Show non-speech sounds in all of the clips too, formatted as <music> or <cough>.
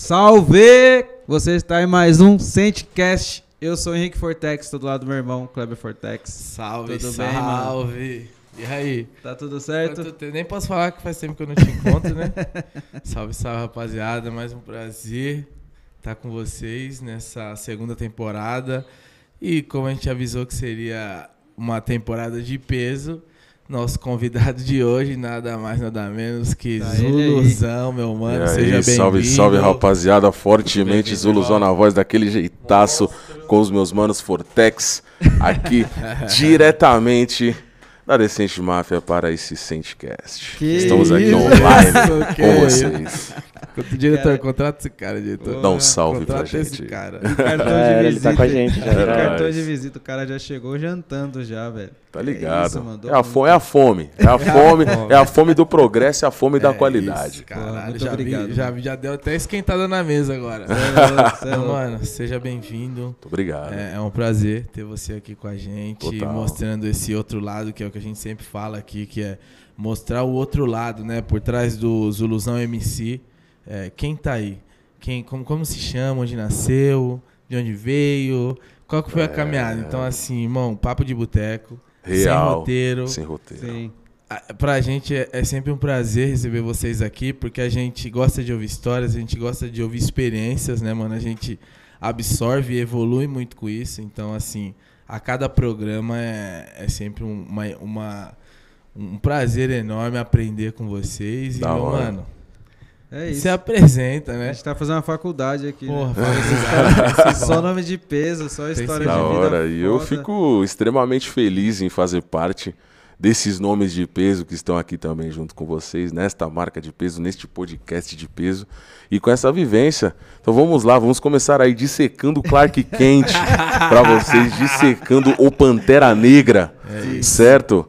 Salve! Você está em mais um Sentecast. Eu sou o Henrique Fortex, estou do lado do meu irmão, Kleber Fortex. Salve, Tudo bem, salve. e aí? Tá tudo certo? Nem posso falar que faz tempo que eu não te encontro, né? <laughs> salve, salve, rapaziada. Mais um prazer estar com vocês nessa segunda temporada. E como a gente avisou que seria uma temporada de peso, nosso convidado de hoje, nada mais, nada menos que Tá. Zuluzão, meu mano. e aí, Seja bem-vindo. salve, salve, rapaziada. Fortemente Zuluzão na voz, daquele jeitaço, com os meus manos Fortex, aqui <laughs> diretamente da Decente Máfia para esse Sentecast. Que Estamos aqui isso? online <laughs> Que com isso? Vocês. Diretor, Cara. contrata esse cara, diretor. Dá um salve pra Contrata esse gente. cara. <laughs> Cartão era, de ele tá visita. com a gente já. Cartão de visita, o cara já chegou jantando já, velho. Tá É ligado? isso, mandou é, a fome, é a fome. <laughs> É a fome, é a fome do progresso, é a fome da É qualidade. isso, caralho, muito já, obrigado, vi, já, já deu até esquentada na mesa agora. É é <laughs> Então, mano, seja bem-vindo. Muito obrigado. É, é um prazer ter você aqui com a gente, Total. mostrando esse outro lado, que é o que a gente sempre fala aqui, que é mostrar o outro lado, né? Por trás do Zuluzão MC. É, quem tá aí? Quem, como, como se chama? Onde nasceu? De onde veio? Qual que foi a caminhada? Então, assim, irmão, papo de boteco. Sem roteiro. Sem roteiro. Ah, Pra gente é, é sempre um prazer receber vocês aqui, porque a gente gosta de ouvir histórias, a gente gosta de ouvir experiências, né, mano? A gente absorve e evolui muito com isso. Então, assim, a cada programa é, é sempre um- uma, uma- um prazer enorme aprender com vocês. E, Da meu, hora. mano, É isso. se apresenta, A né? gente tá fazendo uma faculdade aqui. né? Porra, <laughs> Fala esses fala caras- só nome de peso, só história que de Da vida. hora. E eu fico extremamente feliz em fazer parte desses nomes de peso que estão aqui também junto com vocês, nesta marca de peso, neste podcast de peso e com essa vivência. Então vamos lá, vamos começar aí dissecando o Clark Kent <laughs> pra vocês, dissecando o Pantera Negra, certo?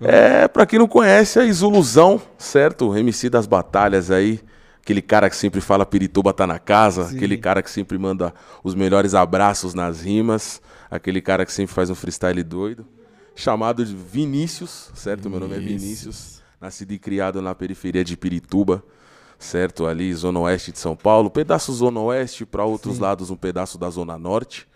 É, pra quem não conhece, a Isuluzão, certo? MC das batalhas aí. Aquele cara que sempre fala Pirituba tá na casa, Sim. aquele cara que sempre manda os melhores abraços nas rimas, aquele cara que sempre faz um freestyle doido. Chamado de Vinícius, certo? Meu nome é Vinícius. Nascido e criado na periferia de Pirituba, certo? Ali, Zona Oeste de São Paulo. Pedaço Zona Oeste, para outros lados, um pedaço da Zona Norte.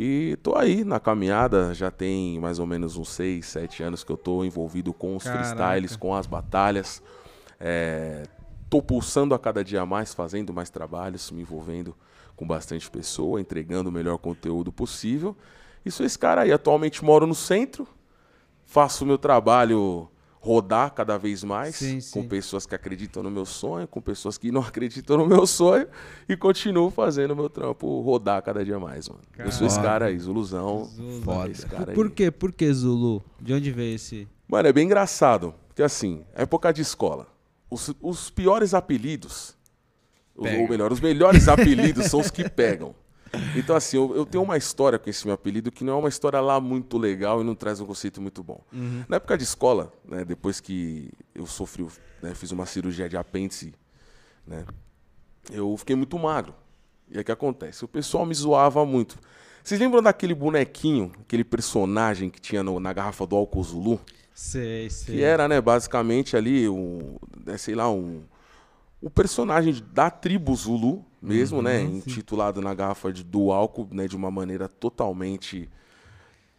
E tô aí na caminhada, já tem mais ou menos uns 6, 7 anos que eu tô envolvido com os Caraca. freestyles, com as batalhas. É, tô pulsando a cada dia mais, fazendo mais trabalhos, me envolvendo com bastante pessoa, entregando o melhor conteúdo possível. E sou esse cara aí. Atualmente moro no centro, faço o meu trabalho rodar cada vez mais, Sim, com sim. pessoas que acreditam no meu sonho, com pessoas que não acreditam no meu sonho, e continuo fazendo o meu trampo rodar cada dia mais, mano. Eu sou esse cara aí, Zuluzão. Zulu. Foda. Esse cara aí. Por quê? Por que Zulu? De onde veio esse? Mano, é bem engraçado. Porque assim, época de escola. Os, os piores apelidos, os- Pega. ou melhor, os melhores apelidos são os que pegam. <laughs> Então, assim, eu, eu tenho uma história com esse meu apelido que não é uma história lá muito legal e não traz um conceito muito bom. Na época de escola, né, depois que eu sofri, né, fiz uma cirurgia de apêndice, né, eu fiquei muito magro. E aí o que acontece? O pessoal me zoava muito. Vocês lembram daquele bonequinho, aquele personagem que tinha no- na garrafa do álcool Zulu? Sei, sei. Que era, né, basicamente ali, um, né, sei lá, um, o personagem da tribo Zulu mesmo, né, intitulado na garrafa de, do álcool, né, de uma maneira totalmente,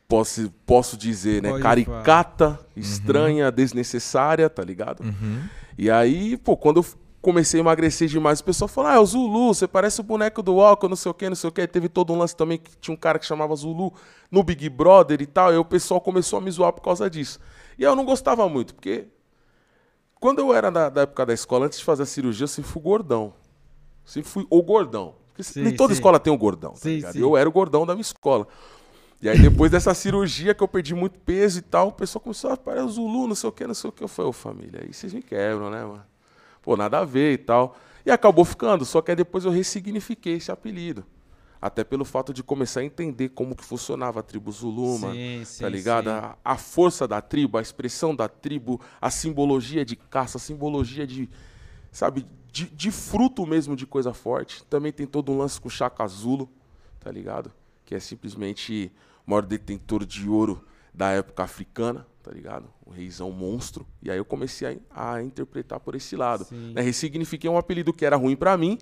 posso, posso dizer, né, caricata, estranha, desnecessária, tá ligado? Uhum. E aí, pô, quando eu comecei a emagrecer demais, o pessoal falou: Ah, é o Zulu, você parece o boneco do álcool, não sei o que, não sei o que. Teve todo um lance também que tinha um cara que chamava Zulu no Big Brother e tal. E o pessoal começou a me zoar por causa disso. E eu não gostava muito, porque quando eu era da, da época da escola, antes de fazer a cirurgia, eu sempre fui gordão. Sempre fui o gordão. Porque Sim, nem toda sim. escola tem um gordão, tá Sim. Eu era o gordão da minha escola. E aí, depois dessa cirurgia que eu perdi muito peso e tal, o pessoal começou a parar o Zulu, não sei o que, não sei o que. Eu falei, ô família, aí vocês me quebram, né, mano? Pô, nada a ver e tal. E acabou ficando, só que aí depois eu ressignifiquei esse apelido. Até pelo fato de começar a entender como que funcionava a tribo Zulu, mano. Sim, tá ligado? A, a força da tribo, a expressão da tribo, a simbologia de caça, a simbologia de, sabe, de, de fruto mesmo de coisa forte. Também tem todo um lance com o Chaka Zulu, tá ligado? Que é simplesmente o maior detentor de ouro da época africana, tá ligado? O reizão monstro. E aí eu comecei a, a interpretar por esse lado. Né? Ressignifiquei um apelido que era ruim pra mim,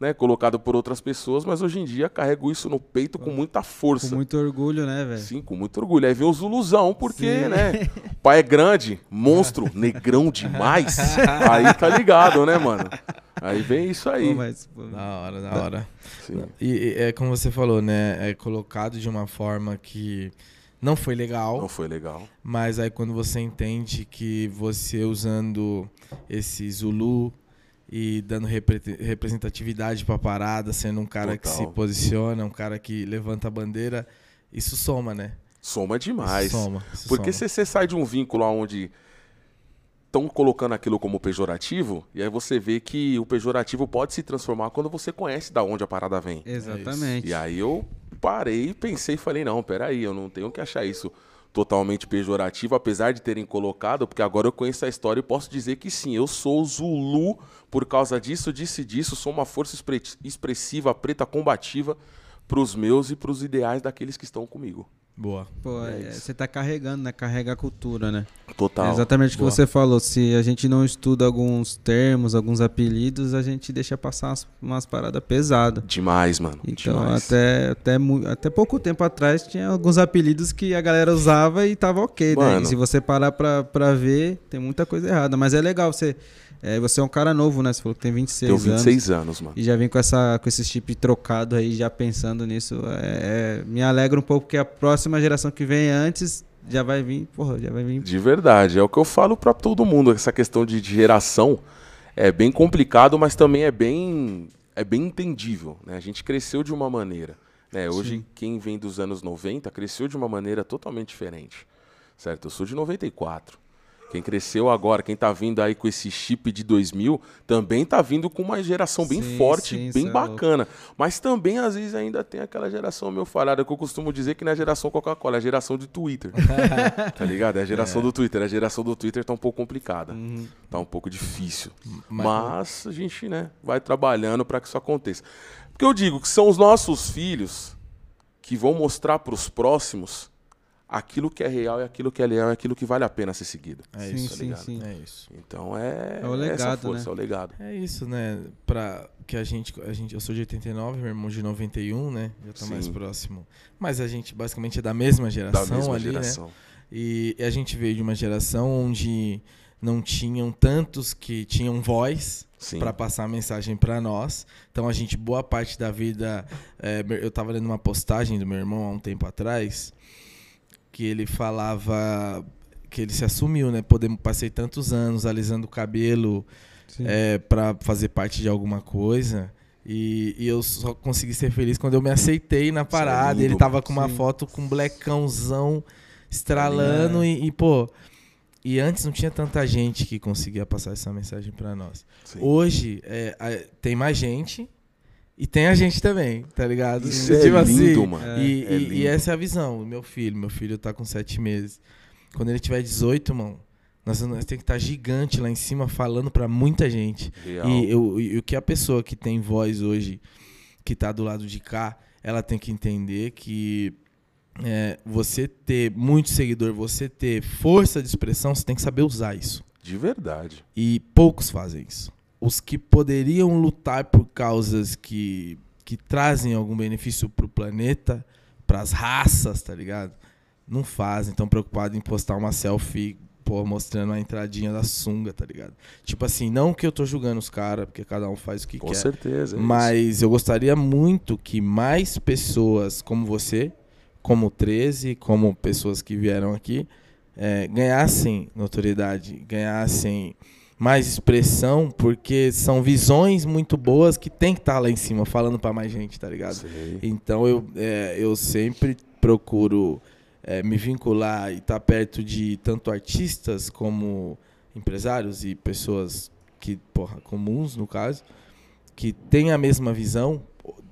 né, colocado por outras pessoas, mas hoje em dia carrego isso no peito com muita força. Com muito orgulho, né, velho? Sim, com muito orgulho. Aí vem o Zuluzão, porque, Sim. né? O <laughs> pai é grande, monstro, negrão demais. Aí tá ligado, né, mano? Aí vem isso aí. Pô, mas, pô, Da hora, da hora. Sim. E, e é como você falou, né? É colocado de uma forma que não foi legal. Não foi legal. Mas aí quando você entende que você usando esse Zulu e dando repre- representatividade pra parada, sendo um cara que se Total. posiciona, um cara que levanta a bandeira, isso soma, né? Soma demais. Isso soma. isso Porque soma. se você sai de um vínculo onde estão colocando aquilo como pejorativo, e aí você vê que o pejorativo pode se transformar quando você conhece da onde a parada vem. Exatamente. E aí eu parei, pensei e falei, não, peraí, eu não tenho que achar isso totalmente pejorativo, apesar de terem colocado, porque agora eu conheço a história e posso dizer que sim, eu sou Zulu por causa disso, disso e disso, sou uma força expre- expressiva, preta, combativa pros meus e pros ideais daqueles que estão comigo. Boa. Pô, É é, você tá carregando, né? Carrega a cultura, né? Total. É exatamente o que você falou. Se a gente não estuda alguns termos, alguns apelidos, a gente deixa passar umas, umas paradas pesadas. Demais, mano. Então, demais. até, até, até pouco tempo atrás, tinha alguns apelidos que a galera usava e tava ok, né? Mano. E se você parar pra, pra ver, tem muita coisa errada. Mas é legal, você, é, você é um cara novo, né? Você falou que tem 26 Tenho anos. 26 anos, mano. E já vem com, essa, com esse chip trocado aí, já pensando nisso. É, é- me alegra um pouco, porque a próxima geração que vem antes já vai vir, porra, já vai vir. De verdade, é o que eu falo pra todo mundo, essa questão de de geração é bem complicado, mas também é bem é bem entendível, né? A gente cresceu de uma maneira, né? Hoje Sim. quem vem dos anos 90 cresceu de uma maneira totalmente diferente. Certo? Eu sou de 94. Quem cresceu agora, quem tá vindo aí com esse chip de 2000, também tá vindo com uma geração bem Sim, forte, sim, bem é bacana. Mas também, às vezes, ainda tem aquela geração meu falada que eu costumo dizer que não é a geração Coca-Cola, é a geração de Twitter. <laughs> tá ligado? É a geração do Twitter. A geração do Twitter tá um pouco complicada. Uhum. Tá um pouco difícil. Mas- Mas a gente, né, vai trabalhando para que isso aconteça. Porque eu digo que são os nossos filhos que vão mostrar para os próximos aquilo que é real e aquilo que é leal e aquilo que vale a pena ser seguido. É sim, isso, tá sim. É isso. Então é, É o essa legado, força, né? é o legado. É isso, né? Pra que a gente, a gente. Eu sou de 89, meu irmão de 91, né? Já tá mais Sim. próximo. Mas a gente basicamente é da mesma Da geração mesma ali, né? geração. E a gente veio de uma geração onde não tinham tantos que tinham voz para passar a mensagem para nós. Então a gente, boa parte da vida. é, eu tava lendo uma postagem do meu irmão há um tempo atrás que ele falava que ele se assumiu, né? Poder, passei tantos anos alisando o cabelo é, para fazer parte de alguma coisa. E, e eu só consegui ser feliz quando eu me aceitei na parada. lindo, ele tava com uma sim. foto com um blecãozão estralando e, e, pô. E antes não tinha tanta gente que conseguia passar essa mensagem pra nós. Sim. Hoje é, tem mais gente e tem a gente também, tá ligado? Isso Tipo é assim, lindo, mano. E, É e- lindo. e essa é a visão meu filho. Meu filho tá com sete meses. Quando ele tiver 18, mano, nós, nós tem que estar gigante lá em cima falando pra muita gente. Real. E, eu- e o que a pessoa que tem voz hoje, que tá do lado de cá, ela tem que entender que é, você ter muito seguidor, você ter força de expressão, você tem que saber usar isso. De verdade. E poucos fazem isso. Os que poderiam lutar por causas que, que trazem algum benefício pro planeta, pras raças, tá ligado? Não fazem, estão preocupados em postar uma selfie, pô, mostrando a entradinha da sunga, tá ligado? Tipo assim, não que eu tô julgando os caras, porque cada um faz o que Com quer. certeza. é isso. Mas eu gostaria muito que mais pessoas como você, como o 13, como pessoas que vieram aqui, eh, ganhassem notoriedade, ganhassem mais expressão, porque são visões muito boas que tem que estar lá em cima, falando pra mais gente, tá ligado? Sei. Então eu, é, eu sempre procuro é, me vincular e estar perto de tanto artistas como empresários e pessoas que, porra, comuns no caso, que têm a mesma visão.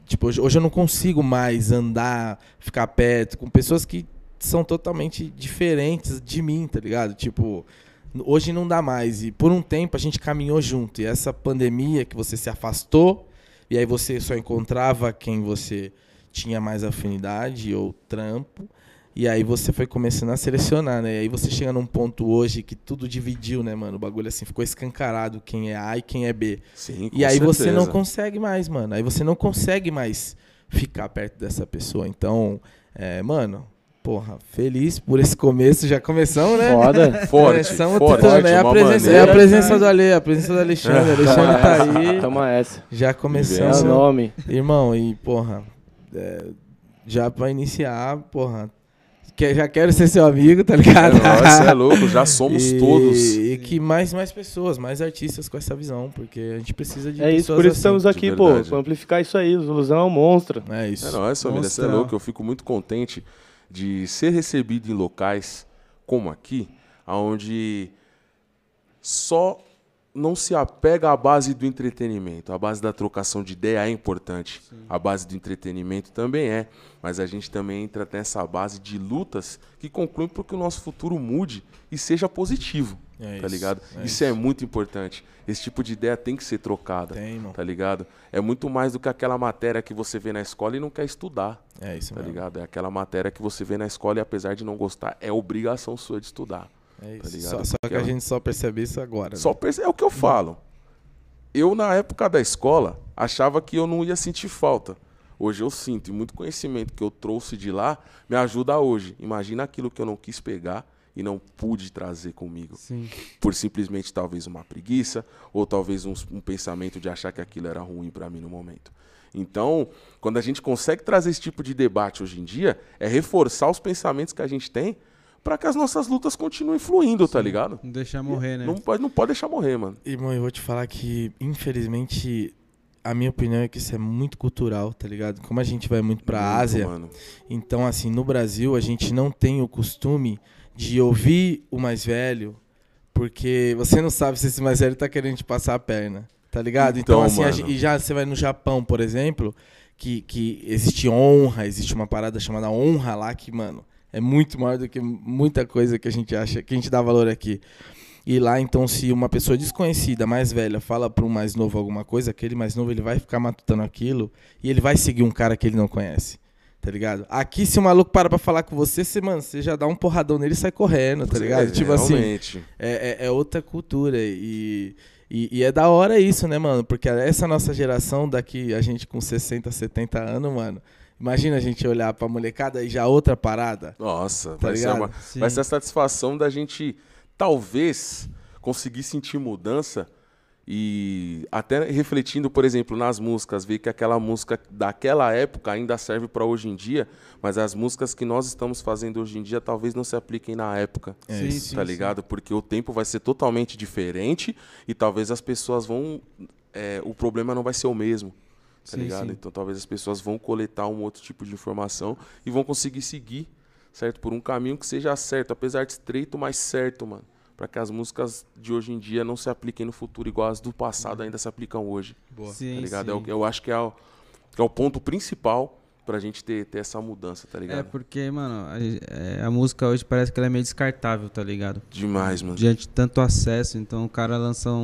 Tipo, hoje, hoje eu não consigo mais andar, ficar perto com pessoas que são totalmente diferentes de mim, tá ligado? Tipo, hoje não dá mais. E por um tempo a gente caminhou junto. E essa pandemia que você se afastou, e aí você só encontrava quem você tinha mais afinidade ou trampo. E aí você foi começando a selecionar, né? E aí você chega num ponto hoje que tudo dividiu, né, mano? O bagulho assim ficou escancarado quem é A e quem é B. Sim, com E aí você não certeza. consegue mais, mano. Aí você não consegue mais ficar perto dessa pessoa. Então, é, mano, porra, feliz por esse começo. Já começamos, né? Foda. <laughs> Forte, Começamos forte, tentando. É a presença, é a presença do Ale, a presença do Alexandre. <laughs> Alexandre tá aí. Toma essa. Já É começamos. o nome. Irmão, e porra, é, já pra iniciar, porra, que, já quero ser seu amigo, tá É ligado? <laughs> cê é louco, já somos E- todos. E que mais, mais pessoas, mais artistas com essa visão, porque a gente precisa de É isso, pessoas por isso assim. estamos aqui, pô. Pra amplificar isso aí. O Ilusão é um monstro. É isso. É nóis, família, você é louco. Eu fico muito contente de ser recebido em locais como aqui, onde só não se apega à base do entretenimento. A base da trocação de ideia é importante. A base do entretenimento também é. Mas a gente também entra nessa base de lutas que concluem para que o nosso futuro mude e seja positivo. É tá isso, ligado? é isso é muito importante. Esse tipo de ideia tem que ser trocada. Tem, irmão. Tá ligado? É muito mais do que aquela matéria que você vê na escola e não quer estudar. É isso, Tá mesmo. ligado? É aquela matéria que você vê na escola e apesar de não gostar, é obrigação sua de estudar. É Tá isso. ligado? só, só que a ela- gente só percebe isso agora. Só né? perce- é o que eu falo. Eu, na época da escola, achava que eu não ia sentir falta. Hoje eu sinto, e muito conhecimento que eu trouxe de lá me ajuda hoje. Imagina aquilo que eu não quis pegar e não pude trazer comigo. Sim. Por simplesmente talvez uma preguiça, ou talvez um, um pensamento de achar que aquilo era ruim para mim no momento. Então, quando a gente consegue trazer esse tipo de debate hoje em dia, é reforçar os pensamentos que a gente tem para que as nossas lutas continuem fluindo, tá ligado? Não deixar morrer, né? Não pode, não pode deixar morrer, mano. Irmão, eu vou te falar que, infelizmente, a minha opinião é que isso é muito cultural, tá ligado? Como a gente vai muito pra Muito, Ásia, Mano. Então, assim, no Brasil a gente não tem o costume de ouvir o mais velho, porque você não sabe se esse mais velho tá querendo te passar a perna, tá ligado? Então, Então, assim, mano. gente- e já você vai no Japão, por exemplo, que, que existe honra, existe uma parada chamada honra lá que, mano, é muito maior do que muita coisa que a gente acha, que a gente dá valor aqui. E lá, então, se uma pessoa desconhecida, mais velha, fala para um mais novo alguma coisa, aquele mais novo ele vai ficar matutando aquilo e ele vai seguir um cara que ele não conhece. Tá ligado? Aqui, se o maluco para pra falar com você, você, mano, você já dá um porradão nele e sai correndo, tá ligado? É, tipo assim, realmente. é, é, é outra cultura. E, e, e é da hora isso, né, mano? Porque essa nossa geração daqui, a gente com 60, 70 anos, mano. Imagina a gente olhar pra molecada e já outra parada. Nossa, Tá vai, ser ligado? uma- Sim. vai ser a satisfação da gente, talvez, conseguir sentir mudança e até refletindo, por exemplo, nas músicas, ver que aquela música daquela época ainda serve para hoje em dia, mas as músicas que nós estamos fazendo hoje em dia talvez não se apliquem na época. É Sim, isso. sim, tá sim. ligado? Porque o tempo vai ser totalmente diferente e talvez as pessoas vão. é, o problema não vai ser o mesmo. Tá Sim, ligado? sim. Então talvez as pessoas vão coletar um outro tipo de informação e vão conseguir seguir, certo? Por um caminho que seja certo, apesar de estreito, mas certo, mano. Pra que as músicas de hoje em dia não se apliquem no futuro igual as do passado ainda se aplicam hoje. Sim, tá ligado? sim. É o- eu acho que é o, que é o ponto principal pra gente ter, ter essa mudança, tá É ligado? porque, mano, a, é, a música hoje parece que ela é meio descartável, tá ligado? Demais, mano. Diante de tanto acesso, então o cara lança um,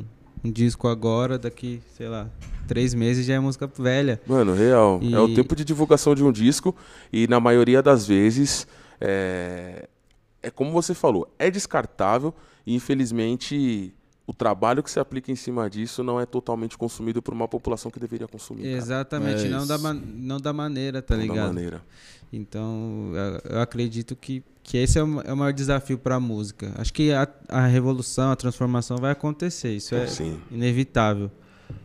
um, um disco agora, daqui, sei lá, três meses já é música velha. Mano, real. E- É o tempo de divulgação de um disco e na maioria das vezes é, é como você falou, é descartável e infelizmente o trabalho que se aplica em cima disso não é totalmente consumido por uma população que deveria consumir. Exatamente, É não, da não da maneira, tá Não da ligado? maneira. Então, eu, eu acredito que, que esse é o, é o maior desafio pra música. Acho que a, a revolução, a transformação vai acontecer, isso é Sim. inevitável.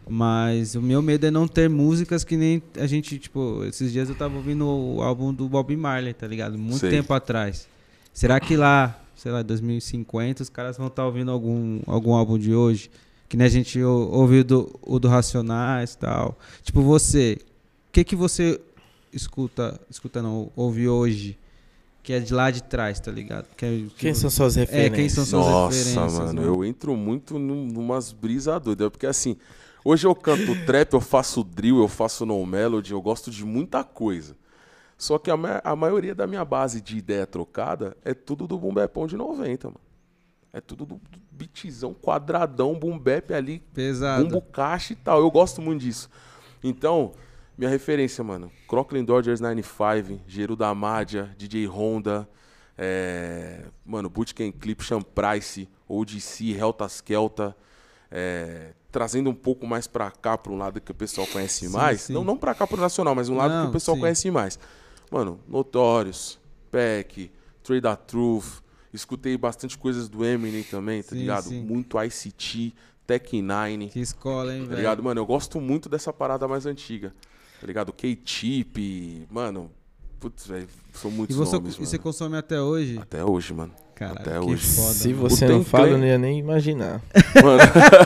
Mas o meu medo é não ter músicas que nem a gente, tipo, esses dias eu tava ouvindo o álbum do Bob Marley, tá ligado? Muito Sei. tempo atrás. Será que lá, sei lá, 2050, os caras vão estar ouvindo algum, algum álbum de hoje? Que nem a gente ou- ouviu do, o do Racionais e tal. Tipo, você, o que que você escuta, escuta não, ouve hoje? Que é de lá de trás, tá ligado? Que é- Quem que- são suas referências? É, quem são suas Nossa, referências, mano, né? eu entro muito num, numas brisas doidas, porque assim, hoje eu canto trap, eu faço drill, eu faço no melody, eu gosto de muita coisa. Só que a, ma- a maioria da minha base de ideia trocada é tudo do boom bapão de 90, mano. É tudo do, do beatzão, quadradão, boom bap ali, Pesado. bumbo caixa e tal. Eu gosto muito disso. Então, minha referência, mano. Crocklin Dodgers 95, Gerudo Amadia, DJ Honda, é, mano, Bootcamp Clip, Sean Price, ODC, Helta Skelta, é, trazendo um pouco mais pra cá, pra um lado que o pessoal conhece Sim, mais. sim. Não, não pra cá, pro nacional, mas um lado que Não, o pessoal sim. conhece mais. Mano, Notorious, Peck, Trade the Truth, escutei bastante coisas do Eminem também, tá Sim, ligado? sim. Muito ICT, Tech Nine. Que escola, hein, Tá velho? ligado, mano? Eu gosto muito dessa parada mais antiga. Tá ligado? K-Tip, mano. Putz, velho, são E muitos você, nomes, e mano. você consome até hoje? Até hoje, mano. Caralho, até que hoje. foda. Se você não fala, eu não ia nem imaginar. Mano,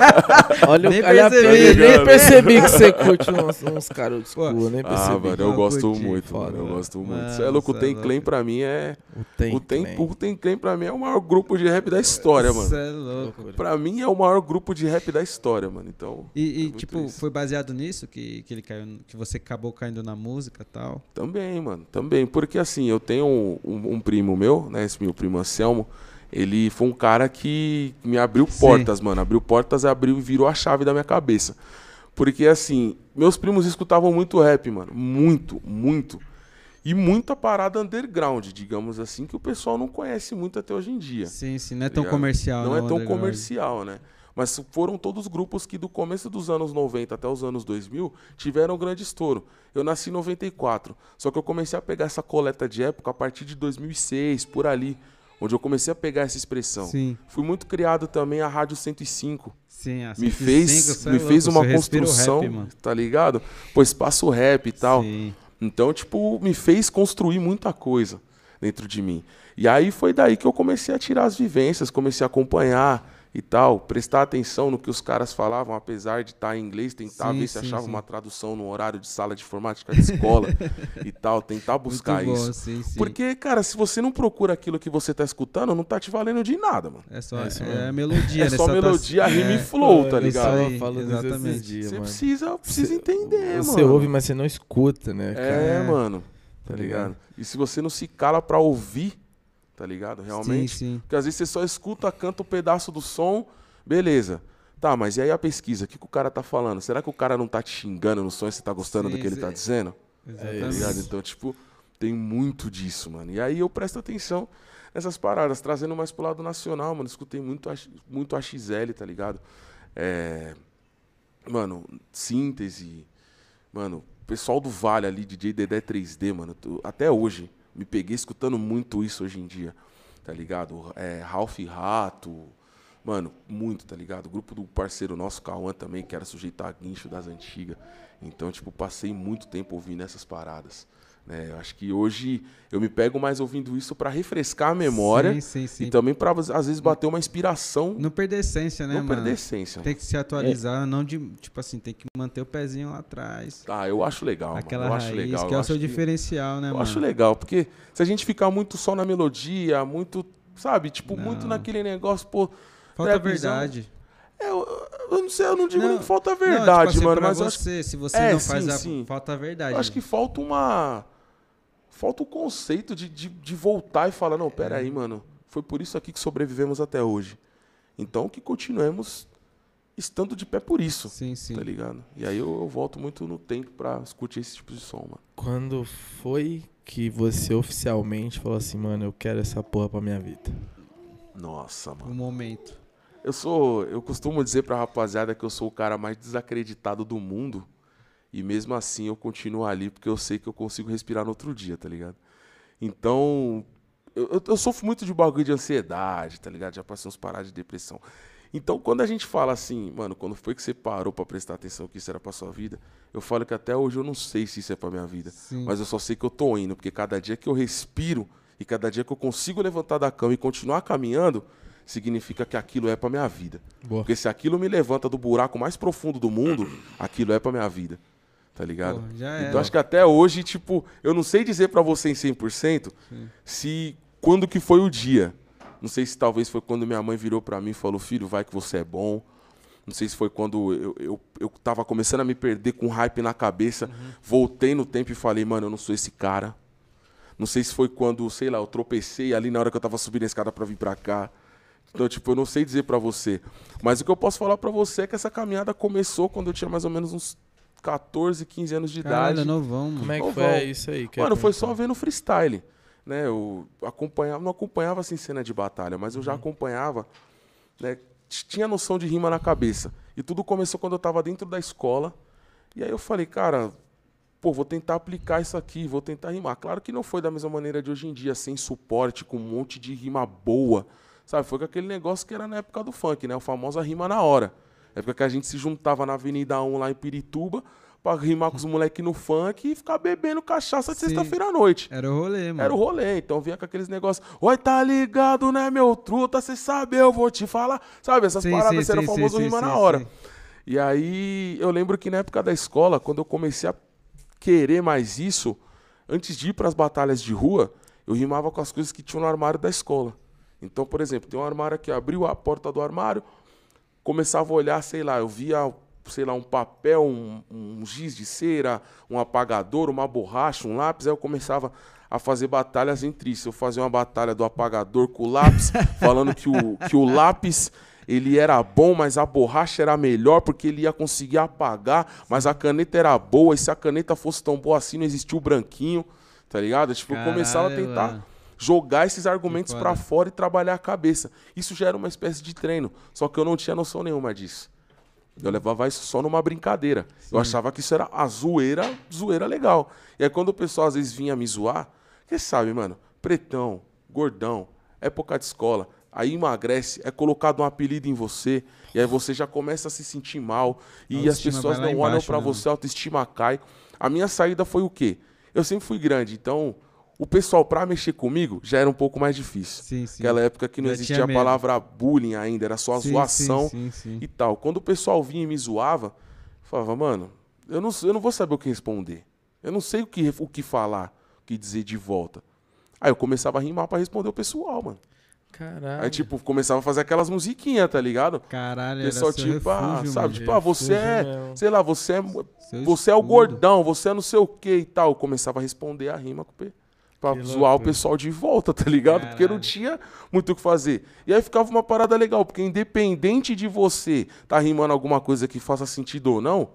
<laughs> Olha Nem o olha a percebi, nem percebi que você curte uns, uns <laughs> caras school, nem ah, percebi. mano, eu Eu gosto curti, muito, foda, mano. Eu mano. gosto muito. Mano, Você é louco, o é Tem. Clan pra mim é. o tem, O Tem, Clan. o Tem Clan pra mim é o maior grupo de rap da história, mano. Você é louco. Pra mim é o maior grupo de rap da história, mano. Então. E, e, é tipo, isso. foi baseado nisso que, que ele caiu, que você acabou caindo na música e tal? Também, mano, também. Porque assim, eu tenho um, um- um primo meu, né? Esse meu primo Anselmo. Ele foi um cara que me abriu Sim. portas, mano. Abriu portas, abriu e virou a chave da minha cabeça. Porque assim, meus primos escutavam muito rap, mano. Muito, muito. E muita parada underground, digamos assim, que o pessoal não conhece muito até hoje em dia. Sim, sim, não é tá tão ligado? comercial, Não é o tão underground. comercial, né? Mas foram todos grupos que do começo dos anos 90 até os anos 2000 tiveram um grande estouro. Eu nasci em 94, só que eu comecei a pegar essa coleta de época a partir de 2006, por ali, onde eu comecei a pegar essa expressão. Sim, Fui muito criado também a Rádio 105. sim. a Me 105, fez, cê é me louco, fez uma o construção, rap, tá ligado? Pô, espaço rap e tal. Sim. Então, tipo, me fez construir muita coisa dentro de mim. E aí foi daí que eu comecei a tirar as vivências, comecei a acompanhar e tal, prestar atenção no que os caras falavam, apesar de estar em inglês, tentar Sim, ver se sim, achava sim. uma tradução no horário de sala de informática de escola <laughs> e tal, tentar buscar Muito bom, isso. sim, sim. Porque, cara, se você não procura aquilo que você tá escutando, não tá te valendo de nada, mano. É só É isso é, mesmo. a melodia, É né? só tá- melodia, rima e é, flow, tá isso ligado? aí, Eu falo disso exatamente. esses dias, Você mano. precisa, precisa Cê- entender, Você mano. ouve, mas você não escuta, né, cara? É, É. mano. Tá Tá ligado? ligado? E se você não se cala pra ouvir, tá ligado? Realmente. Sim, sim. Porque às vezes você só escuta, canta um pedaço do som, beleza. Tá, mas e aí a pesquisa? O que, que o cara tá falando? Será que o cara não tá te xingando no som e você tá gostando do Sim, que ele tá dizendo? Tá Exatamente. ligado? Então, tipo, tem muito disso, mano. E aí eu presto atenção nessas paradas, trazendo mais pro lado nacional, mano. Escutei muito, muito AXL, tá ligado? É, Mano, síntese. Mano, pessoal do Vale ali, DJ Dedé 3D, mano. até hoje, me peguei escutando muito isso hoje em dia, tá ligado? É, Ralph Rato. Mano, muito, tá ligado? O grupo do parceiro nosso, Cauã, também, que era sujeito a guincho das antigas. Então, tipo, passei muito tempo ouvindo essas paradas. Né? Eu acho que hoje eu me pego mais ouvindo isso pra refrescar a memória Sim, sim, sim. e também pra, às vezes, bater uma inspiração, Não perder a essência, né, não mano? perder a essência. Tem que se atualizar, não de, tipo assim, tem que manter o pezinho lá atrás. Ah, eu acho legal, Aquela mano. Eu acho raiz, legal. que é eu o seu acho que- diferencial, né, Eu mano? acho legal, porque se a gente ficar muito só na melodia, muito, sabe, tipo, Não. muito naquele negócio, pô. Falta a verdade. é, Eu, eu não sei, eu não digo Não, nem que falta a Não, tipo verdade, assim, mano, mas eu acho, você, se você É, não faz sim, a... sim. Falta a verdade. eu acho que falta uma. Falta o conceito de, de, de voltar e falar, não, pera É. aí, mano. Foi por isso aqui que sobrevivemos até hoje. Então que continuemos estando de pé por isso. Sim, sim. Tá ligado? E aí eu, eu volto muito no tempo pra escutar esse tipo de som, mano. Quando foi que você oficialmente falou assim, mano, eu quero essa porra pra minha vida? Nossa, mano. O momento. Eu sou. Eu costumo dizer pra rapaziada que eu sou o cara mais desacreditado do mundo. E mesmo assim eu continuo ali porque eu sei que eu consigo respirar no outro dia, tá ligado? Então. Eu, eu- sofro muito de bagulho de ansiedade, tá ligado? Já passei uns paradas de depressão. Então, quando a gente fala assim, mano, quando foi que você parou pra prestar atenção que isso era pra sua vida, eu falo que até hoje eu não sei se isso é pra minha vida. Sim. Mas eu só sei que eu tô indo, porque cada dia que eu respiro e cada dia que eu consigo levantar da cama e continuar caminhando, significa que aquilo é pra minha vida. Boa. Porque se aquilo me levanta do buraco mais profundo do mundo, aquilo é pra minha vida. Tá ligado? Pô, já então acho que até hoje, tipo, eu não sei dizer pra você em 100% se quando que foi o dia. Não sei se talvez foi quando minha mãe virou pra mim e falou: "Filho, vai que você é bom". Não sei se foi quando eu, eu, eu tava começando a me perder com hype na cabeça, voltei no tempo e falei: "Mano, eu não sou esse cara". Não sei se foi quando, sei lá, eu tropecei ali na hora que eu tava subindo a escada pra vir pra cá. Então, tipo, eu não sei dizer pra você. Mas o que eu posso falar pra você é que essa caminhada começou quando eu tinha mais ou menos uns 14, 15 anos de Caralho, idade. novão, mano. Como é que Ô, foi isso aí? Quer Mano, foi só vendo freestyle. Né? Eu acompanhava, não acompanhava assim cena de batalha, mas eu já acompanhava, né? Tinha noção de rima na cabeça. E tudo começou quando eu tava dentro da escola. E aí eu falei, cara, pô, vou tentar aplicar isso aqui, vou tentar rimar. Claro que não foi da mesma maneira de hoje em dia, sem suporte, com um monte de rima boa. Sabe, foi com aquele negócio que era na época do funk, né? O famoso rima na hora. Época que a gente se juntava na Avenida 1 lá em Pirituba pra rimar com os moleques no funk e ficar bebendo cachaça de sexta-feira à noite. Era o rolê, mano. Era o rolê, então vinha com aqueles negócios. Oi, tá ligado, né, meu truta? Cê sabe, eu vou te falar. Sabe, essas Sim, paradas, sim, esse era o sim, famoso sim, rima na hora. E aí, eu lembro que na época da escola, quando eu comecei a querer mais isso, antes de ir pras batalhas de rua, eu rimava com as coisas que tinham no armário da escola. Então, por exemplo, tem um armário aqui, abriu a porta do armário, começava a olhar, sei lá, eu via, sei lá, um papel, um, um giz de cera, um apagador, uma borracha, um lápis, aí eu começava a fazer batalhas entre isso. Eu fazia uma batalha do apagador com o lápis, <laughs> falando que o, que o lápis ele era bom, mas a borracha era melhor porque ele ia conseguir apagar, mas a caneta era boa, e se a caneta fosse tão boa assim, não existia o branquinho, tá ligado? Tipo, eu começava a Caralho, tentar mano. Jogar esses argumentos pra fora e trabalhar a cabeça. Isso já era uma espécie de treino, só que eu não tinha noção nenhuma disso. Eu levava isso só numa brincadeira. Eu achava que isso era a zoeira, zoeira legal. E aí quando o pessoal às vezes vinha me zoar, que sabe, mano, pretão, gordão, época de escola, aí emagrece, é colocado um apelido em você, e aí você já começa a se sentir mal, e as pessoas não olham embaixo, pra né, você, a autoestima cai. A minha saída foi o quê? Eu sempre fui grande, então o pessoal pra mexer comigo já era um pouco mais difícil. Sim, sim. Aquela época que não Já existia a palavra bullying ainda, era só a Sim, zoação sim, sim, e tal. Quando o pessoal vinha e me zoava, eu falava, mano, eu não, eu não vou saber o que responder. Eu não sei o que, o que falar, o que dizer de volta. Aí eu começava a rimar pra responder o pessoal, mano. Caralho. Aí, tipo, começava a fazer aquelas musiquinhas, tá ligado? Caralho, pessoal, tipo, ah, sabe, mano. tipo, ah, você é, mesmo. sei lá, você é, Seu você é o gordão, você é não sei o que e tal. Eu começava a responder a rima com o P. Pra Que zoar o loucura. pessoal de volta, tá ligado? Porque não Caralho. tinha muito o que fazer. E aí ficava uma parada legal, porque independente de você tá rimando alguma coisa que faça sentido ou não,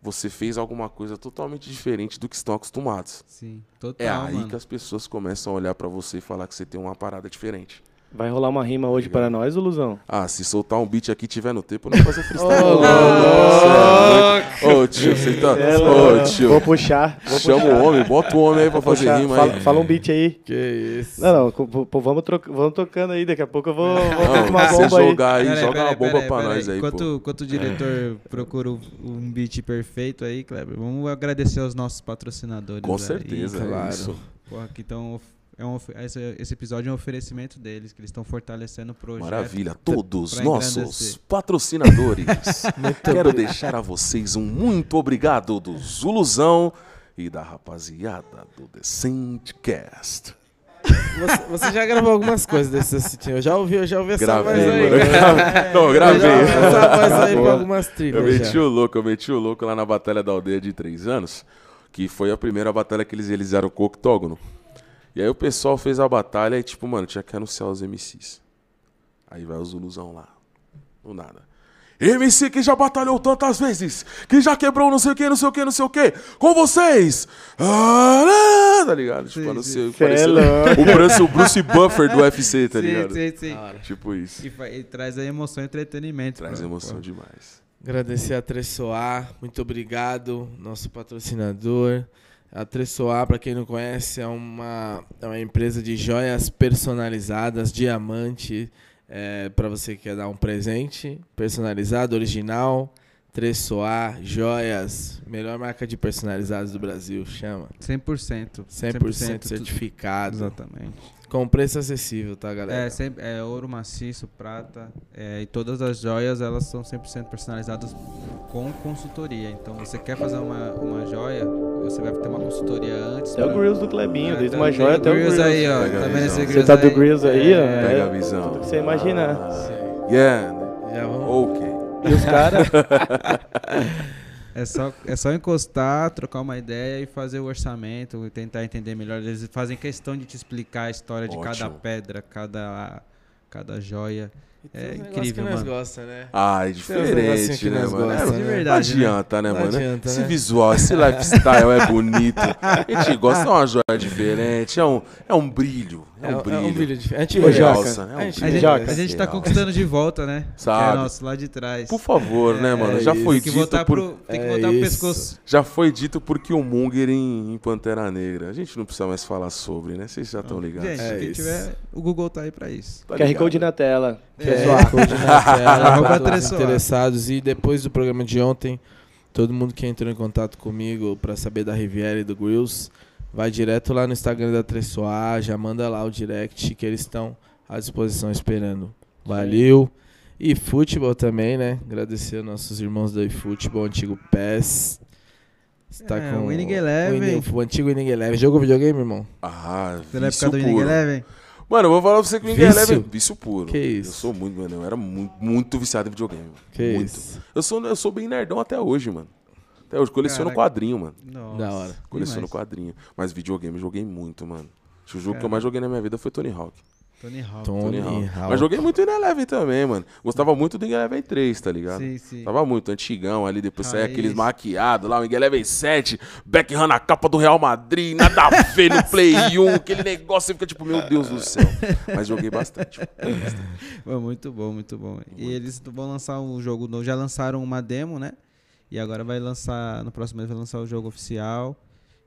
você fez alguma coisa totalmente diferente do que estão acostumados. Sim, total, É aí mano. que as pessoas começam a olhar pra você e falar que você tem uma parada diferente. Vai rolar uma rima hoje para nós, ô Luzão? Ah, se soltar um beat aqui e tiver no tempo, não vou fazer freestyle. Ô, Ô, Ô, tio, você tá. É, Ô, tio. Vou puxar. Vou Chama puxar. o homem, bota o homem aí pra fazer Puxar. rima fala, aí. fala um beat aí. Que isso. Não, não, pô, vamos, troca, vamos tocando aí. Daqui a pouco eu vou, vou Não, uma você bomba aí. jogar aí, Pera joga pera uma bomba pera pra pera nós aí, pô. enquanto, enquanto o diretor procura um- beat perfeito aí, Kleber, vamos agradecer aos nossos patrocinadores. Com aí, certeza, é claro. isso. Porra, que tão, é um, esse, esse episódio é um oferecimento deles, que eles estão fortalecendo o projeto. Maravilha, todos pra nossos patrocinadores. <laughs> Quero deixar a vocês um muito obrigado do Zuluzão e da rapaziada do Decent Cast. Você, você já gravou algumas coisas desse assistindo. Eu já ouvi, eu já ouvi essa Gravei, voz aí. mano. cara. <laughs> Não, eu Eu já ouvi gravei. essa voz aí pra algumas trilhas. Eu meti já. o louco, eu meti o louco lá na Batalha da Aldeia de três anos, que foi a primeira batalha que eles realizaram com o octógono. E aí o pessoal fez a batalha e, tipo, mano, tinha que anunciar os MCs. Aí vai o Zuluzão lá. Do nada. MC que já batalhou tantas vezes, que já quebrou não sei o que, não sei o que, não sei o que, com vocês! Ah, tá ligado? Tipo, Sim, anunciou, sim. Cê é pareceu o Bruce, o Bruce Buffer do UFC, tá sim, ligado? sim, sim. Tipo isso. E, e traz aí emoção e entretenimento. Traz pô, emoção pô. demais. Agradecer a Tressoar, muito obrigado, nosso patrocinador. A Tressoar, para quem não conhece, é uma, é uma empresa de joias personalizadas, diamante, para você que quer dar um presente personalizado, original. Tressoar, joias, melhor marca de personalizados do Brasil, chama. 100%. 100%, tu- certificado, Exatamente. Com preço acessível, tá, galera? É, sempre, é ouro maciço, prata. é, e todas as joias elas são 100% personalizadas com consultoria. Então você quer fazer uma, uma joia, você vai ter uma consultoria antes. Até o Grills do Clebinho, Ah, desde tá, uma tem joia até o Grills aí, ó. Pega Tá vendo esse. Grills Você tá do? Grills aí, ó. É, Pega a É, visão. tudo que você imaginar. Sei. Yeah. Já vamos. Ok. E os caras, <laughs> É só, é só encostar, trocar uma ideia e fazer o orçamento, e tentar entender melhor. Eles fazem questão de te explicar a história de cada Ótimo. pedra, cada, cada joia. É incrível, que nós mano. gosta, né? Ah, é diferente, né, mano? gosta, É, né? verdade, não adianta, né, Não mano? adianta, esse né? visual, esse lifestyle é bonito. A gente gosta, é uma joia diferente, é um, é um brilho. É um brilho. É um brilho diferente. A gente. Realça, né? É um A gente A gente, Jaca. a gente tá conquistando de volta, né? <laughs> Que Sabe. é nosso, lá de trás. Por favor, né, mano? Já isso. foi Tem que dito voltar por... pro. Tem que É voltar pro isso. pescoço. Já foi dito por Killmonger em, em Pantera Negra. A gente não precisa mais falar sobre, né? Vocês já estão ligados. Gente, É quem isso. tiver. O Google tá aí pra isso. Tá QR? Code na tela. É. Pessoal. Code na tela, pra todos interessados. E depois do programa de ontem, todo mundo que entrou em contato comigo pra saber da Riviera e do Grills, vai direto lá no Instagram da Tressoar, já manda lá o direct que eles estão à disposição esperando. Valeu. E futebol também, né? Agradecer aos nossos irmãos do eFootball, antigo PES. Está É, com Winning Eleven. O, o antigo Winning Eleven. Jogou videogame, irmão? Ah, vício época do Winning puro. Eleven? Mano, eu vou falar pra você que o Winning Vício? Eleven é vício puro. Que isso? Eu sou muito, mano. Eu era muito, muito viciado em videogame. Que muito. isso. Eu sou, eu sou bem nerdão até hoje, mano. Até hoje. Coleciono Caraca. quadrinho, mano. Nossa, Da hora. Coleciono demais. quadrinho. Mas videogame eu joguei muito, mano. Acho que O jogo que eu mais joguei na minha vida foi Tony Hawk. Tony Hawk. Tony, Hawk. Hawk. Mas joguei muito em Eleven também, mano. Gostava muito do Eleven 3, tá ligado? Sim, sim. Tava muito antigão ali, depois saía Raiz. aqueles maquiados lá, o Miguel Eleven 7, Beckham na capa do Real Madrid, nada a ver no Play 1, <laughs> aquele negócio, você fica tipo, meu Deus do céu. Mas joguei bastante. <laughs> Foi muito bom, muito bom. E eles vão lançar um jogo novo. Já lançaram uma demo, né? E agora vai lançar. No próximo mês vai lançar o jogo oficial.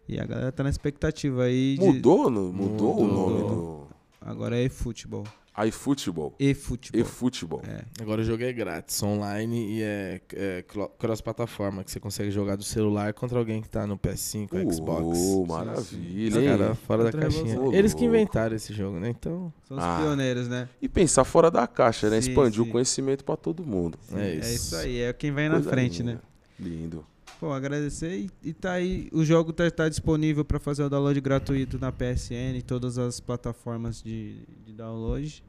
E a galera tá na expectativa aí. De, Mudou, no, mudou, o Mudou. nome do Agora é eFootball. iFootball. eFootball. eFootball. É. Agora o jogo é grátis, online e é, é cross-plataforma, que você consegue jogar do celular contra alguém que tá no PS5, Xbox. Oh, maravilha, Os caras fora da Outra caixinha. revolução. Eles que inventaram esse jogo, né? Então, São os Ah. pioneiros, né? E pensar fora da caixa, né? Sim, Expandir sim. o conhecimento pra todo mundo. é É isso. isso aí, é quem vem na Coisa frente, linda. né? Lindo. Pô, agradecer e, e tá aí. O jogo tá, tá disponível pra fazer o download gratuito na PSN e todas as plataformas de, de download.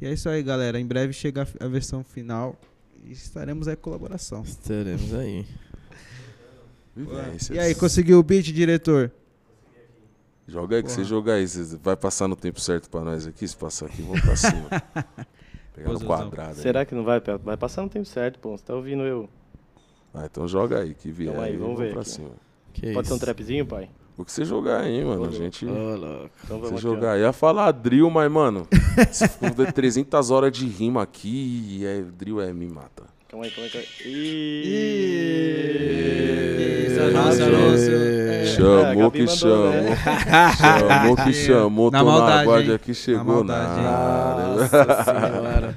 E é isso aí, galera. Em breve chega a, a versão final e estaremos aí em colaboração. Estaremos aí. E aí, conseguiu o beat, diretor? Joga aí, que Porra. você jogar aí. Você vai passar no tempo certo pra nós aqui? Se passar aqui, vamos pra cima. <laughs> Pegar no quadrado. aí. Será que não vai? Vai passar no tempo certo, pô. Você tá ouvindo eu. Ah, então joga aí, que vier. Então aí, aí, vamos vamos ver pra aqui. cima. Que Pode ser um trapzinho, pai? O que você jogar aí, mano? A gente. Ô, louco. Então Você jogar. Ia falar drill, mas, mano, <laughs> se for ver 300 horas de rima aqui, é, drill é me mata. Calma aí, calma aí. Calma aí. Ih, Ih, Alonso, Alonso. Alonso. É, Chamou Gabi que mandou, chamou. né? Chamou que <laughs> chamou. Na tô maldade, na guarda aqui, chegou maldade, hein? nada. Nossa senhora.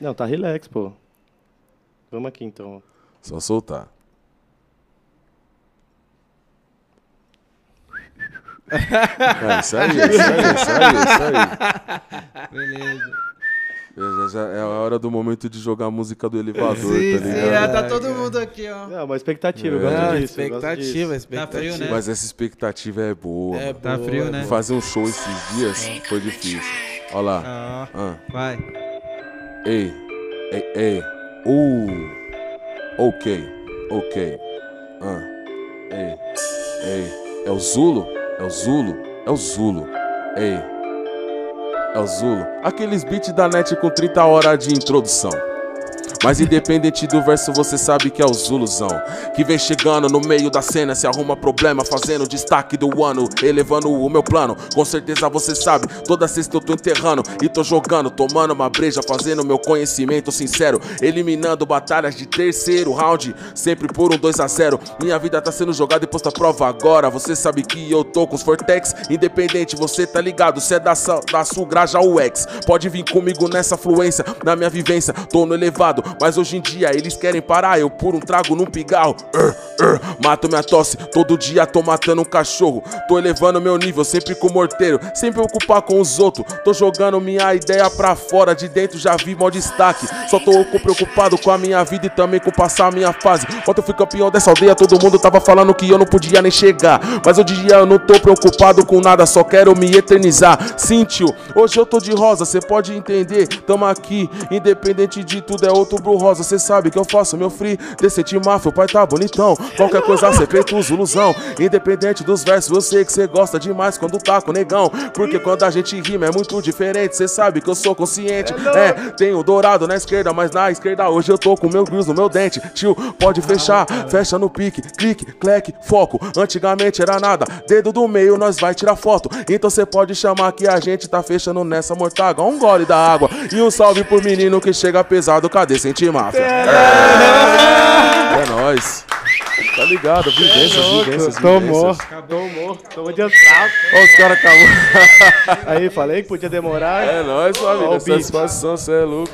Não, tá relax, pô. Vamos aqui, então. Só soltar. É isso aí, isso aí, isso aí, isso aí. Beleza. Já- já é a hora do momento de jogar a música do elevador, sim, tá sim, ligado? é, tá todo mundo aqui, ó. Não, uma expectativa, eu É. gosto disso. gosto expectativa, disso. expectativa. Tá frio, né? Mas essa expectativa é boa. É. Tá boa, frio, é né? boa. Fazer um show esses dias foi difícil. Olha lá. Ah, Ah. vai. Ei, ei, ei. Uh. Ok, ok. Ah. Ei, ei. É o Zulo? É o Zulo? É o Zulo. Ei. É o Zulo. Aqueles beats da net com 30 horas de introdução. Mas independente do verso, você sabe que é o Zuluzão. Que vem chegando no meio da cena, se arruma problema, fazendo destaque do ano, elevando o meu plano. Com certeza você sabe, toda sexta eu tô enterrando e tô jogando, tomando uma breja, fazendo meu conhecimento sincero, eliminando batalhas de terceiro round, sempre por um 2 a 0 Minha vida tá sendo jogada e posta prova agora. Você sabe que eu tô com os Fortex, independente, você tá ligado, cê é da, da Sugraja UX. Pode vir comigo nessa fluência, na minha vivência, tô no elevado, mas hoje em dia eles querem parar. Eu por um trago num pigarro, Ur, ur, mato minha tosse, todo dia tô matando um cachorro. Tô elevando meu nível, sempre com morteiro, sem preocupar com os outros. Tô jogando minha ideia pra fora, de dentro já vi mó destaque. Só tô preocupado com a minha vida e também com passar a minha fase. Ontem eu fui campeão dessa aldeia, todo mundo tava falando que eu não podia nem chegar. Mas hoje em dia eu não tô preocupado com nada, só quero me eternizar. Sim, tio, hoje eu tô de rosa, cê pode entender. Tamo aqui, independente de tudo, é outubro rosa. Cê sabe que eu faço meu free, decente máfia, o pai tá bonitão. Qualquer coisa cê os ilusão. Independente dos versos, eu sei que cê gosta demais quando tá com negão. Porque quando a gente rima é muito diferente, cê sabe que eu sou consciente. É, tenho dourado na esquerda, mas na esquerda hoje eu tô com meu grills no meu dente. Tio, pode fechar, fecha no pique, clique, cleque, foco. Antigamente era nada, dedo do meio nós vai tirar foto. Então cê pode chamar que a gente tá fechando nessa mortaga. Um gole da água e um salve pro menino que chega pesado, cadê Senti Máfia? É, é nóis. Tá ligado, vivências, vivências, Tomou, vivências. tomou, tomou de entrada. Ó, os caras acabou. Aí, falei que podia demorar. É nóis, família. Satisfação, cê é louco.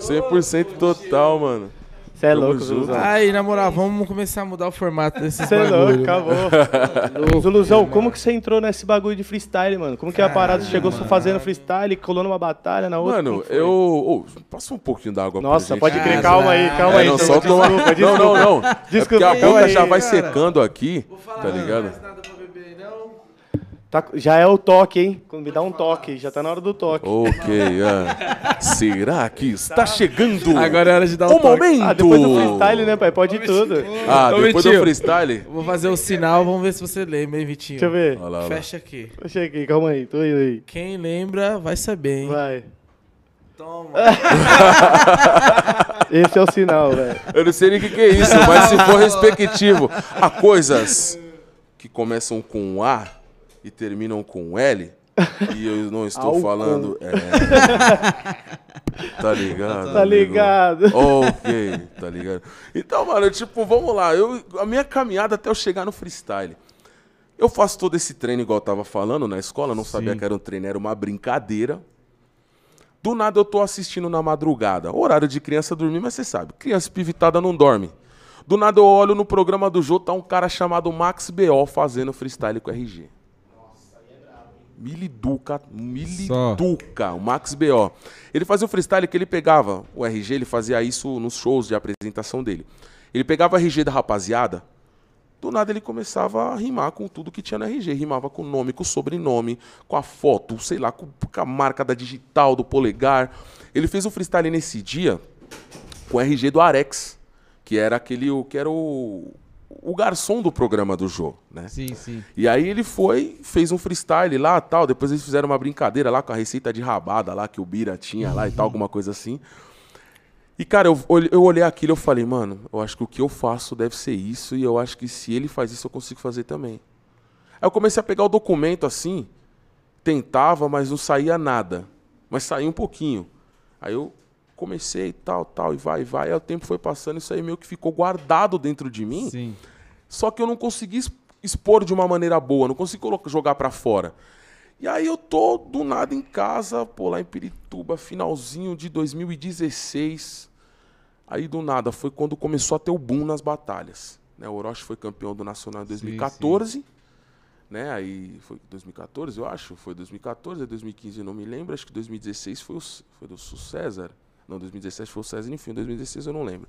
100% total, mano. Você é Tamo louco. Zuluzão. Aí, na moral, vamos começar a mudar o formato desses Você é louco, acabou. <laughs> Zuluzão, como que você entrou nesse bagulho de freestyle, mano? Como que é a parada? Você chegou só fazendo freestyle, colou numa batalha, na outra? Mano, eu. Ô, passa um pouquinho d'água pra Nossa, gente. pode crer, Ah, calma aí, calma É, aí. não, então, tomar. desculpa, Não, desculpa. não, não. É porque Desculpa, a boca já vai cara. secando aqui, Vou falar, tá ligado? mais nada pra beber aí, não? Tá- já é o toque, hein? Quando me dá um toque, já tá na hora do toque. Ok, é. Será que está chegando Agora é hora de dar o o toque. momento? Ah, depois do freestyle, né, pai? Pode tudo. Ah, Ô, depois do freestyle? Vou fazer o sinal, vamos ver se você lembra, hein, Vitinho? Deixa eu ver. Olha lá, olha lá. Fecha aqui. Deixa aqui, calma aí, tô indo aí. Quem lembra vai saber, hein? Vai. Toma. <laughs> Esse é o sinal, velho. Eu não sei nem o que, que é isso, mas se for <laughs> respectivo a coisas que começam com A e terminam com L, e eu não estou Álcool. falando. É... <laughs> Tá ligado? Tá amigo? ligado. Ok, tá ligado? Então, mano, tipo, vamos lá. Eu, a minha caminhada até eu chegar no freestyle. Eu faço todo esse treino, igual eu tava falando, na escola, não sabia que era um treino, era uma brincadeira. Do nada eu tô assistindo na madrugada. Horário de criança dormir, mas você sabe, criança pivitada não dorme. Do nada eu olho no programa do jogo, tá um cara chamado Max B.O. fazendo freestyle com RG. Miliduca, Miliduca, o Max B.O. Ele fazia o freestyle que ele pegava, o RG, ele fazia isso nos shows de apresentação dele. Ele pegava o RG da rapaziada, do nada ele começava a rimar com tudo que tinha no RG. Rimava com o nome, com o sobrenome, com a foto, sei lá, com a marca da digital, do polegar. Ele fez um freestyle nesse dia com o RG do Arex, que era aquele, o- que era o, o garçom do programa do Jô, né? Sim, sim. E aí ele foi, fez um freestyle lá tal. Depois eles fizeram uma brincadeira lá com a receita de rabada lá que o Bira tinha lá e tal, alguma coisa assim. E, cara, eu, eu olhei aquilo e eu falei, mano, eu acho que o que eu faço deve ser isso, e eu acho que se ele faz isso, eu consigo fazer também. Aí eu comecei a pegar o documento assim, tentava, mas não saía nada. Mas saía um pouquinho. Aí eu comecei tal, tal, e vai, vai. Aí o tempo foi passando, isso aí meio que ficou guardado dentro de mim. Sim. Só que eu não consegui expor de uma maneira boa, não consegui colo- jogar pra fora. E aí eu tô do nada em casa, pô, lá em Pirituba, finalzinho de 2016. Aí do nada foi quando começou a ter o boom nas batalhas. Né? O Orochi foi campeão do Nacional em 2014. Né? Aí foi 2014, eu acho. Foi 2014, é 2015, eu não me lembro. Acho que 2016 foi, o, foi do Su César. Não, 2017 foi o César, enfim, 2016 eu não lembro.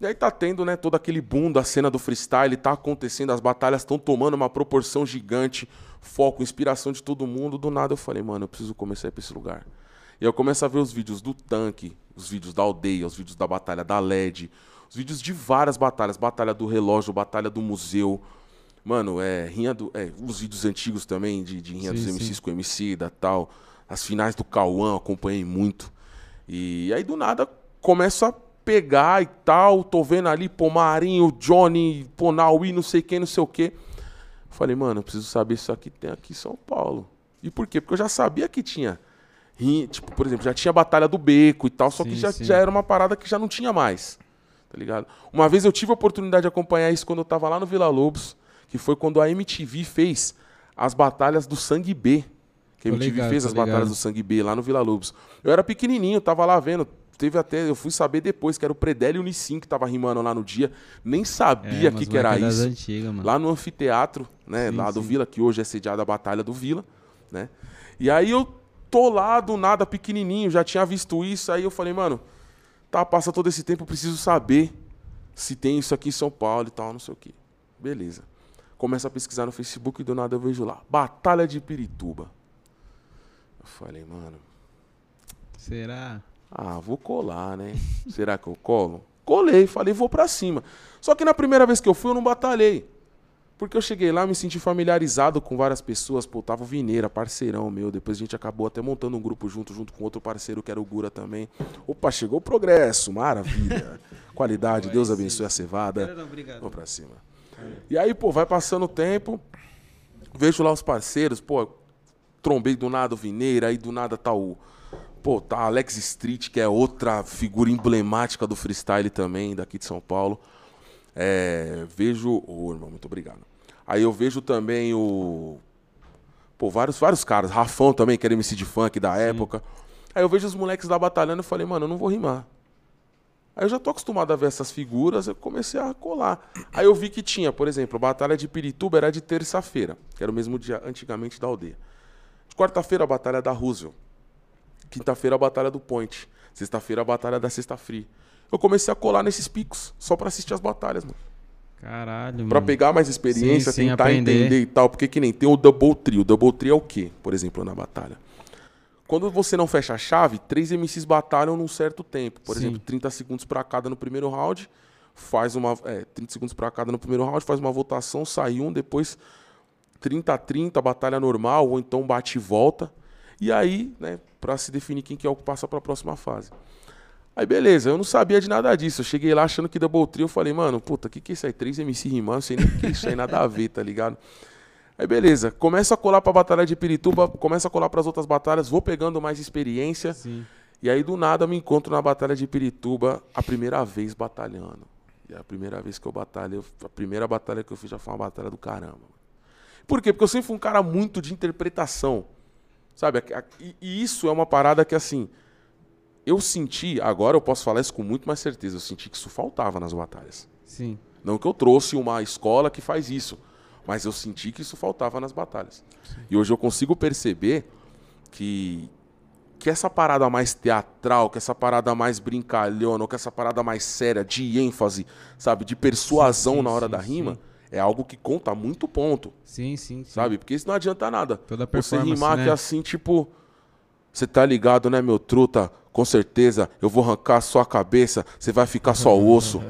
E aí tá tendo, né, todo aquele boom da cena do freestyle, tá acontecendo, as batalhas estão tomando uma proporção gigante, foco, inspiração de todo mundo. Do nada eu falei, mano, eu preciso começar a ir pra esse lugar. E aí eu começo a ver os vídeos do tanque, os vídeos da aldeia, os vídeos da batalha da LED, os vídeos de várias batalhas, batalha do relógio, batalha do museu. Mano, é, rinha do, é, os vídeos antigos também, de, de rinha Sim, dos sim. MCs com MC da tal. As finais do Cauã, acompanhei muito. E aí do nada começo a pegar e tal, tô vendo ali, pô, Marinho, Johnny, pô, Naui, não sei quem, não sei o quê. Falei, mano, eu preciso saber isso aqui tem aqui em São Paulo. E por quê? Porque eu já sabia que tinha. Tipo, por exemplo, já tinha a Batalha do Beco e tal, só que Sim, já, sim. já era uma parada que já não tinha mais. Tá ligado? Uma vez eu tive a oportunidade de acompanhar isso quando eu tava lá no Vila Lobos, que foi quando a MTV fez as batalhas do Sangue B. Que a MTV ligado, fez as batalhas do Sangue B lá no Vila Lobos. Eu era pequenininho, tava lá vendo. Teve até, eu fui saber depois que era o Predélio e Nissin que tava rimando lá no dia. Nem sabia É, que, que era isso. antigas. Lá no anfiteatro, né, Sim, lá do sim. Vila, que hoje é sediada a Batalha do Vila, né? E aí eu tô lá do nada pequenininho, já tinha visto isso, aí eu falei, mano, tá, passa todo esse tempo, eu preciso saber se tem isso aqui em São Paulo e tal, não sei o quê. Beleza. Começa a pesquisar no Facebook e do nada eu vejo lá, Batalha de Pirituba. Eu falei, mano, Será? ah, vou colar, né? <laughs> Será que eu colo? Colei, falei, vou pra cima. Só que na primeira vez que eu fui, eu não batalhei. Porque eu cheguei lá, me senti familiarizado com várias pessoas. Pô, tava o Vineira, parceirão meu. Depois a gente acabou até montando um grupo junto, junto com outro parceiro que era o Gura também. Opa, chegou o progresso, maravilha. <laughs> Qualidade, Deus abençoe a cevada. Vamos pra cima. E aí, pô, vai passando o tempo, vejo lá os parceiros, pô, trombei do nada o Vineira, aí do nada tá o. Pô, tá Alex Street, que é outra figura emblemática do freestyle também, daqui de São Paulo. É, vejo. Ô, irmão, muito obrigado. Aí eu vejo também o. Pô, vários, vários caras. Rafão também, que era MC de funk da época. Aí eu vejo os moleques lá batalhando e falei, mano, eu não vou rimar. Aí eu já tô acostumado a ver essas figuras, eu comecei a colar. Aí eu vi que tinha, por exemplo, a Batalha de Pirituba era de terça-feira, que era o mesmo dia antigamente da aldeia. Quarta-feira, a Batalha da Roosevelt. Quinta-feira, a Batalha do Point. Sexta-feira, a Batalha da Sexta Free. Eu comecei a colar nesses picos, só pra assistir as batalhas, mano. Caralho, Pra mano. pegar mais experiência, Sim, sim, tentar aprender. entender e tal. Porque que nem tem o Double Tree. O Double Tree é o quê, por exemplo, na batalha? Quando você não fecha a chave, três MCs batalham num certo tempo. Por Sim. exemplo, 30 segundos pra cada no primeiro round. Faz uma. É, 30 segundos pra cada no primeiro round, faz uma votação, sai um, depois 30 a 30, batalha normal, ou então bate e volta. E aí, né, pra se definir quem que é o que passa pra próxima fase. Aí beleza, eu não sabia de nada disso. Eu cheguei lá achando que Double Tree, eu falei, mano, puta, que que é isso aí? Três MC rimando, sei nem o que isso aí, nada a ver, tá ligado? Aí beleza, começa a colar pra batalha de Pirituba, começa a colar pras outras batalhas, vou pegando mais experiência. Sim. E aí do nada me encontro na batalha de Pirituba, a primeira vez batalhando. E a primeira vez que eu batalhei, eu- a primeira batalha que eu fiz já foi uma batalha do caramba. Por quê? Porque eu sempre fui um cara muito de interpretação. Sabe? E, isso é uma parada que assim, eu senti, agora eu posso falar isso com muito mais certeza, eu senti que isso faltava nas batalhas. Sim. Não que eu trouxe uma escola que faz isso, mas eu senti que isso faltava nas batalhas. E hoje eu consigo perceber que, que essa parada mais teatral, que essa parada mais brincalhona, que essa parada mais séria, de ênfase, sabe, de persuasão Sim, sim, na hora sim, da rima, sim. É algo que conta muito ponto, Sim, sim, sim. sabe? Porque isso não adianta nada. Toda a Você rimar né? que assim, tipo, você tá ligado, né, meu truta? Com certeza eu vou arrancar a sua cabeça, você vai ficar só <laughs> osso.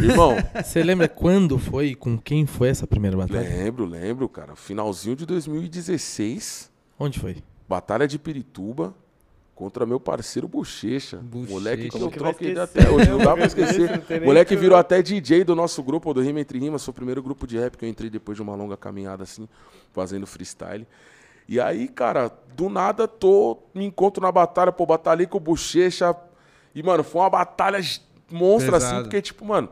Irmão, Você lembra quando foi e com quem foi essa primeira batalha? Lembro, lembro, cara. Finalzinho de 2016, Onde foi? Batalha de Pirituba contra meu parceiro Bochecha. Bochecha. Moleque que Como eu troco esquecer? até hoje, não dá pra <laughs> esquecer. Moleque que- virou até DJ do nosso grupo, do Rima Entre Rimas. Foi o primeiro grupo de rap que eu entrei depois de uma longa caminhada assim, fazendo freestyle. E aí, cara, do nada tô, me encontro na batalha, pô, batalhei com o Bochecha. E, mano, foi uma batalha monstra assim, Pesado. porque, tipo, mano,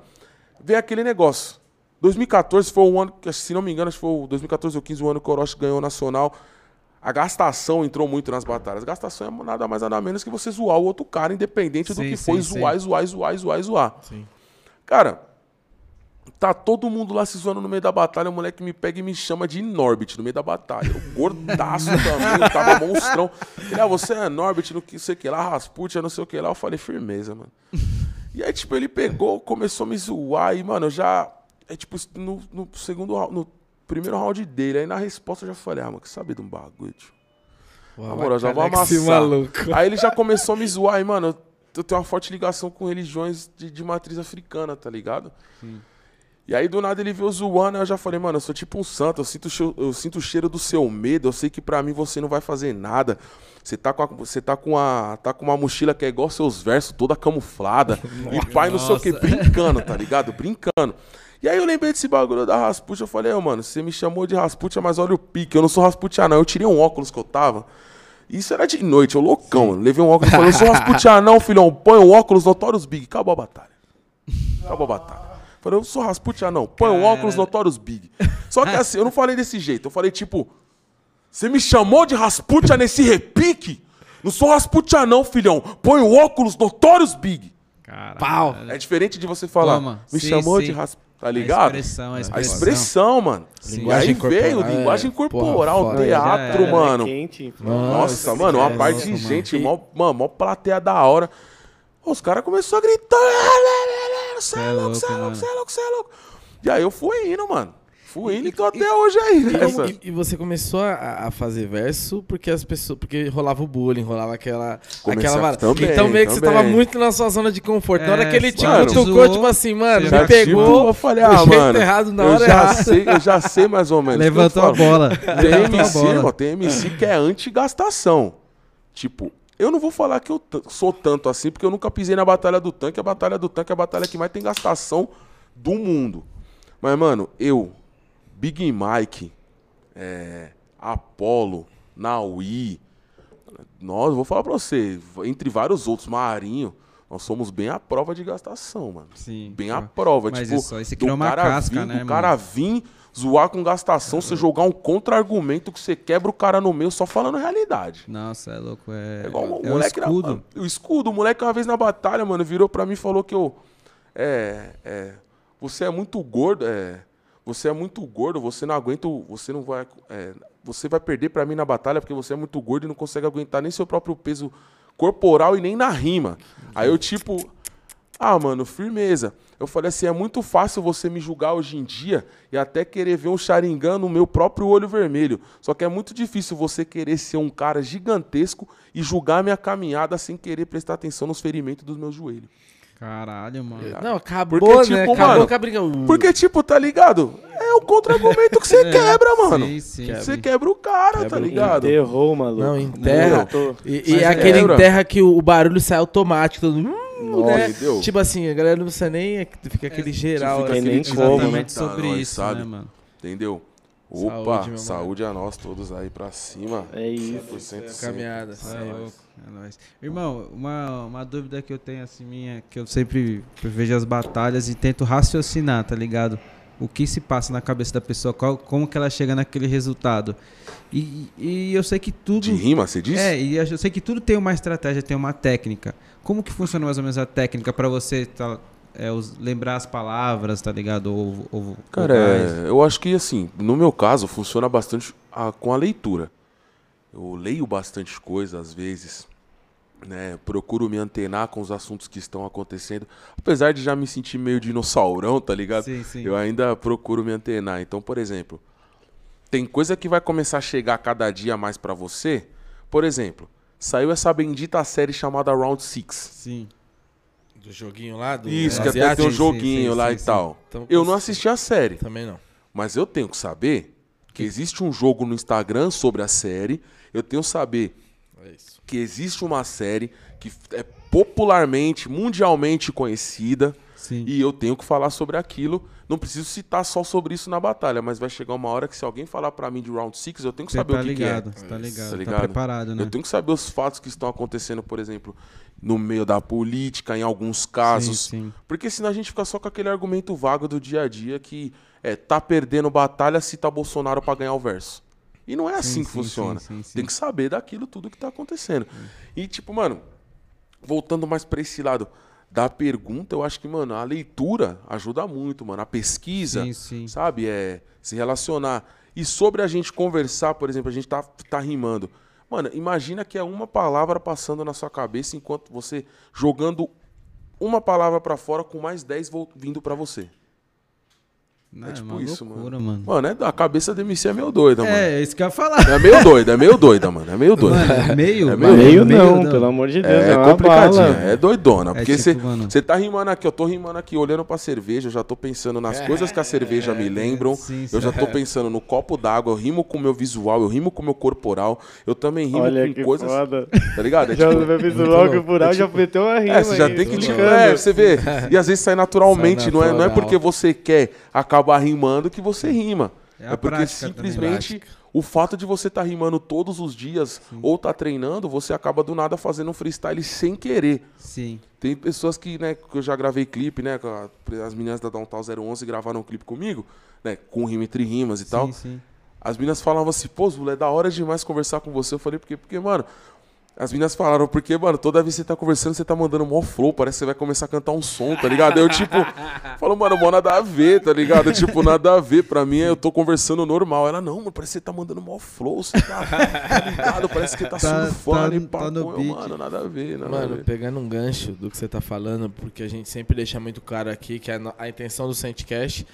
vem aquele negócio. 2014 foi o ano, que, se não me engano, acho que foi o 2014 ou 15 o ano que o Orochi ganhou o Nacional. A gastação entrou muito nas batalhas. Gastação é nada mais nada menos que você zoar o outro cara, independente do Sim, que sim, foi, sim. zoar, zoar, zoar, zoar, zoar. Sim. Cara, tá todo mundo lá se zoando no meio da batalha, o moleque me pega e me chama de Norbit no meio da batalha. Eu gordaço também, eu tava monstrão. Ele, ah, você é Norbit, no que sei o que lá, Rasputia, não sei o que lá. Eu falei, firmeza, mano. E aí, tipo, ele pegou, começou a me zoar e, mano, eu já. É tipo, no, no segundo round, no primeiro round dele, aí na resposta eu já falei, ah, mano, que sabe de um bagulho, tio. Na moral, já vou amassar. Aí ele já começou a me zoar, e, mano, eu- eu tenho uma forte ligação com religiões de, de matriz africana, tá ligado? E aí do nada ele veio zoando, eu já falei, mano, eu sou tipo um santo, eu sinto, eu sinto o cheiro do seu medo, eu sei que pra mim você não vai fazer nada. Você tá com, a, você tá com, a, tá com uma mochila que é igual seus versos, toda camuflada. <laughs> e pai não sei o que, brincando, tá ligado? Brincando. E aí eu lembrei desse bagulho da Rasputia, eu falei, ô mano, você me chamou de Rasputia, mas olha o pique, eu não sou Rasputia não, eu tirei um óculos que eu tava. Isso era de noite, eu loucão, mano. Levei um óculos e falei, eu sou Rasputia não, filhão, põe o óculos, Notorious Big, acabou a batalha. Acabou a batalha. Falei, eu sou Rasputia não, põe o óculos, Notorious Big. Só que assim, eu não falei desse jeito, eu falei tipo, você me chamou de Rasputia nesse repique? Não sou Rasputia não, filhão, põe o óculos, Notorious Big. Caralho. Pau. É diferente de você falar, Toma. me Sim, chamou sim. de Rasputia, tá A ligado? expressão, a A expressão. expressão, mano. Linguagem e aí veio corporal, é, linguagem porra, corporal, foda. teatro, era. mano. Quente. Nossa, mano, uma é parte louco, de mano. gente, mó, mano, mó plateia da hora. Os caras começaram a gritar. Você é é louco, você é louco, mano. você é louco, você é louco. E aí eu fui indo, mano. Fui indo e tô até hoje aí, E, nessa. e- e você começou a, a fazer verso porque as pessoas. Porque rolava o bullying, rolava aquela. Comecei aquela também, então meio que você também. tava muito na sua zona de conforto. na hora É, que ele te mano. cutucou, tipo assim, mano, você me já- pegou. Tipo, eu falei, ah, jeito mano, errado na eu hora já errada. sei, eu já sei mais ou menos. Levantou Eu a bola. Tem MC, bola. irmão, tem MC que é anti-gastação. Tipo, eu não vou falar que eu sou tanto assim, porque eu nunca pisei na Batalha do Tanque. A Batalha do Tanque é a batalha que mais tem gastação do mundo. Mas, mano, eu, Big Mike, é, Apollo, Naui, nós, vou falar pra você, entre vários outros, Marinho, nós somos bem à prova de gastação, mano. Sim. Bem à prova. Mas tipo, isso do criou uma cara casca, vir, né, Do cara vir zoar com gastação, você jogar um contra-argumento que você quebra o cara no meio só falando realidade. Nossa, é louco. É, É igual o é moleque o na- escudo. o escudo, o moleque uma vez na batalha, mano, virou pra mim e falou que eu. É. É. Você é muito gordo, é. Você é muito gordo, você não aguenta. Você não vai. é, você vai perder pra mim na batalha porque você é muito gordo e não consegue aguentar nem seu próprio peso corporal e nem na rima. Aí eu, tipo. Ah, mano, firmeza. Eu falei assim, é muito fácil você me julgar hoje em dia e até querer ver um Sharingan no meu próprio olho vermelho. Só que é muito difícil você querer ser um cara gigantesco e julgar minha caminhada sem querer prestar atenção nos ferimentos dos meus joelhos. Caralho, mano. Não, acabou, Porque, né? tipo, acabou mano, com a briga. Porque, tipo, tá ligado? É o contra-argumento que você <laughs> quebra, mano. É, Sim, sim. Você quebra o cara, tá ligado? Enterrou, maluco. Não, enterra. Tô- E, e é é, aquele enterra que o, o barulho sai automático. Todo hum, Nossa, né? Tipo assim, a galera não precisa nem. Fica aquele geral. fica assim. nem aquele como, Exatamente Tá, sobre nós isso, sabe? né, mano? Entendeu? Saúde, Opa, meu saúde, a nós todos aí pra cima. É isso. 100% sempre. Caminhada. É é. louco, é nóis. Irmão, uma, uma dúvida que eu tenho assim minha, que eu sempre vejo as batalhas e tento raciocinar, tá ligado? O que se passa na cabeça da pessoa, qual, como que ela chega naquele resultado. E, e eu sei que tudo. De rima, você disse? É, e eu sei que tudo tem uma estratégia, tem uma técnica. Como que funciona mais ou menos a técnica pra você tá, é, os- lembrar as palavras, tá ligado? Ou, ou, Cara, é, eu acho que assim, no meu caso, funciona bastante a- com a leitura. Eu leio bastante coisa às vezes, né? Procuro me antenar com os assuntos que estão acontecendo. Apesar de já me sentir meio dinossaurão, tá ligado? Sim, sim. Eu ainda procuro me antenar. Então, por exemplo, tem coisa que vai começar a chegar cada dia mais pra você. Por exemplo, saiu essa bendita série chamada Round Six. Sim. Do joguinho lá? Do Isso, que até tem um sim, joguinho sim, lá sim, e sim. tal. Então, Eu não assisti a série. Também não. Mas eu tenho que saber que existe um jogo no Instagram sobre a série. Eu tenho que saber É que existe uma série que é popularmente, mundialmente conhecida. Sim. E eu tenho que falar sobre aquilo. Não preciso citar só sobre isso na batalha, mas vai chegar uma hora que se alguém falar pra mim de Round 6, eu tenho que Você saber tá o que, ligado, que você tá é. ligado, tá, ligado? preparado, né? Eu tenho que saber os fatos que estão acontecendo, por exemplo, no meio da política, em alguns casos. Sim, sim. Porque senão a gente fica só com aquele argumento vago do dia a dia que é tá perdendo batalha se tá Bolsonaro pra ganhar o verso. E não é assim Sim, que sim, funciona. sim, sim, sim. Tem que saber daquilo tudo que tá acontecendo. E tipo, mano, voltando mais pra esse lado da pergunta, eu acho que, mano, a leitura ajuda muito, mano. A pesquisa, Sim, sim. sabe? É se relacionar. E sobre a gente conversar, por exemplo, a gente tá, tá rimando. Mano, imagina que é uma palavra passando na sua cabeça enquanto você jogando uma palavra pra fora com mais 10 vol- vindo pra você. Não, é tipo uma isso, loucura, mano. mano. Mano, é, a cabeça do MC é meio doida, mano. É, isso que eu ia falar. É meio doida, é meio doida, mano. É meio doida. Mano, é meio, <laughs> É mano, Meio não, doidão. pelo amor de Deus. É, É, complicadinha, é doidona. É porque tipo, você mano- tá rimando aqui, eu tô rimando aqui, olhando pra cerveja, eu já tô pensando nas coisas que a cerveja me lembram. sim, Eu já tô pensando no copo d'água, eu rimo com o meu visual, eu rimo com o meu corporal. Eu também rimo Olha com que coisas. foda. Tá ligado? É Já tipo- meu visual Bural já meteu uma rima é, você já tem que. Tipo, brincando. é, você vê. <laughs> E às vezes sai naturalmente, não, é, é porque você quer acabar rimando que você rima. É É, porque também. simplesmente o fato de você estar rimando todos os dias ou tá treinando, você acaba do nada fazendo um freestyle sem querer. Sim. Tem pessoas que, né, que eu já gravei clipe, né, as meninas da Downtown 011 gravaram um clipe comigo, né, com rima entre rimas e tal. Sim, sim. As meninas falavam assim, pô, Zula, é da hora demais conversar com você. Eu falei, porque, porque, mano, as meninas falaram, porque, mano, toda vez que você tá conversando, você tá mandando mó flow, parece que você vai começar a cantar um som, tá ligado? Eu, tipo, <laughs> falo, mano, mó nada a ver, tá ligado? Tipo, nada a ver. Pra mim, eu tô conversando normal. Ela, não, mano, parece que você tá mandando mó flow, você tá, tá ligado? Parece que tá, Tá- surfando tá- e pá, tá no pô, eu, mano, nada a ver, nada a Mano, ver. pegando um gancho do que você tá falando, porque a gente sempre deixa muito claro aqui que a, a intenção do Sandcast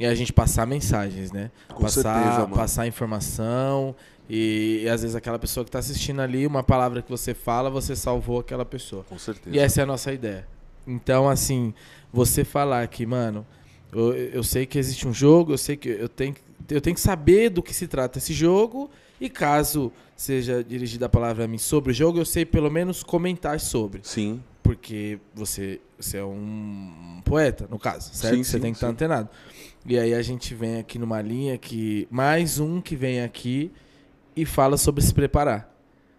e a gente passar mensagens, né? Com passar, certeza, mano. passar informação e, e às vezes aquela pessoa que tá assistindo ali, uma palavra que você fala, você salvou aquela pessoa. Com certeza. E essa é a nossa ideia. Então, assim, você falar que, mano, eu, eu sei que existe um jogo, eu sei que eu tenho, que- eu tenho que saber do que se trata esse jogo, e caso seja dirigida a palavra a mim sobre o jogo, eu sei pelo menos comentar sobre. Sim, Porque você, você é um poeta, no caso, certo? Sim, você sim, tem que estar sim. antenado. E aí a gente vem aqui numa linha que. Mais um que vem aqui e fala sobre se preparar.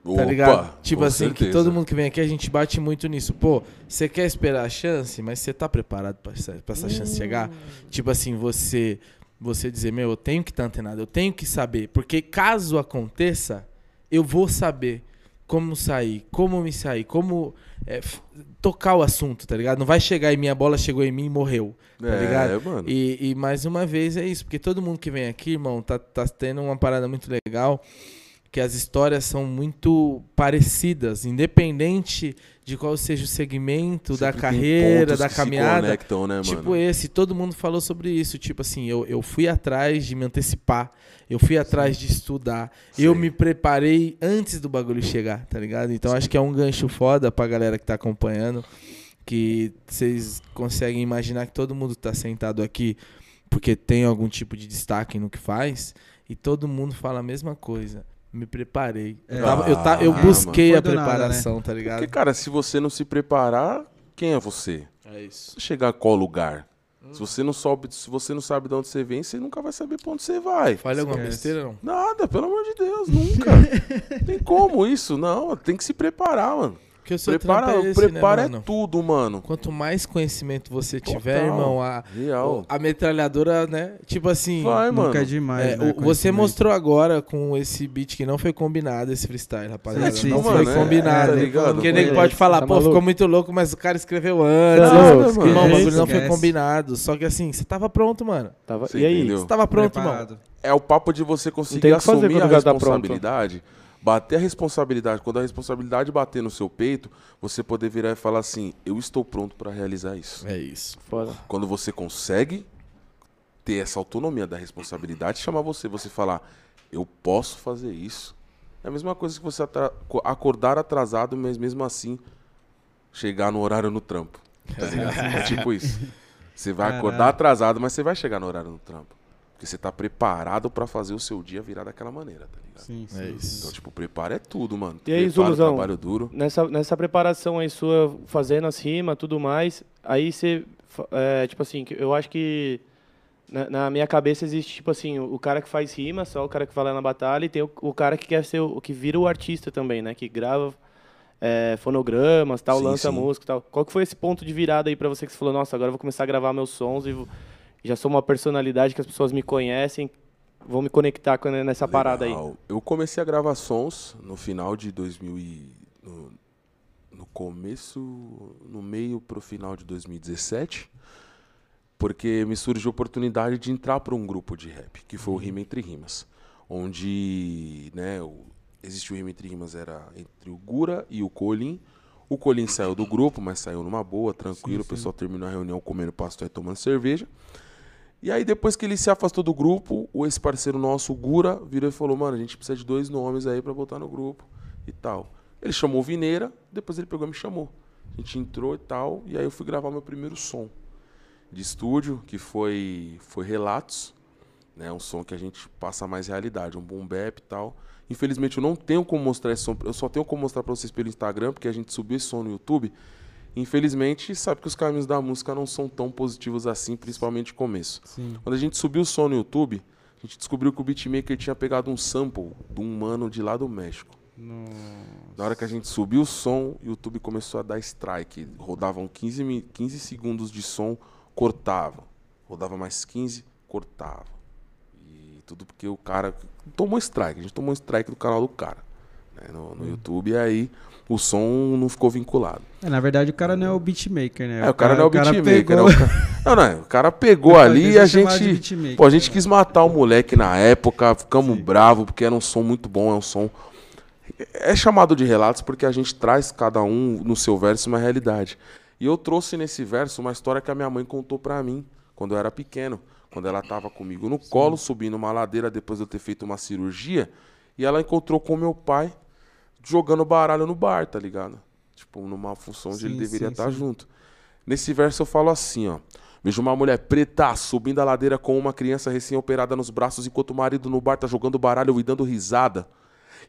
Tá Opa, ligado? Tipo assim, que certeza. todo mundo que vem aqui a gente bate muito nisso. Pô, você quer esperar a chance, mas você tá preparado pra essa, pra essa chance chegar? Tipo assim, você você dizer, meu, eu tenho que estar antenado, eu tenho que saber. Porque caso aconteça, eu vou saber como sair, como me sair, como é, tocar o assunto, tá ligado? Não vai chegar e minha bola chegou em mim e morreu, tá é, ligado? mano. E, e mais uma vez é isso, porque todo mundo que vem aqui, irmão, tá, tá tendo uma parada muito legal, que as histórias são muito parecidas, independente de qual seja o segmento da Sempre tem carreira, da que se caminhada. conectam, né, Tipo mano? esse, todo mundo falou sobre isso. Tipo assim, eu, eu fui atrás de me antecipar, eu fui atrás de estudar, eu Sim. me preparei antes do bagulho chegar, tá ligado? Então acho que é um gancho foda pra galera que tá acompanhando, que vocês conseguem imaginar que todo mundo tá sentado aqui porque tem algum tipo de destaque no que faz, e todo mundo fala a mesma coisa. Me preparei. É. Eu, tava- eu, ta- eu Ah, busquei a do nada, né? preparação, tá ligado? Porque, cara, se você não se preparar, quem é você? É isso. Você chegar a qual lugar? Hum. Se você não sabe, se você não sabe de onde você vem, você nunca vai saber pra onde você vai. Falha alguma besteira, não? Nada, pelo amor de Deus, nunca. <laughs> tem como isso? Não, tem que se preparar, mano. Porque o seu Prepara, trampo é esse, prepara né, é mano? tudo, mano. Quanto mais conhecimento você Total. tiver, irmão, a, Real. a metralhadora, né? Tipo assim, Vai, mano. Nunca é demais, é, né, o- você mostrou agora com esse beat que não foi combinado, esse freestyle, rapaziada. Sim, não sim. foi Mano, é, combinado. tá ligado? Porque nem Foi, pode falar, tá pô, maluco? ficou muito louco, mas o cara escreveu antes. Tá louco, mano. Irmão, o bagulho Esquece. não foi combinado. Só que assim, você tava pronto, mano. Tava... Você E aí? entendeu? Você tava pronto. Preparado. É o papo de você conseguir assumir a tá responsabilidade, bater a responsabilidade. Quando a responsabilidade bater no seu peito, você poder virar e falar assim: eu estou pronto pra realizar isso. É isso. Foda. Quando você consegue ter essa autonomia da responsabilidade, chamar você, você falar: eu posso fazer isso. É a mesma coisa que você atra- co- acordar atrasado, mas mesmo assim chegar no horário no trampo. Tá ligado? <laughs> É tipo isso. Você vai acordar atrasado, mas você vai chegar no horário no trampo. Porque você tá preparado pra fazer o seu dia virar daquela maneira, tá ligado? Sim, sim. É Então, isso. tipo, preparo é tudo, mano. E aí, Preparo, Zuluzão? trabalho duro. Nessa, nessa preparação aí sua, fazendo as rimas tudo mais, aí você, é, tipo assim, eu acho que na, na minha cabeça existe, tipo assim, o, o cara que faz rima, só o cara que vai lá na batalha, e tem o, o cara que quer ser o, que vira o artista também, né? Que grava é, fonogramas, tal, Sim, lança sim. música e tal. Qual que foi esse ponto de virada aí pra você que você falou, nossa, agora eu vou começar a gravar meus sons e vou- já sou uma personalidade que as pessoas me conhecem, vou me conectar com, nessa parada aí. Legal. Eu comecei a gravar sons no final de 2000 e... No, no começo, no meio pro final de 2017, porque me surgiu a oportunidade de entrar para um grupo de rap, que foi o Rima Entre Rimas, onde, né, o, existiu o Rima Entre Rimas, era entre o Gura e o Colin. O Colin saiu do grupo, mas saiu numa boa, tranquilo, o pessoal terminou a reunião comendo pastel e tomando cerveja. E aí, depois que ele se afastou do grupo, o ex-parceiro nosso, o Gura, virou e falou: Mano, a gente precisa de dois nomes aí pra botar no grupo e tal. Ele chamou o Vineira, depois ele pegou e me chamou. A gente entrou e tal, e aí eu fui gravar meu primeiro som de estúdio, que foi, foi Relatos, né? Um som que a gente passa mais realidade, um boom bap e tal. Infelizmente eu não tenho como mostrar esse som, eu só tenho como mostrar pra vocês pelo Instagram, porque a gente subiu esse som no YouTube. Infelizmente, sabe que os caminhos da música não são tão positivos assim, principalmente no começo. Sim. Quando a gente subiu o som no YouTube, a gente descobriu que o beatmaker tinha pegado um sample de um mano de lá do México. Na hora que a gente subiu o som, o YouTube começou a dar strike. Rodavam 15, mi- 15 segundos de som, cortava. Rodava mais 15, cortava. E tudo porque o cara tomou strike. A gente tomou strike do canal do cara né, no, no YouTube. E aí o som não ficou vinculado. É, na verdade, o cara não é o beatmaker, né? É, o cara não é o beatmaker. pegou- né? O ca- <laughs> Não, não, o cara pegou ali e a gente. Pô, a gente né? quis matar o moleque na época, ficamos bravos, porque era um som muito bom, é um som. É chamado de relatos porque a gente traz cada um no seu verso uma realidade. E eu trouxe nesse verso uma história que a minha mãe contou pra mim quando eu era pequeno. quando ela tava comigo no colo, subindo uma ladeira depois de eu ter feito uma cirurgia, e ela encontrou com meu pai jogando baralho no bar, tá ligado? Tipo, numa função onde ele Sim, deveria sim, estar sim. junto. Nesse verso eu falo assim, ó. Vejo uma mulher preta subindo a ladeira com uma criança recém-operada nos braços, enquanto o marido no bar tá jogando baralho e dando risada.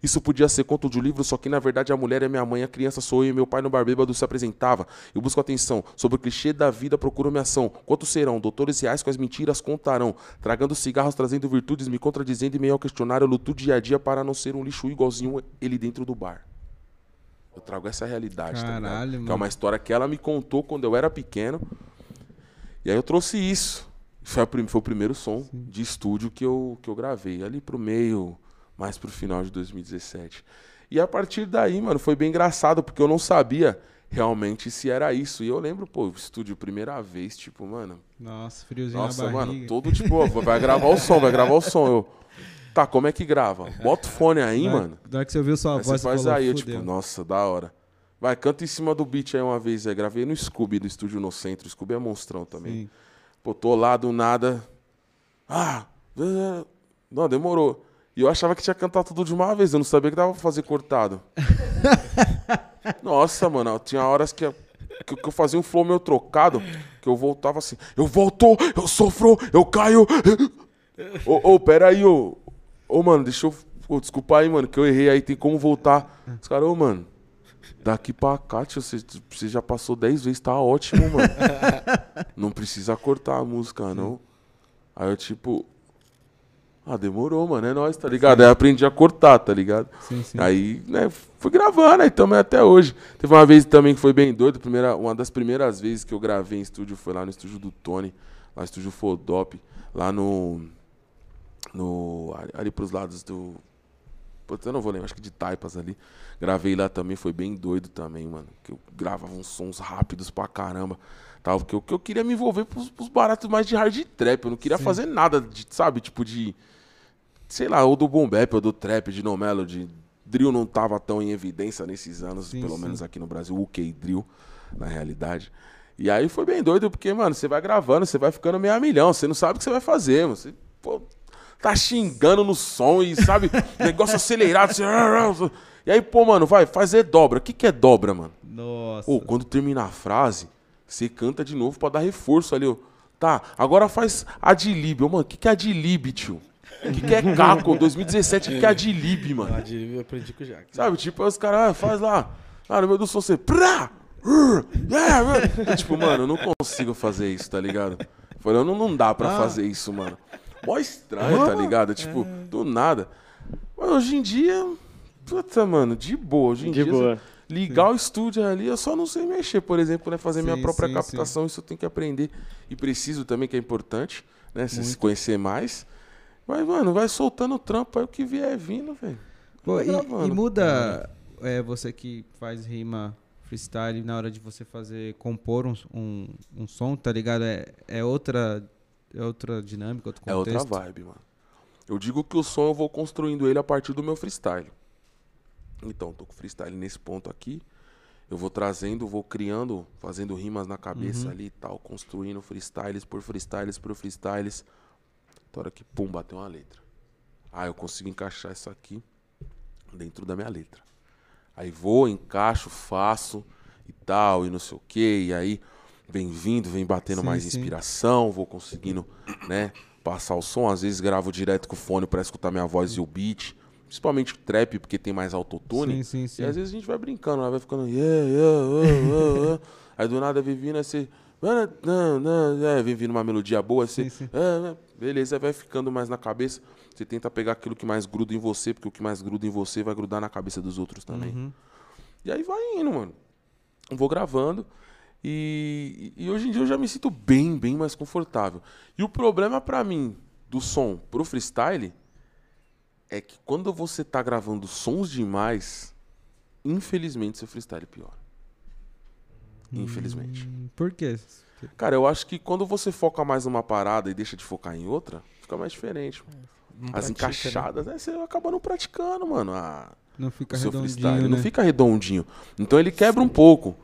Isso podia ser conto de um livro, só que na verdade a mulher é minha mãe, a criança sou eu e meu pai no bar bêbado se apresentava. Eu busco atenção, sobre o clichê da vida procuro minha ação. Quantos serão? Doutores reais com as mentiras contarão. Tragando cigarros, trazendo virtudes, me contradizendo e meio ao questionário, eu luto dia a dia para não ser um lixo igualzinho ele dentro do bar. Eu trago essa realidade, tá ligado? Caralho, Que é mano. uma história que ela me contou quando eu era pequeno. E aí eu trouxe isso. Foi, a foi o primeiro som de estúdio que eu, que eu gravei. Ali pro meio, mais pro final de 2017. E a partir daí, mano, foi bem engraçado, porque eu não sabia realmente se era isso. E eu lembro, pô, o estúdio primeira vez, tipo, mano. Nossa, friozinho Nossa, mano, todo tipo, ó, vai gravar o som, vai gravar o som. Eu, tá, como é que grava? Bota o fone aí, mano. Hora que você ouviu sua Aí voz, você faz falou, aí, eu, tipo, nossa, da hora. Vai, canta em cima do beat aí uma vez. Aí, gravei no Scooby, do estúdio no centro. Scooby é monstrão também. Sim. Pô, tô lá do nada. Ah, não, demorou. E eu achava que tinha que cantar tudo de uma vez. Eu não sabia que dava pra fazer cortado. <laughs> Nossa, mano, tinha horas que, que, que eu fazia um flow meio trocado, que eu voltava assim. Eu volto, eu sofro, eu caio. <laughs> Ô, ô, pera aí, ô. Ô, mano, deixa eu. Ô, desculpa aí, mano, que eu errei aí, tem como voltar. Os caras, ô, mano. Daqui pra cá, tio, você, você já passou 10 vezes, tá ótimo, mano. <laughs> não precisa cortar a música, não. Aí eu, tipo. Ah, demorou, mano, é nóis, tá ligado? Aí eu aprendi a cortar, tá ligado? Sim, sim. Aí, né, fui gravando, aí também até hoje. Teve uma vez também que foi bem doido. Primeira, uma das primeiras vezes que eu gravei em estúdio foi lá no estúdio do Tony, lá no estúdio Fodop, lá no. no ali, ali pros lados do. Putz, eu não vou lembrar, acho que de Taipas ali. Gravei lá também, foi bem doido também, mano. Que eu gravava uns sons rápidos pra caramba. Tal, porque eu, que eu queria me envolver pros, pros baratos mais de hard trap. Eu não queria Sim. fazer nada, de, sabe, tipo de. Sei lá, ou do boom bap, ou do trap, de no melody. Drill não tava tão em evidência nesses anos, Sim, pelo sim. menos aqui no Brasil, o UK Drill, na realidade. E aí foi bem doido, porque, mano, você vai gravando, você vai ficando meio a milhão, você não sabe o que você vai fazer, mano. Você, pô, tá xingando no som e, sabe, <laughs> negócio acelerado. Você... E aí, pô, mano, vai, fazer dobra. O que, que é dobra, mano? Nossa. Ou quando termina a frase, você canta de novo pra dar reforço ali, ó. Tá, agora faz adlib. Ô, mano, o que, que é adlib, tio? O que, que é Caco? <laughs> 2017, o que, que é adlib, mano? De- eu aprendi com o Jack. Sabe, tipo, os caras, ah, faz lá. Ah, no meio do som você. Prá! tipo, mano, eu não consigo fazer isso, tá ligado? Falei, não, não dá pra fazer isso, mano. Mó estranho, tá ligado? Tipo, do nada. Mas hoje em dia. Puta, mano, de boa. Hoje em De dia. boa. Ligar o estúdio ali, eu só não sei mexer, por exemplo, né? Fazer minha Sim, própria sim, captação, isso eu tenho que aprender. E preciso também, que é importante, né? Se se conhecer mais. Mas, mano, vai soltando o trampo aí, o que vier vindo, velho. E, e muda é, você que faz rima freestyle na hora de você fazer, compor um, um, um som, tá ligado? É, é outra é outra dinâmica, outro É outra contexto. vibe, mano. Eu digo que o som eu vou construindo ele a partir do meu freestyle. Então, tô com freestyle nesse ponto aqui. Eu vou trazendo, vou criando, fazendo rimas na cabeça ali e tal, construindo freestyles por freestyles por freestyles. A hora que, pum, bateu uma letra. Ah, eu consigo encaixar isso aqui dentro da minha letra. Aí vou, encaixo, faço e tal, e não sei o que. E aí vem vindo, vem batendo Sim, mais sim. inspiração, vou conseguindo, né, passar o som. Às vezes gravo direto com o fone pra escutar minha voz e o beat. Principalmente trap, porque tem mais autotune. Sim, sim, sim. E às vezes a gente vai brincando, vai ficando. Yeah, yeah, yeah, yeah, yeah. Aí do nada vem vindo esse. Não, não, é, vem vindo uma melodia boa, você. Sim, sim. É, beleza, vai ficando mais na cabeça. Você tenta pegar aquilo que mais gruda em você, porque o que mais gruda em você vai grudar na cabeça dos outros também. Uhum. E aí vai indo, mano. Vou gravando. E, e hoje em dia eu já me sinto bem, bem mais confortável. E o problema pra mim do som pro freestyle é que quando você tá gravando sons demais, infelizmente seu freestyle piora. Infelizmente. Hum, Por quê? Cara, eu acho que quando você foca mais numa parada e deixa de focar em outra, fica mais diferente. Não As pratica, né? encaixadas, né? Você acaba não praticando, mano. a- Não fica redondinho, né? Não fica redondinho. Então ele quebra um pouco.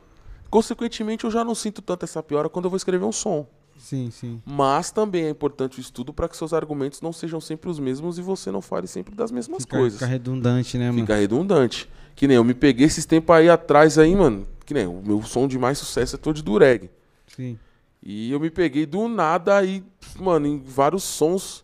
Consequentemente, eu já não sinto tanto essa piora quando eu vou escrever um som. Sim, sim. Mas também é importante o estudo para que seus argumentos não sejam sempre os mesmos e você não fale sempre das mesmas Fica, coisas. fica redundante, né, mano? Fica redundante. Que nem eu me peguei esses tempos aí atrás aí, mano. Que nem o meu som de mais sucesso é todo de dureg. Sim. E eu me peguei do nada aí, mano, em vários sons.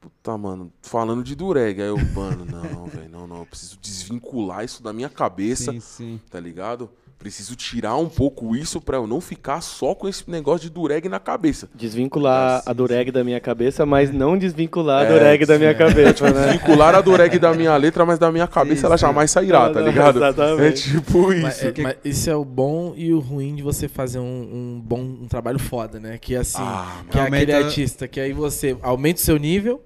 Puta, mano, falando de dureg. Aí eu, mano, não, <laughs> velho, não, não. Eu preciso desvincular isso da minha cabeça, Sim, sim. tá ligado? Preciso tirar um pouco isso pra eu não ficar só com esse negócio de dureg na cabeça. Desvincular Sim, a dureg da minha cabeça, mas não desvincular a É, dureg da minha sim, cabeça, né? Vincular a dureg da minha letra, mas da minha cabeça Sim, ela jamais sairá, tá ligado? <laughs> É exatamente. tipo isso. Mas, é, mas isso é o bom e o ruim de você fazer um, um bom um trabalho foda, né? Que assim, Ah, que é aquele artista que aí você aumenta o seu nível,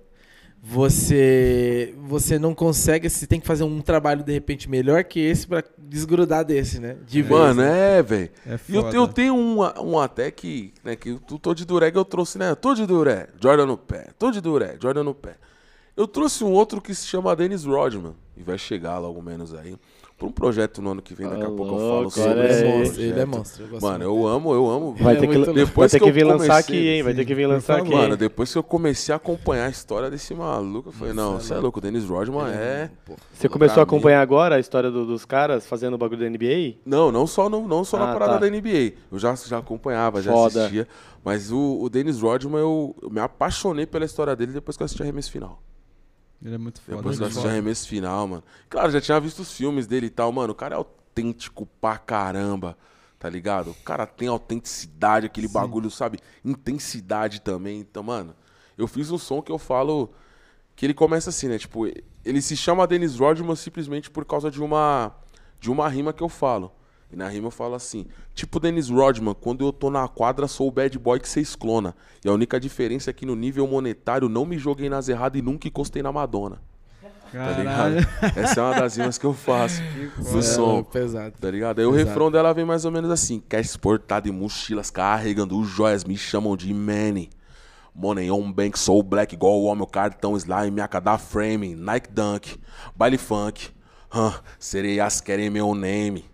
você você não consegue, você tem que fazer um trabalho de repente melhor que esse pra desgrudar desse, né? De vez. Mano, né? é, velho. É E eu, eu tenho um, um até que, né, que eu tô de dureg, eu trouxe, né? Tô de dureg, Jordan no pé. Tô de dureg, Jordan no pé. Eu trouxe um outro que se chama Dennis Rodman. E vai chegar logo menos aí. Pra um projeto no ano que vem, daqui a Ah, pouco eu falo sobre esse aí. projeto. Ele é monstro. eu gosto Mano, eu amo, eu amo. Vai É ter que, muito vai. Depois ter que que eu vir lançar comecei- aqui, hein? Vai ter que vir lançar aqui. Mano, depois que eu comecei a acompanhar a história desse maluco, eu falei, não, você é louco, o Dennis Rodman é... Pô, Você começou a pra mim- acompanhar agora a história do- dos caras fazendo o bagulho da NBA? Não, não só, no, não só na Ah, parada tá. da NBA. Eu já, já acompanhava, já Foda. assistia. Mas o, o Dennis Rodman, eu, eu me apaixonei pela história dele depois que eu assisti Arremesso Final. Ele é muito foda. Depois que eu muito assisti Arremesso Final, mano. Claro, já tinha visto os filmes dele e tal, mano. O cara é autêntico pra caramba, tá ligado? O cara tem autenticidade, aquele bagulho, sabe? Intensidade também. Então, mano, eu fiz um som que eu falo que ele começa assim, né? Tipo, ele se chama Dennis Rodman simplesmente por causa de uma de uma rima que eu falo. E na rima eu falo assim: Tipo Dennis Rodman, quando eu tô na quadra, sou o bad boy que cês clona. E a única diferença é que no nível monetário não me joguei nas erradas e nunca encostei na Madonna. Tá ligado? Caralho. Essa é uma das rimas que eu faço <laughs> no é, som. pesado. Tá ligado? Aí o Exato. refrão dela vem mais ou menos assim: Cash exportado e mochilas carregando joias, me chamam de Manny. Money on bank, sou black igual o meu cartão slime, minha cada frame, Nike Dunk, baile funk. Huh, sereias querem meu name.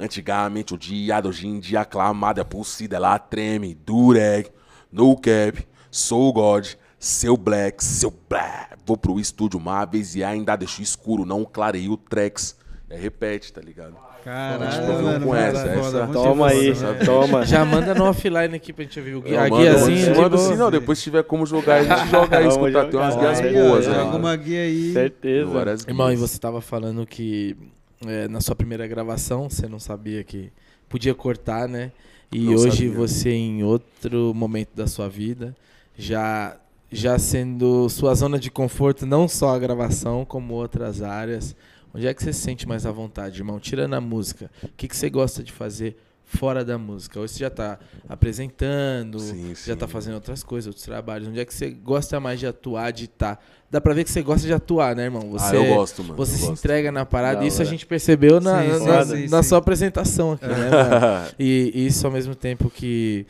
Antigamente odiado, hoje em dia aclamado, a pulsida ela treme. Dureg, no cap, sou God, seu black, seu black. Vou pro estúdio uma vez e ainda deixo escuro, não clarei o tracks. É, repete, tá ligado? Caralho, Tipo, não mano, conhece muito essa? foda, muito Toma aí, velho. toma. Já manda no offline aqui pra gente ouvir o guia. Eu A mando, mando, assim, sim, é boa. sim, não. Depois se tiver como jogar, a gente joga aí, escutar. Tem umas guias boas aí. Alguma guia aí. Certeza. Irmão, e você tava falando que é, na sua primeira gravação você não sabia que podia cortar, né? E Não hoje sabia. você em outro momento da sua vida, já já sendo sua zona de conforto não só a gravação, como outras áreas. Onde é que você se sente mais à vontade, irmão? Tirando a música, o que, que você gosta de fazer fora da música? Hoje você já tá apresentando, Sim, já tá sim. fazendo outras coisas, outros trabalhos. Onde é que você gosta mais de atuar, de estar? Dá pra ver que você gosta de atuar, né, irmão? Você, Ah, eu gosto, mano. você eu se gosto. entrega na parada. Da Isso a hora. gente percebeu na, Sim, na- sim, na- sim, na sim. sua apresentação aqui, né, mano? <laughs> E isso ao mesmo tempo que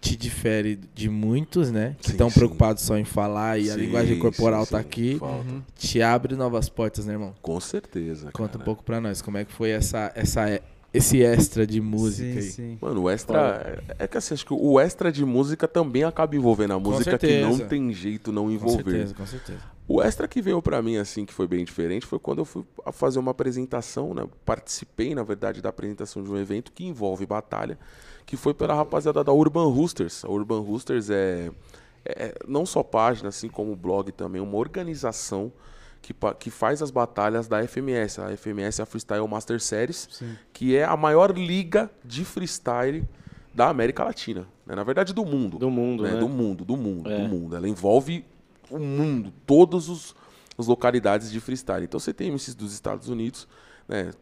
te difere de muitos, né? Que estão preocupados só em falar e a Sim, linguagem corporal sim, tá sim. aqui. Falta. Te abre novas portas, né, irmão? Com certeza. Conta um cara. pouco pra nós, como é que foi essa, essa, esse extra de música sim, aí. sim. Mano, o extra. É que assim, acho que o extra de música também acaba envolvendo a música que não tem jeito não Com envolver. certeza, com certeza. O extra que veio pra mim, assim, que foi bem diferente, foi quando eu fui a fazer uma apresentação, né? Participei, na verdade, da apresentação de um evento que envolve batalha, que foi pela rapaziada da Urban Roosters. A Urban Roosters é, é não só página, assim como blog também, uma organização que, que faz as batalhas da FMS. A FMS é a Freestyle Master Series, Sim. que é a maior liga de freestyle da América Latina. né? Na verdade, do mundo Do mundo, né? né? Do mundo, do mundo, É. do mundo. Ela envolve o mundo, todas os, as localidades de freestyle. Então você tem MCs dos Estados Unidos, né?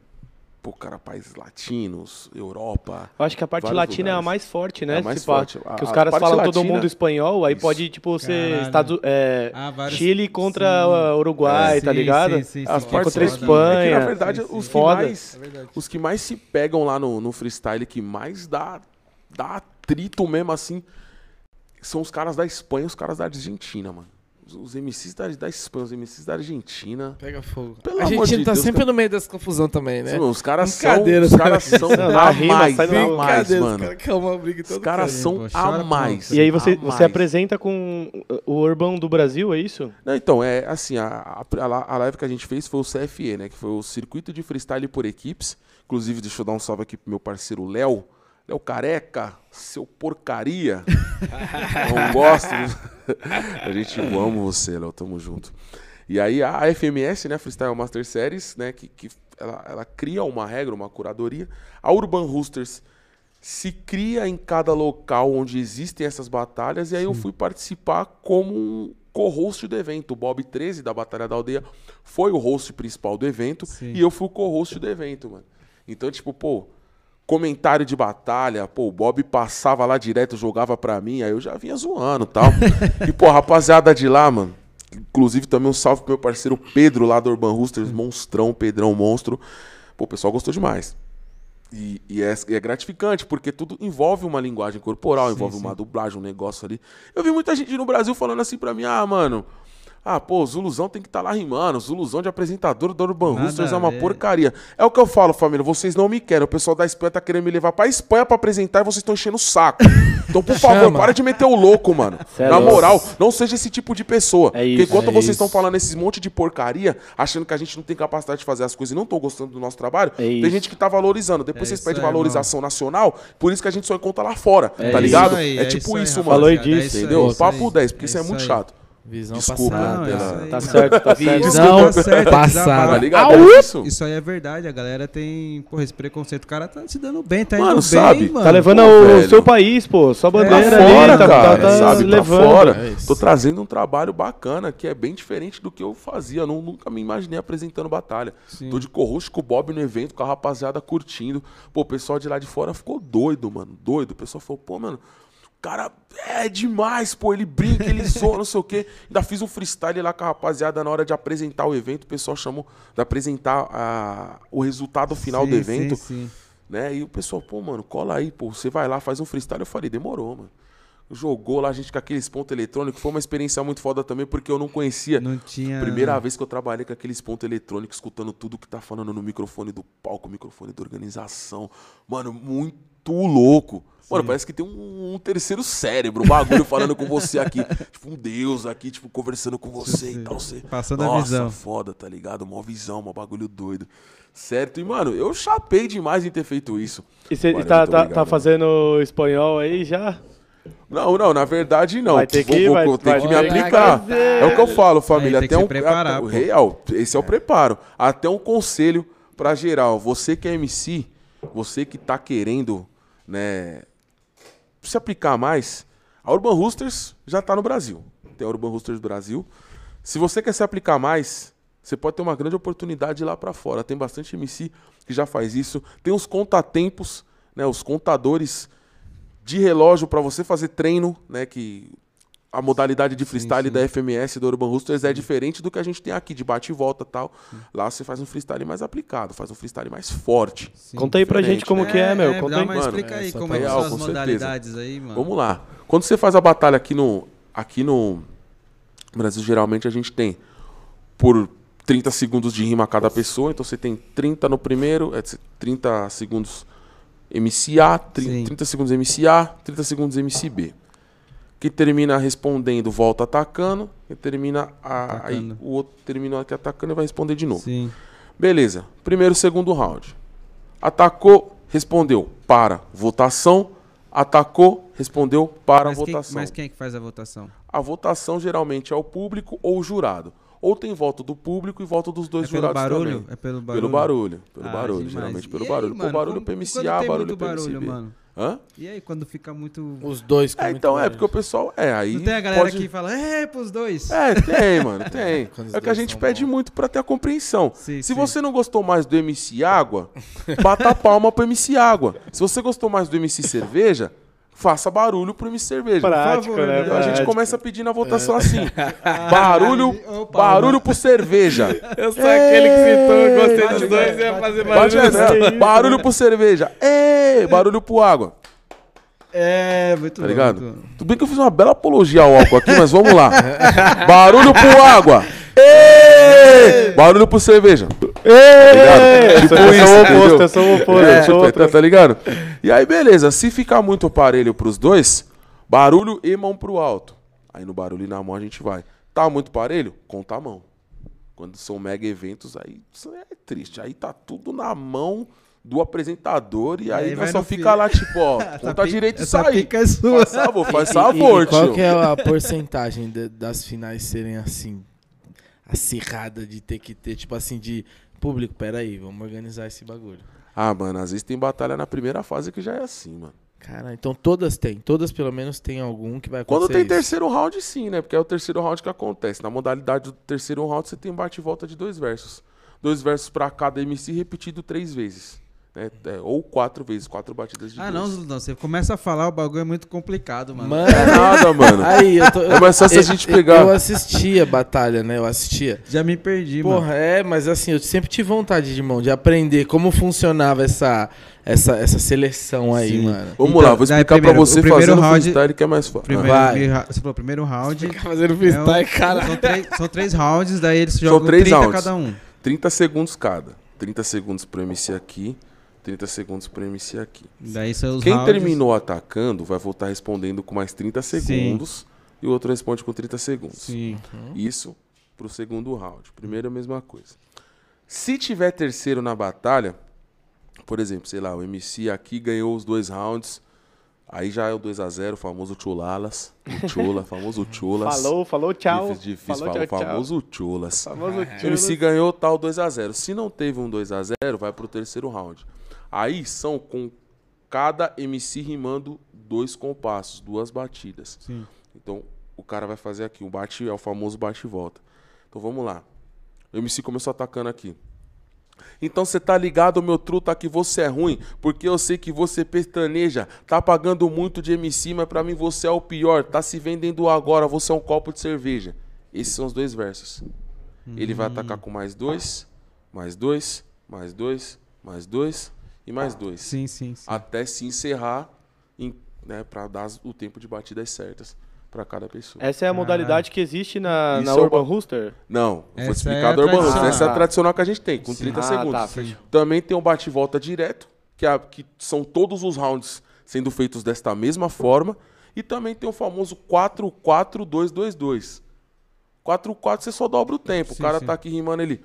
Pô, cara, países latinos, Europa. Eu acho que a parte latina é a lugares. mais forte, né? É a mais pá, forte. A- que os caras falam todo latina- mundo espanhol, aí Isso. pode, tipo, ser Caralho. Estados, é, Ah, vários- Chile contra Sim. uh, Uruguai, É, tá sim, ligado? sim, sim, As sim. partes contra a. Espanha. É que, na verdade, Sim, sim. os que Foda. mais. É verdade. Os que mais se pegam lá no, no freestyle, que mais dá, dá atrito mesmo assim, são os caras da Espanha e os caras da Argentina, mano. Os MCs da, da Espanha, os MCs da Argentina. Pega fogo. Pelo a gente de tá Deus, sempre cara. no meio dessa confusão também, né? Os caras são, Brincadeira, os caras são a mais, a mano. e Os todo caras são pô, a mais. E aí você, você apresenta com o Urban do Brasil, é isso? Não, então, é assim, a, a, a live que a gente fez foi o CFE, né? Que foi o Circuito de Freestyle por Equipes. Inclusive, deixa eu dar um salve aqui pro meu parceiro Léo. Léo Careca, seu porcaria. Não gosto. <laughs> a gente eu amo você, Léo, tamo junto. E aí a FMS, né, Freestyle Master Series, né, que, que ela, ela cria uma regra, uma curadoria. A Urban Roosters se cria em cada local onde existem essas batalhas, e aí eu fui participar como um co-host do evento. O Bob 13, da Batalha da Aldeia, foi o host principal do evento, Sim. e eu fui o co-host do evento, mano. Então, tipo, pô, comentário de batalha, pô, o Bob passava lá direto, jogava pra mim, aí eu já vinha zoando e tal. <laughs> e, pô, rapaziada de lá, mano, inclusive também um salve pro meu parceiro Pedro lá do Urban Roosters, monstrão, Pedrão, monstro. Pô, o pessoal gostou demais. E, e é, e é gratificante, porque tudo envolve uma linguagem corporal, Sim, envolve sim. uma dublagem, um negócio ali. Eu vi muita gente no Brasil falando assim pra mim, ah, mano, ah, pô, Zuluzão tem que estar lá rimando, Zuluzão de apresentador do Urban Roosters é uma porcaria. É o que eu falo, família, vocês não me querem, o pessoal da Espanha tá querendo me levar pra Espanha pra apresentar e vocês estão enchendo o saco. Então, por <laughs> favor, Chama. para de meter o louco, mano. Cê é Na moral, não seja esse tipo de pessoa. É Porque isso, enquanto é vocês estão falando esses monte de porcaria, achando que a gente não tem capacidade de fazer as coisas e não estão gostando do nosso trabalho, É tem gente que tá valorizando. Depois É vocês pedem valorização nacional, por isso que a gente só encontra lá fora, É tá ligado? aí, é, é tipo isso aí, mano. Falou disso, é Entendeu? Papo aí, 10, porque isso é muito chato. Visão Desculpa, passada. Não, é pela- Tá certo, tá certo. Não, tá certo, passada. desabafo. Tá ligado? É isso. Isso aí é verdade, a galera tem, porra, esse preconceito. O cara tá se dando bem, tá Mano, indo bem, sabe? mano. Tá levando Pô, o velho. seu país, pô. Sua Tá bandeira fora, ali, tá, cara, tá, tá sabe? levando. Tá fora. É. Tô trazendo um trabalho bacana que é bem diferente do que eu fazia. Eu não- nunca me imaginei apresentando batalha. Sim. Tô de corroxo com o Bob no evento, com a rapaziada curtindo. Pô, o pessoal de lá de fora ficou doido, mano. Doido. O pessoal falou, pô, mano, cara é demais, pô. Ele brinca, ele <laughs> zoa, não sei o quê. Ainda fiz um freestyle lá com a rapaziada na hora de apresentar o evento. O pessoal chamou de apresentar a- o resultado final Sim, do evento Sim, sim. né? E o pessoal, pô, mano, cola aí, pô, você vai lá, faz um freestyle. Eu falei, demorou, mano. Jogou lá a gente com aqueles pontos eletrônicos. Foi uma experiência muito foda também, porque eu não conhecia. Não tinha. Primeira vez que eu trabalhei com aqueles pontos eletrônicos, escutando tudo que tá falando no microfone do palco, microfone da organização. Mano, muito louco. Mano, parece que tem um, um terceiro cérebro, um bagulho falando com você aqui. <laughs> Tipo, um deus aqui, tipo, conversando com você e tal. Você... Passando a Nossa, visão. foda, tá ligado? Mó visão, mó bagulho doido. Certo? E, mano, eu chapei demais em ter feito isso. E você Valeu, tá, muito tá, tá fazendo espanhol aí já? Não, não, na verdade não. Vai ter Vou- que- vou- vai- vou ter vai que me aplicar. É o que eu falo, família. Tem que Até se um, preparar, pô. real, esse é o preparo. Até um conselho pra geral. Você que é MC, você que tá querendo, né, se aplicar mais, a Urban Roosters já tá no Brasil. Tem a Urban Roosters Brasil. Se você quer se aplicar mais, você pode ter uma grande oportunidade lá pra fora. Tem bastante MC que já faz isso. Tem os contatempos, né, os contadores de relógio para você fazer treino, né, que a modalidade de freestyle sim. da FMS do Urban Roosters é diferente do que a gente tem aqui de bate e volta, tal. Lá você faz um freestyle mais aplicado, faz um freestyle mais forte. Sim. Conta aí pra diferente. gente como que é, meu. É, Conta dá aí. Mano, explica aí como é que real, são as com certeza. modalidades aí, mano. Vamos lá. Quando você faz a batalha aqui no aqui no Brasil, geralmente a gente tem por 30 segundos de rima a cada pessoa, então você tem 30 no primeiro, é 30 segundos MCA, 30, Sim. 30 segundos MCA, 30 segundos MCB. Que termina respondendo, volta atacando, e termina a, aí o outro termina aqui atacando e vai responder de novo. Sim. Beleza. Primeiro, segundo round. Atacou, respondeu para votação. Atacou, respondeu para Mas quem, votação. mas quem é que faz a votação? A votação geralmente é o público ou o jurado. Ou tem voto do público e voto dos dois é pelo jurados barulho? também. É pelo barulho? Pelo barulho. Pelo Ah, barulho, demais. geralmente pelo E aí, barulho. mano, Pô, barulho como- pro quando MCA, tem barulho muito pro barulho, mano. Hã? E aí, quando fica muito... Os dois É, muito então, é porque o pessoal. É, aí. Não tem a galera pode... que fala, é, pros dois. É, tem, mano, tem. <laughs> É o que a gente pede bons. muito pra ter a compreensão. Sim, Se sim. você não gostou mais do MC Água, bata a palma pro MC Água. Se você gostou mais do MC Cerveja, faça barulho pro MC Cerveja. Prático, favor, né? né? A gente começa pedindo a votação assim. <laughs> Barulho, Opa, barulho pro cerveja. Eu sou aquele que citou, gostei dos dois e ia fazer bate. Bate barulho. essa, barulho pro cerveja. Ê, barulho pro água. É, muito Tá bom, ligado? muito bom. Tudo bem que eu fiz uma bela apologia ao álcool aqui, mas vamos lá. Barulho pro água. Ê! Barulho pro cerveja. Tipo eu sou o oposto, entendeu? eu sou o oposto. É, tá, outro. tá ligado? E aí, beleza. Se ficar muito parelho pros dois, barulho e mão pro alto. Aí no barulho e na mão a gente vai. Tá muito parelho? Conta a mão. Quando são mega eventos, aí isso é triste. Aí tá tudo na mão do apresentador e aí, aí só fica fi- lá, tipo, ó, Essa conta direito aí. pica é sua. Faz favor, faz E- e- favor, e qual que é a porcentagem de- das finais serem assim, acirrada de ter que ter, tipo assim, de público, peraí, vamos organizar esse bagulho. Ah, mano, às vezes tem batalha na primeira fase que já é assim, mano. Cara, então todas têm, todas pelo menos tem algum que vai acontecer Quando tem isso. terceiro round, sim, né? Porque é o terceiro round que acontece. Na modalidade do terceiro round, você tem bate e volta de dois versos. Dois versos pra cada MC repetido três vezes. Né? É, ou quatro vezes, quatro batidas de Ah, dois. não, não, você começa a falar, o bagulho é muito complicado, mano. Mano, É nada, mano. aí eu tô... É mais só se a gente pegar- Eu assistia a batalha, né? Eu assistia. Já me perdi, mano. Porra, é, mas assim, eu sempre tive vontade de, irmão, de aprender como funcionava essa, essa, essa seleção aí, Sim. mano. Vamos Então, lá, vou explicar primeiro, pra você o primeiro fazendo round- freestyle que é mais fácil. Primeiro, Vai. primeiro- você falou primeiro round. Fazendo é um- freestyle, cara. são, três, são três rounds, daí eles São jogam três 30 rounds. cada um. 30 segundos cada. 30 segundos pro MC aqui, 30 segundos pro MC aqui. Daí são os Quem rounds. terminou atacando vai voltar respondendo com mais 30 segundos e o outro responde com 30 segundos. Sim. Isso pro segundo round. Primeiro a mesma coisa. Se tiver terceiro na batalha, por exemplo, sei lá, o MC aqui ganhou os dois rounds, aí já é o 2 a 0 o famoso Chulalas. O Chula, <laughs> famoso Chulas. Falou, falou tchau. Difícil, difícil falou falar, tchau, o tchau. famoso Chulas. Famoso O MC ganhou tal 2 a 0 Se não teve um 2 a 0 vai pro terceiro round. Aí são com cada MC rimando dois compassos, duas batidas. Sim. Então o cara vai fazer aqui, o bate é o famoso bate e volta. Então vamos lá. O MC começou atacando aqui. Então você tá ligado, meu truta, que você é ruim, porque eu sei que você pestaneja, tá pagando muito de MC, mas pra mim você é o pior, tá se vendendo agora, você é um copo de cerveja. Esses são os dois versos. Ele vai atacar com mais dois, mais dois, mais dois, mais dois e mais dois. Sim, sim, sim. Até se encerrar, em, né, para dar o tempo de batidas certas pra cada pessoa. Essa é a modalidade que existe na, na Isso é Urban Rooster? Não, eu vou Essa explicar é a do Urban Rooster. Essa é a tradicional que a gente tem, com Sim. 30 Ah, segundos. tá. Também tem o bate e volta direto, que, é que são todos os rounds sendo feitos desta mesma forma. E também tem o famoso 4-4-2-2-2. 4-4 você só dobra o tempo. Sim, o cara sim. tá aqui rimando ele.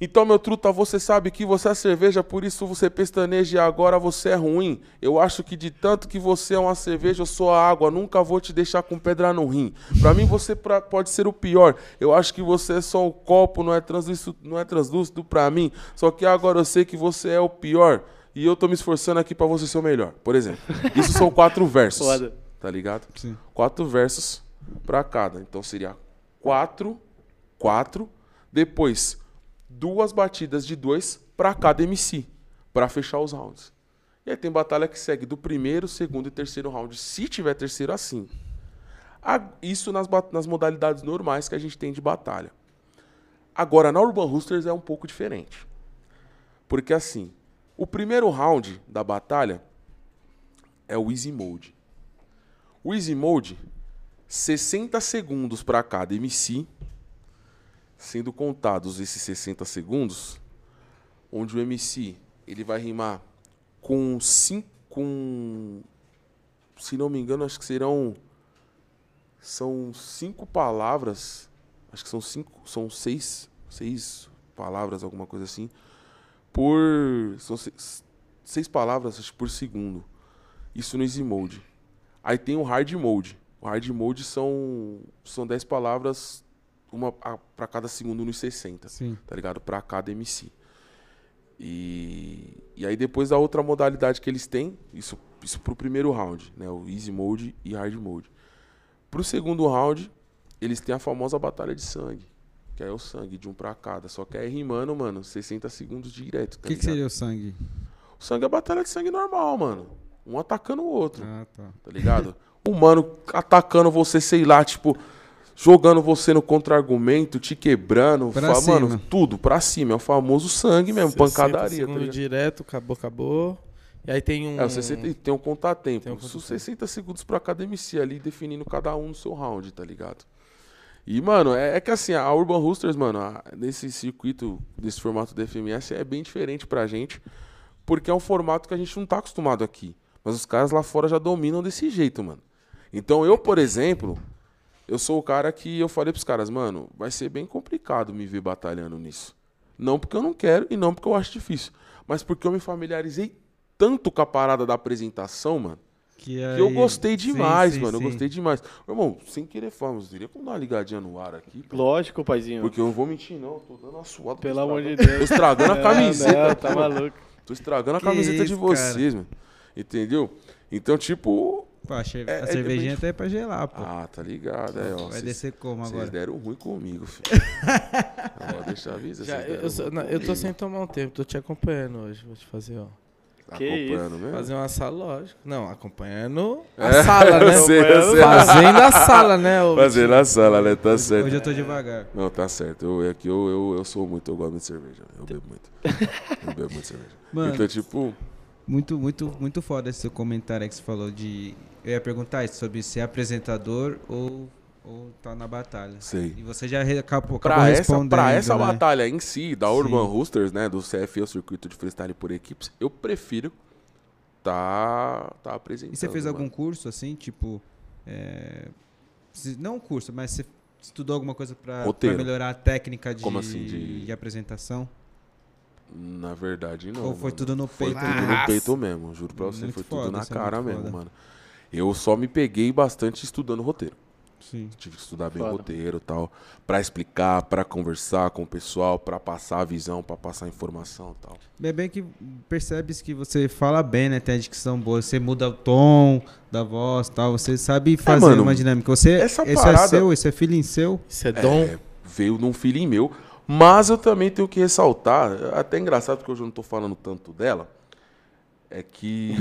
Então, meu truta, você sabe que você é cerveja, por isso você pestaneja e agora você é ruim. Eu acho que de tanto que você é uma cerveja, eu sou a água. Nunca vou te deixar com pedra no rim. Pra mim, você pra- pode ser o pior. Eu acho que você é só um copo, não é translúcido, não é translúcido pra mim. Só que agora eu sei que você é o pior. E eu tô me esforçando aqui pra você ser o melhor. Por exemplo, isso são quatro versos. <laughs> Foda. Tá ligado? Sim. Quatro versos pra cada. Então seria quatro, quatro, depois duas batidas de dois pra cada MC, pra fechar os rounds. E aí tem batalha que segue do primeiro, segundo e terceiro round, se tiver terceiro assim. Isso nas, nas modalidades normais que a gente tem de batalha. Agora, na Urban Roosters é um pouco diferente. Porque assim, o primeiro round da batalha é o Easy Mode. O Easy Mode, 60 segundos para cada MC, sendo contados esses 60 segundos, onde o MC ele vai rimar com cinco, com, se não me engano, acho que serão são cinco palavras, acho que são cinco, são seis, seis palavras, alguma coisa assim, por são seis, seis palavras acho, por segundo. Isso no Easy Mode. Aí tem o Hard Mode. O Hard Mode são são 10 palavras uma para cada segundo nos 60 Sim. tá ligado? Para cada MC. E, e aí depois a outra modalidade que eles têm, isso, isso pro primeiro round, né? O Easy Mode e Hard Mode. Pro segundo round, eles têm a famosa batalha de sangue. Que é o sangue de um pra cada. Só que é rimando, mano, 60 segundos direto. O Tá que, que seria o sangue? O sangue é batalha de sangue normal, mano. Um atacando o outro Ah, tá. tá ligado? Um mano atacando você, sei lá, tipo, jogando você no contra-argumento, te quebrando, Pra fa- mano, tudo pra cima. É o famoso sangue mesmo, 60 pancadaria. Tá segundos ligado? direto, acabou, acabou. E aí tem um. É, você tem, tem um contatempo. Tem um contatempo. 60 segundos pra cada MC ali, definindo cada um no seu round, tá ligado? E, mano, é, é que assim, a Urban Roosters, mano, a- nesse circuito, desse formato do FMS, é bem diferente pra gente, porque é um formato que a gente não tá acostumado aqui. Mas os caras lá fora já dominam desse jeito, mano. Então eu, por exemplo, eu sou o cara que eu falei pros caras, mano, vai ser bem complicado me ver batalhando nisso. Não porque eu não quero e não porque eu acho difícil, mas porque eu me familiarizei tanto com a parada da apresentação, mano, Que, que eu aí- gostei sim, demais, sim, mano. sim. Eu gostei demais. Meu irmão, sem querer falar, mas eu teria como dar uma ligadinha no ar aqui? pô? Lógico, paizinho. Porque eu não vou mentir, não. Eu tô dando uma suada. Pelo amor de Deus. Tô estragando a camiseta. não, tá maluco. Tô estragando a Que camiseta de isso, vocês, mano. Entendeu? Então, tipo. Pô, a, che- É- a é cervejinha bem- até é pra gelar, pô. Ah, tá ligado. É, ó. Vai Vocês descer como vocês agora? deram ruim comigo, filho. <laughs> Não, deixa eu avisar. Já, vocês eu, sou- não, eu tô sem tomar um tempo, tô te acompanhando hoje. Vou te fazer, ó. Tá Que acompanhando mesmo? Fazer uma sala, lógico. Não, acompanhando a É, sala, né? <laughs> sei. Fazendo a sala, né? ô Fazer na sala, né? Tá certo. Hoje eu tô devagar. Não, tá certo. Eu, é que eu, eu, eu sou muito, eu gosto muito de cerveja. Eu bebo muito. Eu bebo muito cerveja. <laughs> Mano, Então, tipo, muito, muito, muito foda esse seu comentário aí que você falou de. Eu ia perguntar isso, sobre ser apresentador ou, ou tá na batalha. sei. E você já acabou, acabou Pra essa, respondendo. pra essa né? batalha em si, da Urban Sim. Roosters, né, do CFE, o Circuito de Freestyle por Equipes, eu prefiro tá, tá apresentando. E você fez mano. algum curso assim, tipo. é, Não um curso, mas você estudou alguma coisa pra, pra Roteiro. melhorar a técnica de, Como assim, de- de apresentação? Na verdade, não. ou foi mano. tudo no Foi peito? tudo Nossa. no peito mesmo, juro pra você. Muito foi foda, tudo na é cara muito mesmo, foda. mano. Eu só me peguei bastante estudando roteiro. Sim. Tive que estudar bem Foda. roteiro e tal, pra explicar, pra conversar com o pessoal, pra passar a visão, pra passar a informação e tal. É bem que percebes que você fala bem, né? Tem a dicção boa. Você muda o tom da voz tal. Você sabe fazer mano, uma dinâmica. Você, essa isso parada- é seu, isso é feeling seu. Isso é dom. É, veio num feeling meu. Mas eu também tenho que ressaltar, é até engraçado porque hoje eu não tô falando tanto dela, é que.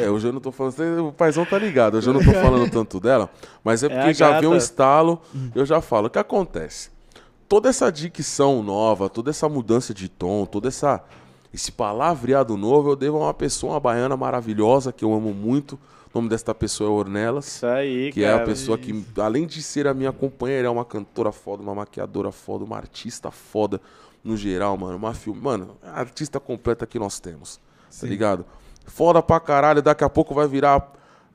é, hoje eu não tô falando. O paizão tá ligado, hoje eu não tô falando tanto dela, mas é É porque a já veio um estalo, eu já falo. O que acontece? Toda essa dicção nova, toda essa mudança de tom, todo essa, esse palavreado novo, eu devo a uma pessoa, uma baiana maravilhosa, que eu amo muito. O nome desta pessoa é Ornelas. Isso aí, Que é cara. a pessoa que, além de ser a minha companheira, é uma cantora foda, uma maquiadora foda, uma artista foda no geral, mano. Uma filme. Mano, a artista completa que nós temos. Tá ligado? Foda pra caralho, daqui a pouco vai virar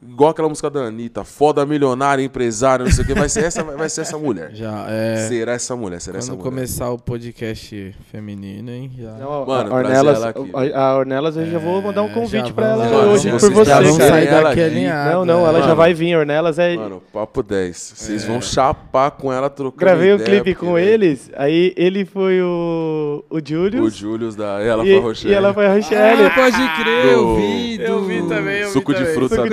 igual aquela música da Anitta, foda milionária, empresária, não sei o que. Vai ser essa, vai ser essa mulher. Já, é. Será essa mulher, será essa Quando mulher. começar o podcast feminino, hein? Já. Não, Mano, a Ornelas, ela aqui. a a Ornelas eu já vou mandar um É, convite pra ela vamos- Mano, hoje por vocês você, vão sair daqui aqui- alinhado. Não, não, ela Mano. já vai vir. Ornelas é. Mano, papo 10. Vocês É. vão chapar com ela trocando Gravei um ideia, clipe com velho, eles, aí ele foi o, o O Julius Julius da. Ela e, foi a Rochelle. e ela foi a Rochelle. Ah, pode crer, eu Do- vi. Eu do- vi também, eu vi Suco de também. de fruta. Fruta,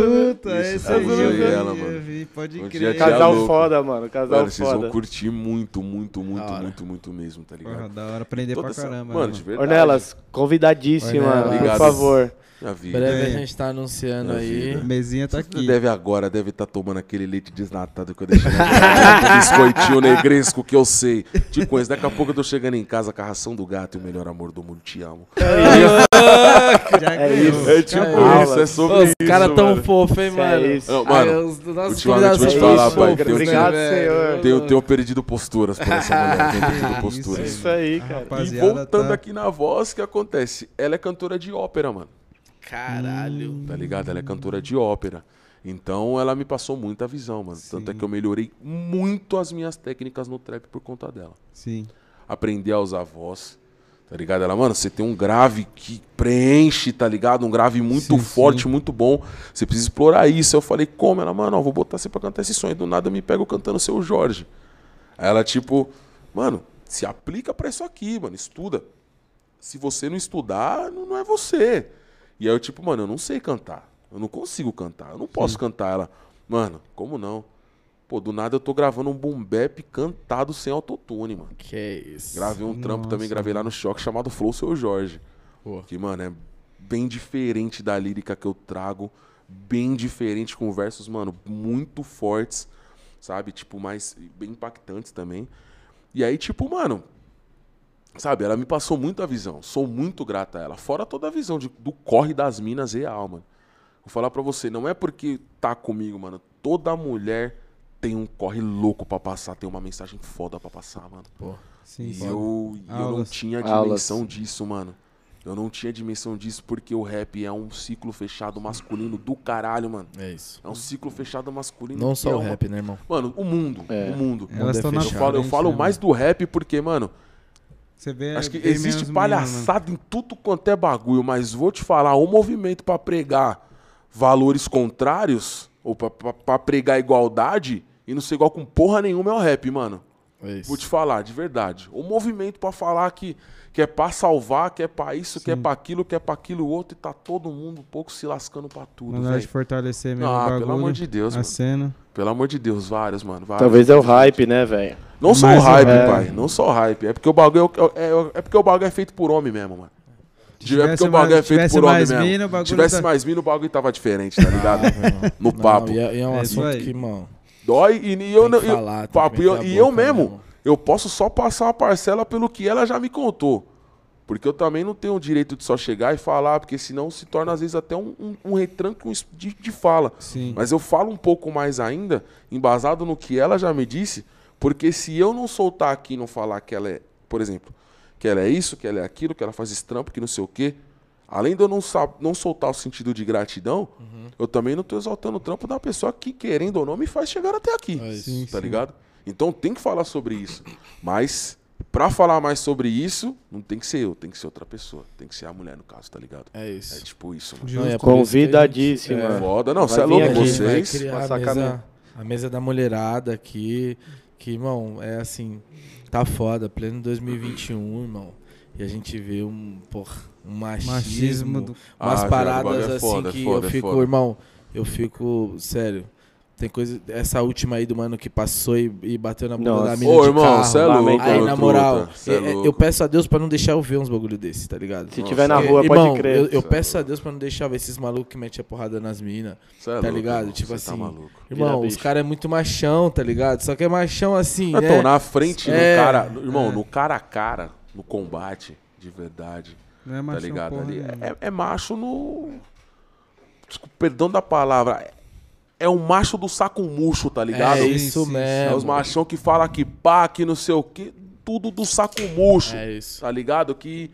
Isso, esse foi aí, eu eu e vi, ela, eu mano. vi, pode Um crer. Casal louco. foda, mano. Casal Mano, vocês vão foda. curtir muito, muito, muito, muito, muito mesmo, tá ligado? Porra, da hora aprender Toda pra essa- caramba. Mano, né, de verdade. Ornelas, convidadíssima, Ornelas. por Obrigado. favor. Minha vida. Breve a É. gente tá anunciando aí. A mesinha tá aqui. Deve agora, deve estar tomando aquele leite desnatado que eu deixei na biscoitinho negresco que eu sei. Te conheço. Daqui a pouco eu tô chegando em casa com a ração do gato e o melhor amor do mundo. Te amo. Já É ganhou. isso. É tipo É, isso, é sobre Ô, isso. Os caras tão mano. fofos, hein, Isso é mano? isso. Não, mano, Ai, os nossos ultimamente vou te são falar, fofos, pai, tenho- Obrigado, velho? senhor. Tenho, tenho perdido posturas por essa mulher. Tenho perdido <laughs> Isso, posturas. Isso aí, cara. E Rapaziada, voltando tá- aqui na voz, o que acontece? Ela é cantora de ópera, mano. Caralho. Tá ligado? Ela é cantora de ópera. Então ela me passou muita visão, mano. Tanto é Sim. que eu melhorei muito as minhas técnicas no trap por conta dela. Sim. Aprendi a usar a voz. Tá ligado? Ela, mano, você tem um grave que preenche, tá ligado? Um grave muito Sim, forte, sim. muito bom. Você precisa explorar isso. Eu falei, como? Ela, mano, ó, vou botar você pra cantar esse sonho. Do nada eu me pego cantando seu Jorge. Aí ela, tipo, mano, se aplica pra isso aqui, mano. Estuda. Se você não estudar, não não é você. E aí eu, tipo, mano, eu não sei cantar. Eu não consigo cantar. Eu não posso cantar. Ela, mano, como não? Pô, do nada eu tô gravando um boom bap cantado sem autotune, mano. Que isso. Gravei um trampo Nossa, também, gravei lá no Choque, chamado Flow Seu Jorge. Pô. Que, mano, é bem diferente da lírica que eu trago. Bem diferente, com versos, mano, muito fortes, sabe? Tipo, mais bem impactantes também. E aí, tipo, mano, Sabe, ela me passou muita visão. Sou muito grata a ela. Fora toda a visão de- do corre das minas real, mano. Vou falar pra você, não é porque tá comigo, mano. Toda mulher tem um corre louco pra passar, tem uma mensagem foda pra passar, mano. Pô, Sim, E sim. eu, e eu não tinha Aulas. dimensão disso, mano. Eu não tinha dimensão disso porque o rap é um ciclo fechado masculino do caralho, mano. é isso. É um ciclo fechado masculino. Não só é o uma- rap, né, irmão? Mano, o mundo. É. O mundo. Elas é estão na Eu fechado. falo, eu falo né, mais do rap porque, mano, Você vê acho que existe menos palhaçada em tudo quanto é bagulho, mas vou te falar, o movimento pra pregar valores contrários, ou pra pregar igualdade, e não ser igual com porra nenhuma é o rap, mano. É isso. Vou te falar, de verdade. O movimento pra falar que, que é pra salvar, que é pra isso, que é pra aquilo, que é pra aquilo outro, e tá todo mundo um pouco se lascando pra tudo, nós de fortalecer mesmo Ah, o pelo bagulho, amor de Deus, a mano. cena. Pelo amor de Deus, vários, mano. Vários. Talvez é o hype, né, velho? Não só o o hype, rap. pai. Não só o hype. É porque o bagulho é, é- é porque o bagulho é feito por homem mesmo, mano. Se é tivesse porque o bagulho é mais- feito tivesse por homem mesmo. mina, o bagulho tivesse tá- mais mina, o bagulho tava diferente, tá ligado? <laughs> no Não, papo. E é, e é um É assunto que, mano. Dói e, e eu não. falar, papo, e eu, e eu mesmo. Eu posso só passar uma parcela pelo que ela já me contou. Porque eu também não tenho o direito de só chegar e falar, porque senão se torna às vezes até um, um, um retranque es- de, de fala. Sim. Mas eu falo um pouco mais ainda, embasado no que ela já me disse, porque se eu não soltar aqui e não falar que ela é, por exemplo, que ela é isso, que ela é aquilo, que ela faz esse trampo, que não sei o quê, além de eu não, não soltar o sentido de gratidão, eu também não tô exaltando o trampo da pessoa que, querendo ou não, me faz chegar até aqui. É isso. Sim, Tá sim. ligado? Então tem que falar sobre isso. Mas, pra falar mais sobre isso, não tem que ser eu, tem que ser outra pessoa. Tem que ser a mulher, no caso, tá ligado? É É isso. tipo isso, mano. Não, é por isso que a gente- Convidadíssimo, é, mano. Foda, não, Vai você é louco, vocês. criar a mesa, a mesa da mulherada aqui, que, irmão, é assim, tá foda, pleno 2021, irmão. E a gente vê um, porra, um machismo, Machismo do- umas Ah, paradas é assim foda, é que foda, eu é fico, foda. irmão, eu fico, sério. Tem coisa, essa última aí do mano que passou e, e bateu na bunda Nossa. da mina Ô, de irmão, você é louco. Aí, na moral, é é- é- eu louco. peço a Deus pra não deixar eu ver uns bagulho desse, tá ligado? Se Nossa, tiver na é- rua, Irmão, pode crer. Eu, eu é peço a louco. Deus pra não deixar ver esses malucos que metem a porrada nas minas. É tá louco, ligado? irmão, Tipo cê assim, Tá maluco. Irmão, Vira os caras é muito machão, tá ligado? Só que é machão assim, né? Então, na frente, É, no cara, irmão, é. no cara a cara, no combate, de verdade, Não é tá machão ligado? porra Ali, é, é macho no. Desculpa, perdão da palavra. É, é um macho do saco murcho, tá ligado? É isso mesmo. É os machão que fala que pá, que não sei o que, tudo do saco murcho, É isso. tá ligado? Que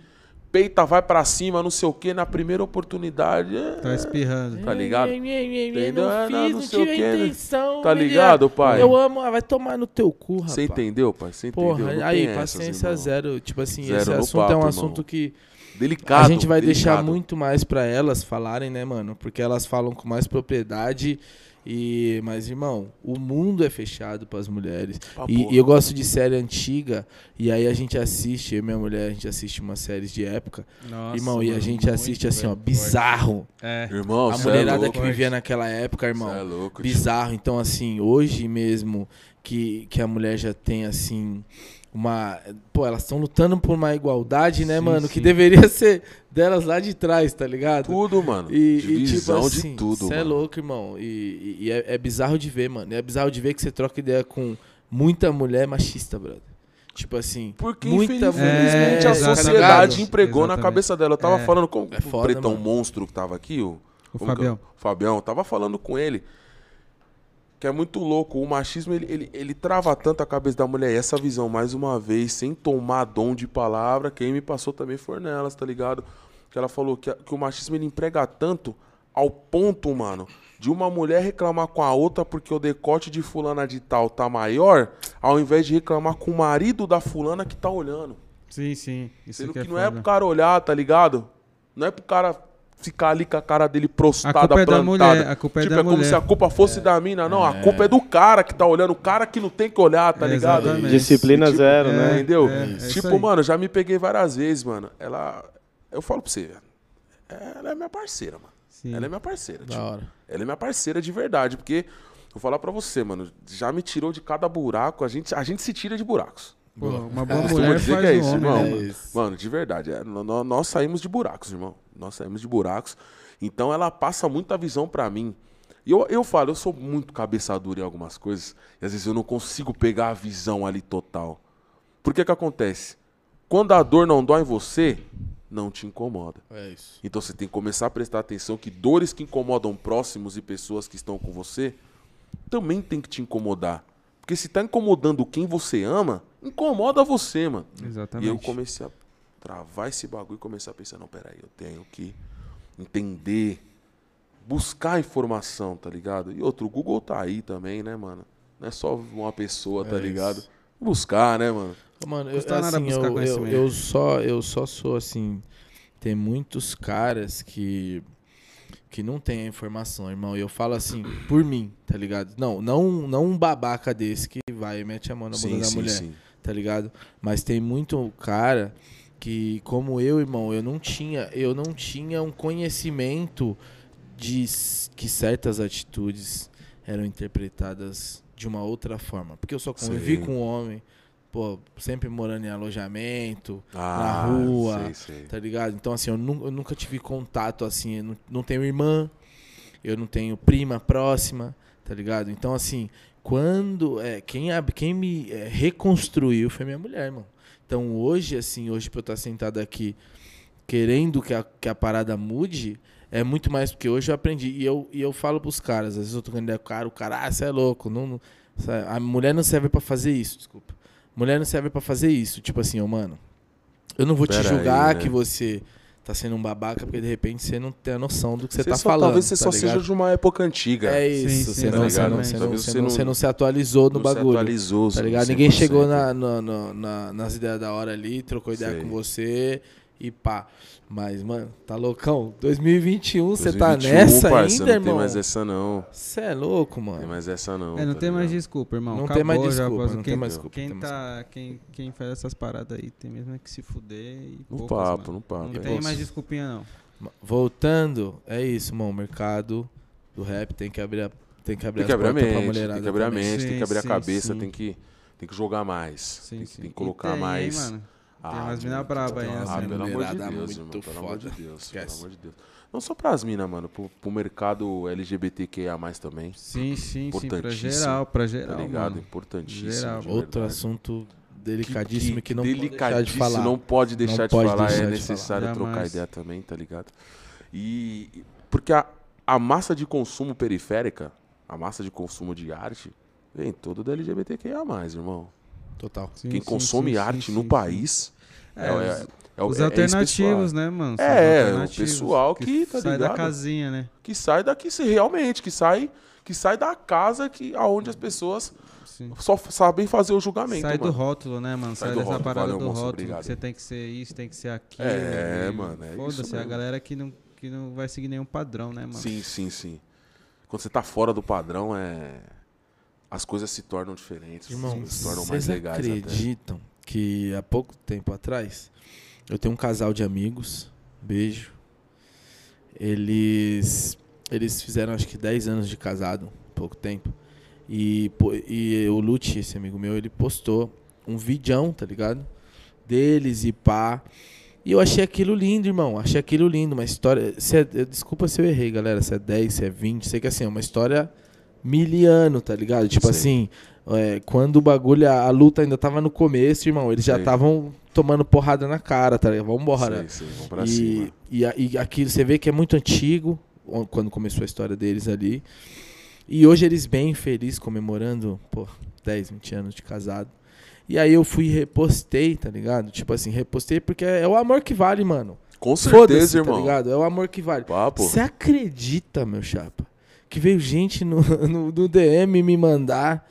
peita, vai pra cima, não sei o que, na primeira oportunidade. é- Tá espirrando. Tá ligado? Entendeu? Não Não fiz, não não sei o tive quê, né? intenção. Tá menina. ligado, pai? Eu amo, ah, vai tomar no teu cu, rapaz. Você entendeu, pai? Você entendeu? Porra, Não aí, essas, paciência irmão. zero. Tipo assim, Zero esse assunto é papo, um irmão. assunto que Delicado. a gente vai deixar delicado. muito mais pra elas falarem, né, mano? Porque elas falam com mais propriedade. E, mas, irmão, o mundo é fechado pras mulheres. Ah, E, e eu gosto de série antiga. E aí a gente assiste, eu e minha mulher, a gente assiste umas séries de época. Nossa, irmão, e a mano, gente assiste assim, ó, bizarro. É. Irmão, a é mulherada louco. que vivia naquela época, irmão. É louco, bizarro. Então, assim, hoje mesmo que, que a mulher já tem, assim, uma. Pô, elas estão lutando por uma igualdade, né, Sim, mano? sim. Que deveria <laughs> ser delas lá de trás, tá ligado? Tudo, mano. E, e, Divisão tipo assim, de tudo, Você é louco, irmão. E, e- e é, é bizarro de ver, mano. É bizarro de ver que você troca ideia com muita mulher machista, brother. Tipo assim, Porque muita infelizmente É, a sociedade empregou na Exatamente. cabeça dela. Eu tava É. falando com É o foda, pretão mano. monstro que tava aqui, o, O é? Fabião. O Fabião, eu tava falando com ele. Que é muito louco. O machismo, ele, ele, ele trava tanto a cabeça da mulher. E essa visão, mais uma vez, sem tomar dom de palavra, quem me passou também foi nelas, tá ligado? Que ela falou que, que o machismo ele emprega tanto ao ponto, mano, de uma mulher reclamar com a outra porque o decote de fulana de tal tá maior, ao invés de reclamar com o marido da fulana que tá olhando. Sim, sim. Isso Sendo que que, é não é foda. pro cara olhar, tá ligado? Não é pro cara ficar ali com a cara dele prostada, A culpa é da plantada. mulher, a culpa é tipo, da é como mulher. se a culpa fosse da mina. Não, a culpa é do cara que tá olhando. O cara que não tem que olhar, tá É, ligado? exatamente. Disciplina Tipo, zero, é, né? Entendeu? É, é tipo, mano, já me peguei várias vezes, mano. Ela. Eu falo pra você, ela é minha parceira, mano. Sim. Ela é minha parceira. da tipo, hora. ela é minha parceira de verdade, porque. Vou falar pra você, mano. Já me tirou de cada buraco. A gente, a gente se tira de buracos. Pô, uma boa Costumo mulher dizer faz que é isso, homem, irmão. né, É mano? isso. Mano, de verdade. é, nó- nó- nós saímos de buracos, irmão. Nós saímos de buracos. Então ela passa muita visão pra mim. E eu, eu falo, eu sou muito cabeça dura em algumas coisas. E às vezes eu não consigo pegar a visão ali total. Por que que acontece? Quando a dor não dói em você, não te incomoda. É isso. Então você tem que começar a prestar atenção que dores que incomodam próximos e pessoas que estão com você também tem que te incomodar. Porque se tá incomodando quem você ama, incomoda você, mano. Exatamente. E eu comecei a travar esse bagulho e começar a pensar, não, peraí, eu tenho que entender, buscar informação, tá ligado? E outro, o Google tá aí também, né, mano? Não é só uma pessoa, tá É ligado? isso. Buscar, né, mano? Mano, eu, assim, buscar eu, eu, conhecimento. eu só, eu só sou assim. Tem muitos caras que que não tem a informação, irmão. E eu falo assim, por mim, tá ligado? Não, não, não um babaca desse que vai e mete a mão na bunda da mulher, tá ligado? Mas tem muito cara que, como eu, irmão, eu não tinha, eu não tinha um conhecimento de que certas atitudes eram interpretadas de uma outra forma. Porque eu só convivi com homem, pô, sempre morando em alojamento, Ah, rua, sei, sei. tá ligado? Então, assim, eu, nu- eu nunca tive contato, assim, não, não tenho irmã, eu não tenho prima próxima, tá ligado? Então, assim, quando. É, quem, quem me é, reconstruiu foi minha mulher, mano. Então, hoje, assim, hoje pra eu estar sentado aqui querendo que a, que a parada mude, é muito mais porque hoje eu aprendi. E eu, e eu falo pros caras, às vezes eu tô com ideia com o cara, o cara, ah, você é louco. Não, não- sa- a mulher não serve pra fazer isso, desculpa. Mulher não serve pra fazer isso. Tipo assim, ó, mano, eu não vou te Pera aí, julgar né? que você tá sendo um babaca, porque de repente você não tem a noção do que você, Você tá só- falando. Talvez você tá só ligado? seja de uma época antiga. É isso, sim, você, tá não, ligado? não, você, não, você você não- não- você não se atualizou no Não se bagulho. atualizou, Tá ligado? 100%. Ninguém chegou na, na- na- na- nas ideias da hora ali, trocou ideia Sei. com você e pá. Mas, mano, tá loucão? 2021, você tá 2021, nessa parça, ainda, não irmão? tem mais essa não. Você é louco, Não tem mano. mais essa não. É, não tá tem mais ligado? desculpa, irmão. Não Acabou tem mais já, desculpa, pois, não quem, tem mais desculpa, Quem, não tem tá, quem, quem faz essas paradas aí tem mesmo é que se fuder e No poucas, papo, mano. no papo. Não é tem mais desculpinha, não. Voltando, é isso, mano. O mercado do rap tem que abrir a, tem que abrir Tem que as abrir a portas pra mente, mulherada tem que abrir a mente, tem Sim, que abrir a sim, cabeça, sim. tem que, tem que jogar mais. Sim, tem, sim. tem que colocar tem, mais. mano. Ah, Tem umas de- mina braba aí, umas Ah, assim. pelo amor de Deus, muito irmão, pelo amor de foda. Deus, Esquece. pelo amor de Deus. Não só pras minas, mano, pro, pro mercado LGBTQIA+, também, Sim, sim, sim. Pra geral, pra tá geral, ligado? mano. Importantíssimo. Geral. Outro assunto delicadíssimo que, não pode deixar de delicadíssimo, falar. não pode deixar de pode falar, deixar é de necessário falar. trocar Jamais. ideia também, tá ligado? E e- porque a, a massa de consumo periférica, a massa de consumo de arte, vem todo da LGBTQIA+, irmão. Total. Sim, Quem sim, consome sim, arte sim, no sim. país É, é, os- é, é, o- Os é alternativos, pessoal. né, mano? São É, o pessoal que, tá sai da ligado? casinha, né? que sai daqui se realmente, que sai, que sai da casa que aonde as pessoas Sim. só sabem fazer o julgamento, Sai do mano. rótulo, né, mano? Sai Sai, do dessa rótulo. parada Valeu, do moço, rótulo. obrigado. Que você tem que ser isso, tem que ser aquilo. É, e mano, é isso Foda-se, a mesmo. galera que não, que não vai seguir nenhum padrão, né, mano? Sim, sim, sim. Quando você tá fora do padrão, é as coisas se tornam diferentes, Irmão, se tornam mais vocês legais até. acreditam que há pouco tempo atrás eu tenho um casal de amigos, beijo. Eles eles fizeram acho que 10 anos de casado, pouco tempo. E, e o Lute, esse amigo meu, ele postou um vidão, tá ligado? Deles e pá. E eu achei aquilo lindo, irmão. Achei aquilo lindo. Uma história. Se é- desculpa se eu errei, galera. Se é 10, se é 20. Sei que assim, é uma história miliano, tá ligado? Tipo Sei. assim, é, quando o bagulho, a, a luta ainda tava no começo, irmão. Eles já Sei. estavam tomando porrada na cara, tá ligado? Vambora. Sei, sei, vamos pra E, cima. e, e aquilo você vê que é muito antigo, quando começou a história deles ali. E hoje eles bem felizes, comemorando, pô, 10, 20 anos de casado. E aí eu fui e repostei, tá ligado? Tipo assim, repostei porque é o amor que vale, mano. Com certeza, tá irmão. ligado? É o amor que vale. Você acredita, meu chapa, que veio gente no, <laughs> no, no DM me mandar...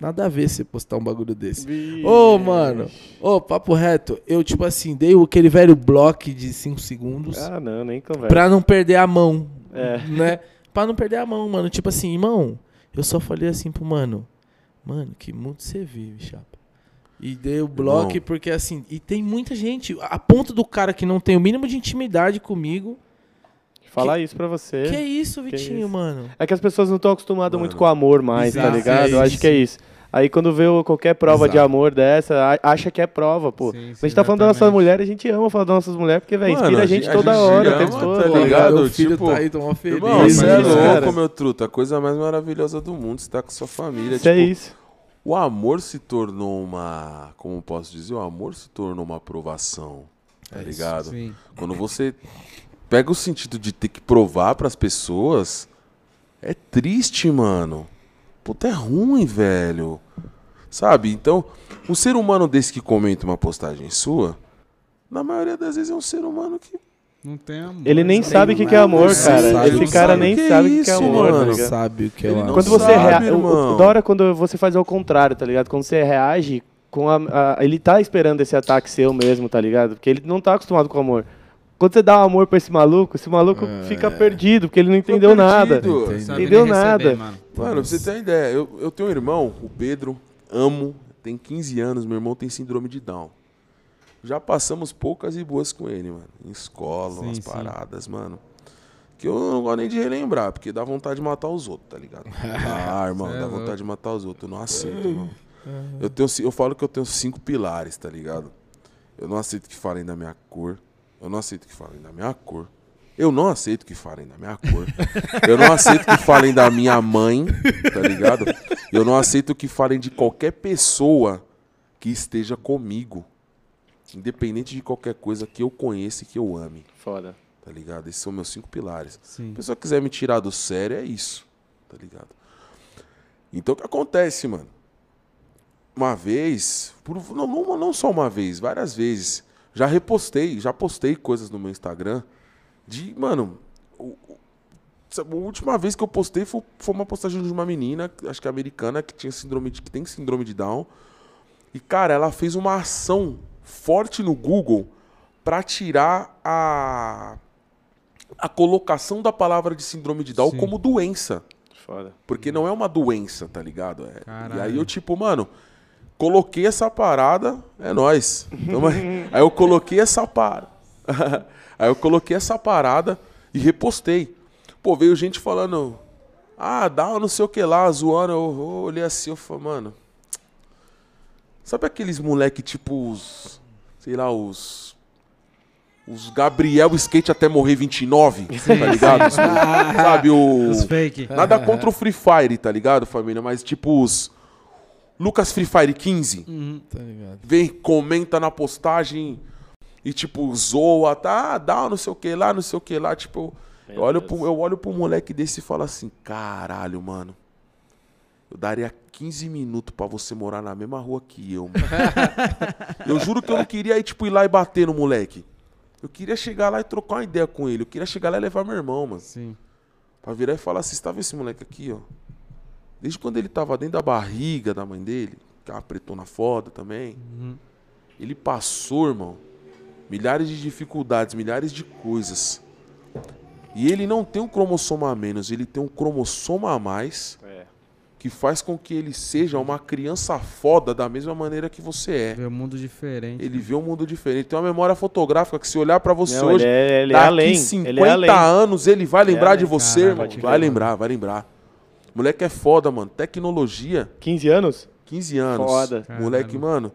Nada a ver você postar um bagulho desse. Ô, mano, ô, papo reto, eu, tipo assim, dei o- aquele velho bloco de 5 segundos Ah, não, nem conversa. pra não perder a mão, É. né? Pra não perder a mão, mano. Tipo assim, irmão, eu só falei assim pro mano, mano, que mundo você vive, chapa. E dei o bloco porque assim, e tem muita gente, a ponto do cara que não tem o mínimo de intimidade comigo. Falar isso pra você. Que é isso, Que Vitinho, isso? mano? É que as pessoas não estão acostumadas Mano, muito com amor mais, tá exato, ligado? é Eu acho que é isso. Aí quando vê o- qualquer prova de Exato. amor dessa, a- acha que é prova, pô. Sim, a sim, gente tá falando das nossas exatamente. mulheres, a gente ama falar das nossas mulheres, porque, velho, inspira a a gente gente- toda a gente hora, o ama, tempo todo. tá ligado? ligado? Meu filho Tipo, tá aí, tão feliz. Irmão, você é Imagina, louco, cara. meu truta. A coisa mais maravilhosa do mundo. Você tá com sua família. Isso é tipo, isso. O amor se tornou uma. Como posso dizer? O amor se tornou uma aprovação. Tá É isso, ligado? Sim. Quando você pega o sentido de ter que provar pras pessoas, é triste, mano. Puta, é ruim, velho. Sabe? Então, um ser humano desse que comenta uma postagem sua, na maioria das vezes é um ser humano que. Não tem amor. Ele nem sabe o que, que é amor, Não cara. sabe, Esse cara sabe nem o que é sabe o que, que é amor, tá mano. ligado? sabe o que Ele é o não amor. Quando você sabe, rea... o- irmão. o, da hora é quando você faz ao contrário, tá ligado? Quando você reage com a, a- ele tá esperando esse ataque seu mesmo, tá ligado? Porque ele não tá acostumado com amor. Quando você dá um amor pra esse maluco, esse maluco É. fica perdido, porque ele não entendeu nada. perdido. Sabe Entendeu nem receber, nada. mano. Mano, pra você ter uma ideia, eu, eu tenho um irmão, o Pedro, amo, tem 15 anos, meu irmão tem síndrome de Down. Já passamos poucas e boas com ele, mano. Em escola, Sim, umas sim. paradas, mano. Que eu não gosto nem de relembrar, porque dá vontade de matar os outros, tá ligado? <laughs> Ah, irmão, é dá louco. vontade de matar os outros. Eu não aceito, irmão. Eu, tenho, eu falo que eu tenho cinco pilares, tá ligado? Eu não aceito que falem da minha cor. Eu não aceito que falem da minha cor. Eu não aceito que falem da minha cor. Eu não aceito que falem da minha mãe, tá ligado? Eu não aceito que falem de qualquer pessoa que esteja comigo. Independente de qualquer coisa que eu conheça e que eu ame, Foda. tá ligado? Esses são meus cinco pilares. Se Sim. a pessoa quiser me tirar do sério, é isso, tá ligado? Então o que acontece, mano? Uma vez, por- não, não, não só uma vez, várias vezes, já repostei, já postei coisas no meu Instagram de, mano, o- a última vez que eu postei foi, foi uma postagem de uma menina, acho que é americana, que tinha síndrome de, que tem síndrome de Down. E, cara, ela fez uma ação forte no Google pra tirar a a colocação da palavra de síndrome de Down Sim. como doença. Foda. Porque não é uma doença, tá ligado? É. E aí eu, tipo, mano, coloquei essa parada, é nóis. Tamo aí. <laughs> eu coloquei essa parada. <laughs> aí eu coloquei essa parada e repostei. Pô, veio gente falando, ah, dá não sei o que lá, zoando. Eu, eu olhei assim, eu falei, mano. Sabe aqueles moleque tipo os. Sei lá, os. Os Gabriel Skate até morrer 29, tá ligado? Os- Sabe, o. Os fake. Nada contra o Free Fire, tá ligado, família? Mas tipo os. Lucas Free Fire 15. Tá ligado? Vem, comenta na postagem e tipo, zoa, tá? Dá não sei o que lá, não sei o que lá. Tipo, eu olho, Deus. pro, eu olho pro moleque desse e falo assim: caralho, mano. Eu daria 15 minutos pra você morar na mesma rua que eu, mano. <laughs> eu juro que eu não queria ir, tipo, ir lá e bater no moleque. Eu queria chegar lá e trocar uma ideia com ele. Eu queria chegar lá e levar meu irmão, mano. Sim. Pra virar e falar assim, você tá vendo esse moleque aqui, ó? Desde quando ele tava dentro da barriga da mãe dele, que é uma pretona foda também, ele passou, irmão, milhares de dificuldades, milhares de coisas. E ele não tem um cromossomo a menos, ele tem um cromossomo a mais É. que faz com que ele seja uma criança foda da mesma maneira que você é. Vê um mundo diferente. Ele vê um mundo diferente. Tem uma memória fotográfica que se olhar pra você Não, hoje, ele é, ele é Daqui além. 50 ele é além. anos ele vai lembrar de além. você, irmão. Vai lembrar, vai lembrar. Moleque é foda, mano. Tecnologia, 15 anos? 15 anos. Foda. Moleque, Caralho. mano.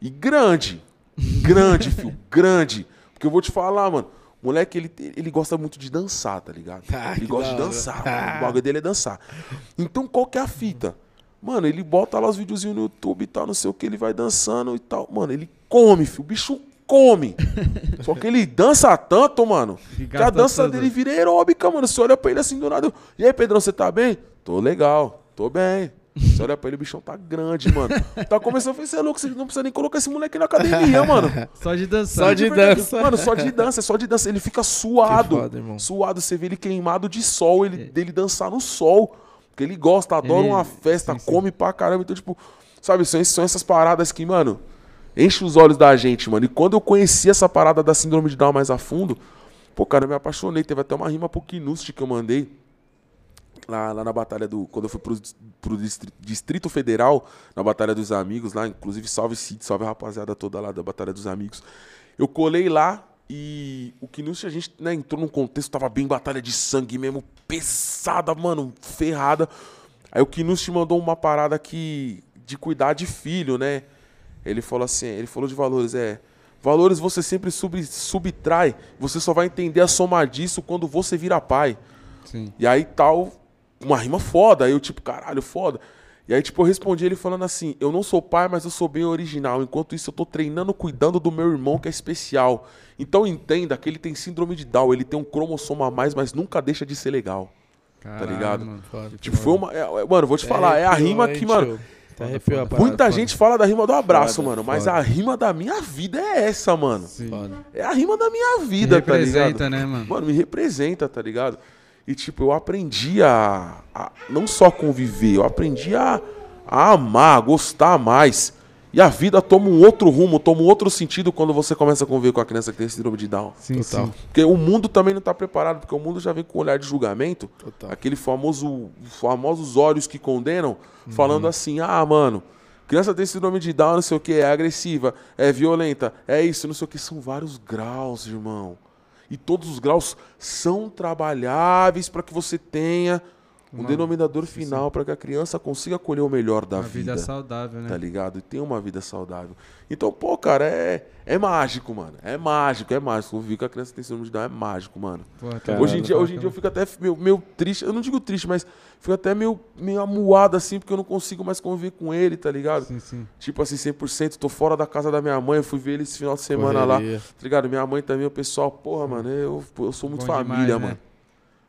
E grande. Grande, <laughs> filho. Grande. Porque eu vou te falar, mano. Moleque, ele, ele gosta muito de dançar, tá ligado? Ah, ele gosta de dançar. mano. O bagulho dele é dançar. Então, qual que é a fita? Mano, ele bota lá os videozinhos no YouTube e tal, não sei o que, ele vai dançando e tal. Mano, ele come, filho. O bicho come. <laughs> Só que ele dança tanto, mano, Que a dança tudo. dele vira aeróbica, mano. Você olha pra ele assim do nada. E aí, Pedrão, você tá bem? Tô legal, tô bem. Você olha pra ele, o bichão tá grande, mano. <laughs> Tá começando a você é louco, você não precisa nem colocar esse moleque na academia, <laughs> mano. Só de dançar. Só de dança. Mano, só de dança, é só de dança. Ele fica suado. Foda. Suado, você vê ele queimado de sol, ele, dele dançar no sol. Porque ele gosta, adora Ele- uma festa, sim, sim. come pra caramba. Então, tipo, sabe, são, são essas paradas que, mano, enche os olhos da gente, mano. E quando eu conheci essa parada da síndrome de Down mais a fundo, pô, cara, eu me apaixonei. Teve até uma rima pro Kinust que eu mandei. Lá, lá na batalha do. Quando eu fui pro, pro Distri- Distrito Federal, na Batalha dos Amigos, lá, inclusive salve Cid, salve a rapaziada toda lá da Batalha dos Amigos. Eu colei lá e o Knust, a gente né, entrou num contexto, tava bem batalha de sangue mesmo, pesada, mano, ferrada. Aí o Knust mandou uma parada que. de cuidar de filho, né? Ele falou assim, ele falou de valores, é. Valores você sempre sub, subtrai, você só vai entender a soma disso quando você vira pai. Sim. E aí tal, uma rima foda. Aí eu, tipo, caralho, foda. E aí, tipo, eu respondi ele falando assim: Eu não sou pai, mas eu sou bem original. Enquanto isso, eu tô treinando, cuidando do meu irmão que é especial. Então entenda que ele tem síndrome de Down, ele tem um cromossomo a mais, mas nunca deixa de ser legal. Caralho, ligado? mano. Foda. Tipo, foi uma. é- é- mano, vou te falar, é a Arrepiou, rima que, mano. Tio? Até arrepiou a parada. Muita gente fala da rima do abraço, Foda, mano, mas foda. a rima da minha vida é essa, mano. Foda. É a rima da minha vida, tá ligado? representa, né, mano? Mano, me representa, tá ligado? E, tipo, eu aprendi a, a não só conviver, eu aprendi a, a amar, a gostar mais. E a vida toma um outro rumo, toma um outro sentido quando você começa a conviver com a criança que tem síndrome de Down. Sim, Total. sim. Porque o mundo também não tá preparado, porque o mundo já vem com um olhar de julgamento. Total. Aquele famoso, famosos olhos que condenam, Uhum. falando assim, ah, mano, criança tem síndrome de Down, não sei o que, é agressiva, é violenta, é isso, não sei o que. São vários graus, irmão. E todos os graus são trabalháveis para que você tenha um Uma- denominador final, para que a criança consiga colher o melhor da Uma vida vida saudável, né? tá ligado? E tem uma vida saudável. Então, pô, cara, é, é mágico, mano. É mágico, é mágico. Conviver com a criança que tem síndrome de Down é mágico, mano. Porra, tá hoje, em dia, hoje em dia eu fico até meio, meio triste. Eu não digo triste, mas fico até meio, meio amuado assim, porque eu não consigo mais conviver com ele, tá ligado? Sim, sim. Tipo assim, 100%. Tô fora da casa da minha mãe. Eu fui ver ele esse final de semana lá. Correria. Tá ligado? Minha mãe também, o pessoal, porra, mano, eu, eu sou muito Bom família, demais, né?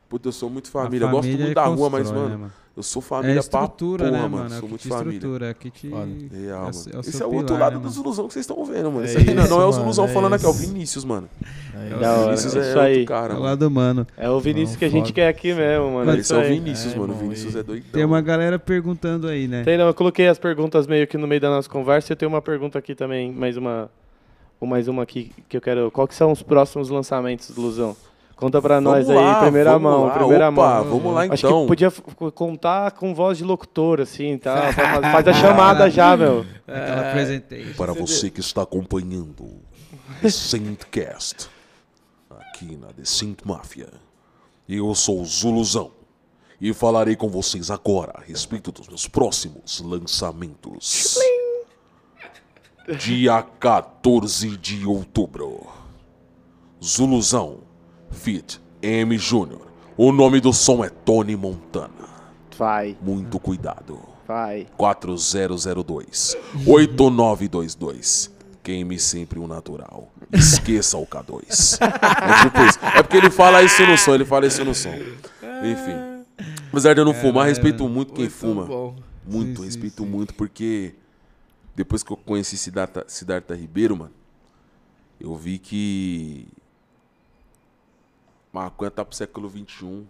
Mano. Puta, eu sou muito A família. Eu gosto muito da rua, mas, mano, né, eu sou É família pra estrutura, porra, né, mano. mano? É o Sou que muito te família. estrutura, é que te... Foda. Real, é o mano. é Esse é o outro pilar, lado né, dos mano? ilusão que vocês estão vendo, mano. É Isso aqui não, não é os isso, ilusão mano, falando é aqui, é o isso. Vinícius, mano. É o Vinícius é é, isso aí. cara, É o mano. lado humano. É o Vinícius Não, que a gente foda. quer aqui mesmo, mano. Esse Isso é o. Vinícius, É, mano. O Vinícius é doidão. Tem uma galera perguntando aí, né? Tem, não, eu coloquei as perguntas meio que no meio da nossa conversa. Eu tenho uma pergunta aqui também, mais uma, ou mais uma aqui que eu quero. Qual que são os próximos lançamentos, Luzão? Conta pra nós lá, aí, primeira mão, lá. primeira Opa, mão. vamos lá Acho então. que podia f- contar com voz de locutor, assim, tá? <laughs> Faz, faz a chamada já, meu. Aquela apresentei. Para você que está acompanhando <laughs> The Saintcast, aqui na The Saint Mafia, eu sou o Zuluzão e falarei com vocês agora a respeito dos meus próximos lançamentos. Dia 14 de outubro. Zuluzão, Fit M Júnior. O nome do som é Tony Montana. Vai, Muito cuidado. vai. 4002 8922. Queime sempre o natural. Esqueça o K2. É tipo. É porque ele fala isso no som, ele fala isso no som. Enfim. Apesar de eu não fumar, respeito muito quem Muito fuma. bom. Muito, Sim, sim, respeito sim. muito, porque depois que eu conheci Siddhartha, Siddhartha Ribeiro, mano, eu vi que maconha tá pro século XXI.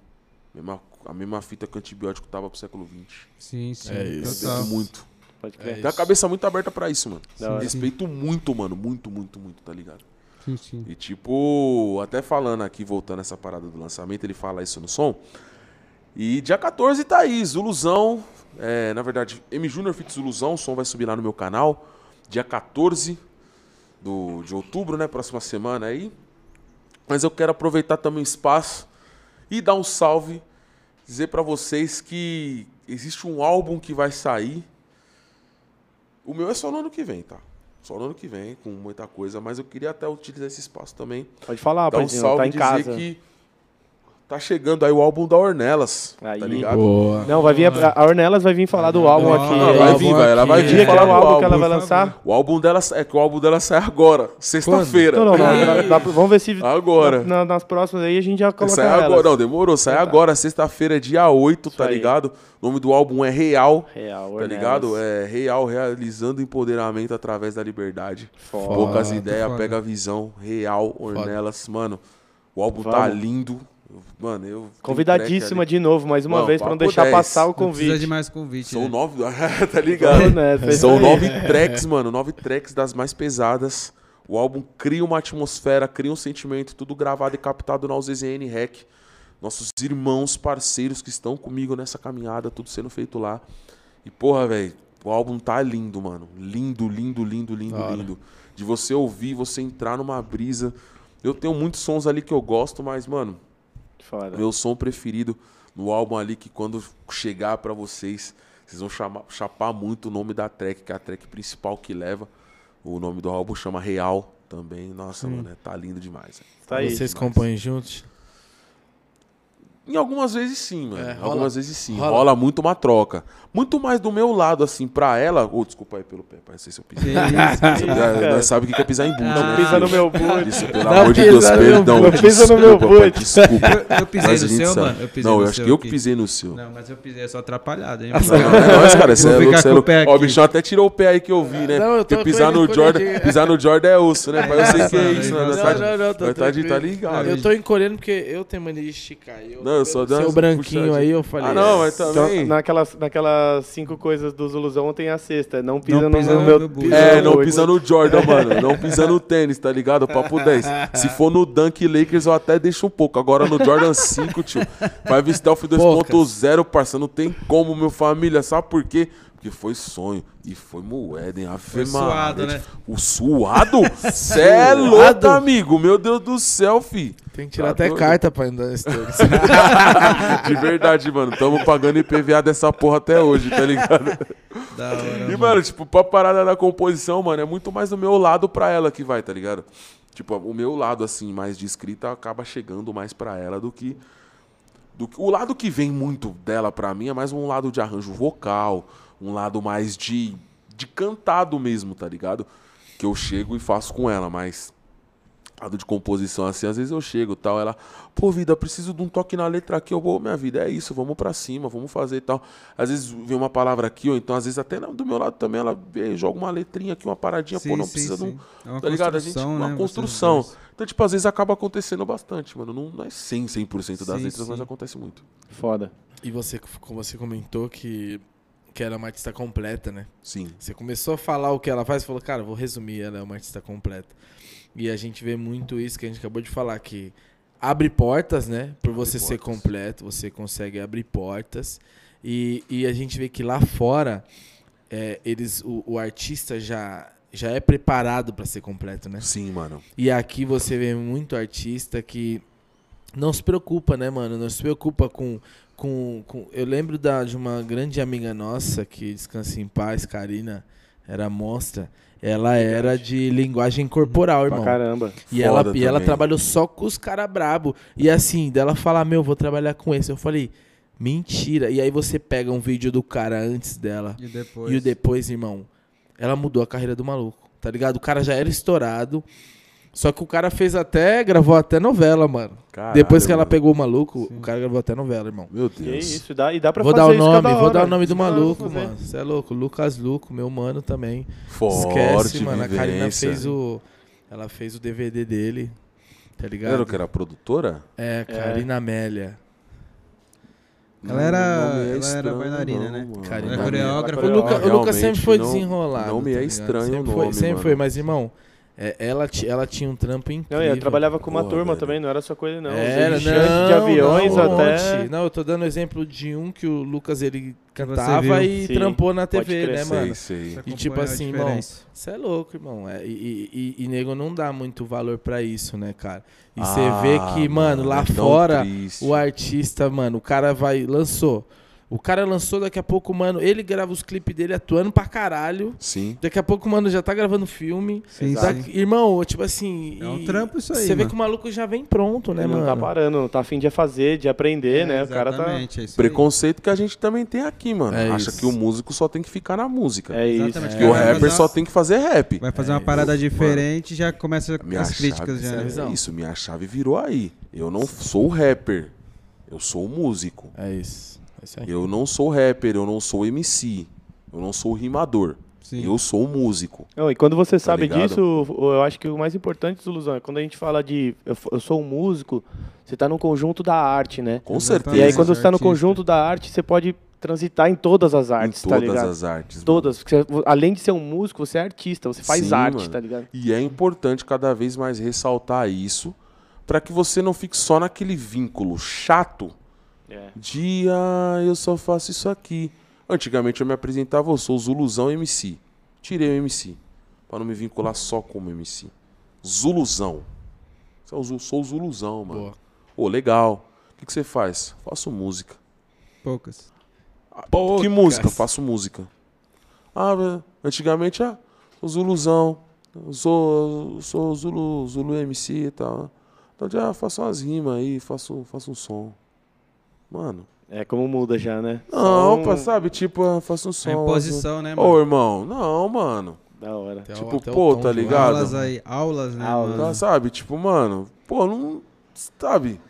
Mesma- a mesma fita que o antibiótico tava pro século XX. Sim, sim. É isso. Muito. Pode É crer. Tem a cabeça muito aberta pra isso, mano. Hora. Respeito muito, mano. Muito, muito, muito, tá ligado? Sim, sim. E tipo, até falando aqui, voltando essa parada do lançamento, ele fala isso no som. E dia 14 tá aí, Zuluzão. É, na verdade, M Júnior Fit Zuluzão, o som vai subir lá no meu canal. Dia 14 do, de outubro, né? Próxima semana aí. Mas eu quero aproveitar também o espaço e dar um salve. Dizer pra vocês que existe um álbum que vai sair. O meu é só no ano que vem, tá? Só no ano que vem, com muita coisa. Mas eu queria até utilizar esse espaço também Pode falar, dar um paizinho, salve tá e em dizer casa. que tá chegando aí o álbum da Ornelas, Aí. tá ligado? Boa. Não, vai vir a, a Ornelas vai vir falar do álbum Não, aqui. Não, o vai vir, vai, ela vai vir Dia que é falar o do álbum álbum. que ela vai lançar? O álbum dela é que o álbum dela sai agora, sexta-feira. Não, não, não, dá- vamos ver se Agora. na- nas próximas aí a gente já coloca Sai elas. agora, não, demorou, sai agora, sexta-feira, dia 8, tá aí. ligado? O nome do álbum é Real, Real, tá Ornelas. ligado? É Real, realizando empoderamento através da liberdade. Foda. Poucas Foda, ideias, foda. pega a visão, Real, Ornelas, mano. O álbum tá Vamos. lindo. Mano, eu. Convidadíssima de novo, mais uma Não, vez, pra não deixar 10. passar o Não precisa convite. de mais convite. São né? nove. <laughs> tá ligado? Nessa, é isso São aí. nove tracks, mano. Nove tracks das mais pesadas. O álbum cria uma atmosfera, cria um sentimento, tudo gravado e captado na UZN Rec. Nossos irmãos, parceiros que estão comigo nessa caminhada, tudo sendo feito lá. E, porra, velho, o álbum tá lindo, mano. Lindo, lindo, lindo, lindo, lindo. De você ouvir, você entrar numa brisa. Eu tenho muitos sons ali que eu gosto, mas, mano, Foda. meu som preferido no álbum ali que quando chegar pra vocês, vocês vão chamar, chapar muito o nome da track, que é a track principal que leva. O nome do álbum chama Real também. Nossa, mano, é- tá lindo demais. Tá aí. Vocês compõem juntos? Em algumas vezes sim, mano. É, rola- algumas vezes sim. rola. Rola. muito uma troca. Muito mais do meu lado, assim, pra ela. Ô, desculpa aí pelo pé, parece se eu pisei. Nós sabemos o que é pisar em boot, Não né? Pisa no meu boot. Isso, pelo Não amor de Deus, pisa no meu perdão. Não pisa no meu boot. Desculpa. Eu, eu pisei Mas no seu, sabe. mano? Eu pisei Não, eu acho que eu que pisei no seu. Não, mas eu pisei, é só atrapalhado, hein? Não, é nóis, cara. Você é louco, você é com o louco. pé Ó, o bichão até tirou o pé aí que eu vi, né? Não, eu tô Porque pisar no Jordan, pisar no Jordan é osso, né? Pai, eu sei que é isso, né? Não, Não, tá não, não, tá tá ligado. Eu tô encolhendo porque eu tenho mania de esticar. Não, eu só Seu branquinho aí, eu falei. Ah, não, mas Então, também. naquelas, naquelas cinco coisas do Zuluzão tem a sexta. Não pisa, Não no, pisa no no meu boot. É, no não pisa no Jordan, <laughs> mano. Não pisa no tênis, tá ligado? Papo 10. Se for no Dunk Lakers, eu até deixo um pouco. Agora no Jordan <laughs> 5, tio. Five Stealth 2.0, parça. Não tem como, meu família. Sabe por quê? Porque foi sonho. E foi moeda, hein? Foi suado, né? O suado? <laughs> Cê é louco, amigo. Meu Deus do céu, fi. Tem que tirar Tá até doido? carta pra andar nesse. <laughs> De verdade, mano. Tamo pagando IPVA dessa porra até hoje, tá ligado? Da hora, E, mano, tipo, pra parada da composição, mano, é muito mais do meu lado pra ela que vai, tá ligado? Tipo, o meu lado, assim, mais de escrita acaba chegando mais pra ela do que. Do o lado que vem muito dela pra mim é mais um lado de arranjo vocal, um lado mais de, de cantado mesmo, tá ligado? Que eu chego e faço com ela, mas. Lado de composição, assim, às vezes eu chego e tal, ela, pô, vida, preciso de um toque na letra aqui, eu vou, minha vida, é isso, vamos pra cima, vamos fazer e tal. Às vezes vem uma palavra aqui, ou então às vezes até do meu lado também ela vê, joga uma letrinha aqui, uma paradinha, pô, Sim, não sim, precisa de um. sim. É uma Tá ligado? A gente, construção, uma né, vocês construção. Então, tipo, às vezes acaba acontecendo bastante, mano. Não, não é 100, 100% das Sim, letras, mas sim. acontece muito. Foda. e você, como você comentou que, que ela é uma artista completa, né? Sim. Você começou a falar o que ela faz e falou, cara, vou resumir, ela é uma artista completa. E a gente vê muito isso que a gente acabou de falar, que abre portas, né? Por você ser portas. completo, você consegue abrir portas. E, e a gente vê que lá fora, é, eles, o, o artista já, já é preparado para ser completo, né? Sim, mano. E aqui você vê muito artista que não se preocupa, né, mano? Não se preocupa com. com, com... Eu lembro da, de uma grande amiga nossa que descansa em paz, Karina, era monstra. Ela era de linguagem corporal, Pra irmão. caramba. E ela, e ela trabalhou só com os caras brabo. E assim, dela falar, meu, vou trabalhar com esse. Eu falei, mentira. E aí você pega um vídeo do cara antes dela E depois. e o depois, irmão, ela mudou a carreira do maluco, tá ligado? O cara já era estourado. Só que o cara fez até, gravou até novela, mano. Caralho, Depois que ela mano. pegou o maluco, o cara gravou até novela, irmão. Meu Que Deus. isso, dá, e dá pra Vou fazer dar o nome, vou dar o nome do maluco, mano. Você é louco, Lucas Luco, meu mano também. Forte, Esquece, mano. A Karina vivência. fez o. Ela fez o DVD dele. Tá ligado? Era o que era produtora? É, Karina Amélia. Ela era- é ela era bailarina, não, né? Ela é coreógrafa. O, Luca, o Lucas Realmente, sempre foi não- desenrolado. não me é tá estranho o sempre foi, nome, Sempre mano. foi, mas irmão, é, ela, ela tinha um trampo incrível. Não, e ela trabalhava com uma Porra, turma velho. também, não era só com ele, não. Era, não, de aviões não, até. monte. Não, eu tô dando exemplo de um que o Lucas ele cantava e Sim, trampou na TV, né, mano? sei. Você E tipo assim, irmão. Você é louco, irmão. É, e, e, e, e nego não dá muito valor pra isso, né, cara? E você Ah, vê que, mano, lá é fora, triste. o artista, mano, o cara vai. Lançou. O cara lançou daqui a pouco, mano. Ele grava os clipes dele atuando pra caralho. Sim. Daqui a pouco, mano, já tá gravando filme. Sim, Daqui- sim. Irmão, tipo assim. É um trampo isso aí, Você vê que o maluco já vem pronto, né, Ele não mano? tá parando, não tá afim de fazer, de aprender, né? O cara tá. Exatamente, é isso aí. Preconceito que a gente também tem aqui, mano. É Acha isso. que o músico só tem que ficar na música. É isso. Exatamente. Que o Vai rapper só tem que fazer rap. Vai fazer É uma parada isso, diferente e já começa Minha as críticas chave, já. visão. né? é isso, minha chave virou aí. Eu não sou o rapper. Eu sou o músico. É isso. É. Eu não sou rapper, eu não sou MC. Eu não sou rimador. Sim. Eu sou músico. Não, e quando você sabe Tá ligado? disso, eu acho que o mais importante, Zuluzão, é quando a gente fala de eu, sou um músico, você tá no conjunto da arte, né? Com Exatamente. certeza. E aí quando você tá no conjunto da arte, você pode transitar em todas as artes, em tá todas ligado? as artes. Todas. Porque você- além de ser um músico, você é artista, você faz Sim, arte, mano. tá ligado? E é importante cada vez mais ressaltar isso para que você não fique só naquele vínculo chato É. de ah, eu só faço isso aqui. Antigamente eu me apresentava, eu sou o Zuluzão MC. Tirei o MC. Pra não me vincular só como MC. Zuluzão. Sou Sou o Zuluzão, mano. Boa. Ô, legal. O que, que você faz? Faço música. Poucas. Que música? Faço música. Ah, velho, antigamente, ah, sou Zuluzão. Sou, sou Zulu, Zulu MC e tal. Então já faço umas rimas aí, faço, faço um som. Mano. É como muda já, né? Não, um- pá, sabe? Tipo, ah, faça um som. É imposição, né, Ô, mano? irmão, não, mano. Da hora. Até Tipo, até pô, tom tá ligado? Aulas aí, aulas, né, Aulas. Tá, sabe? Tipo, mano, pô, não. Sabe?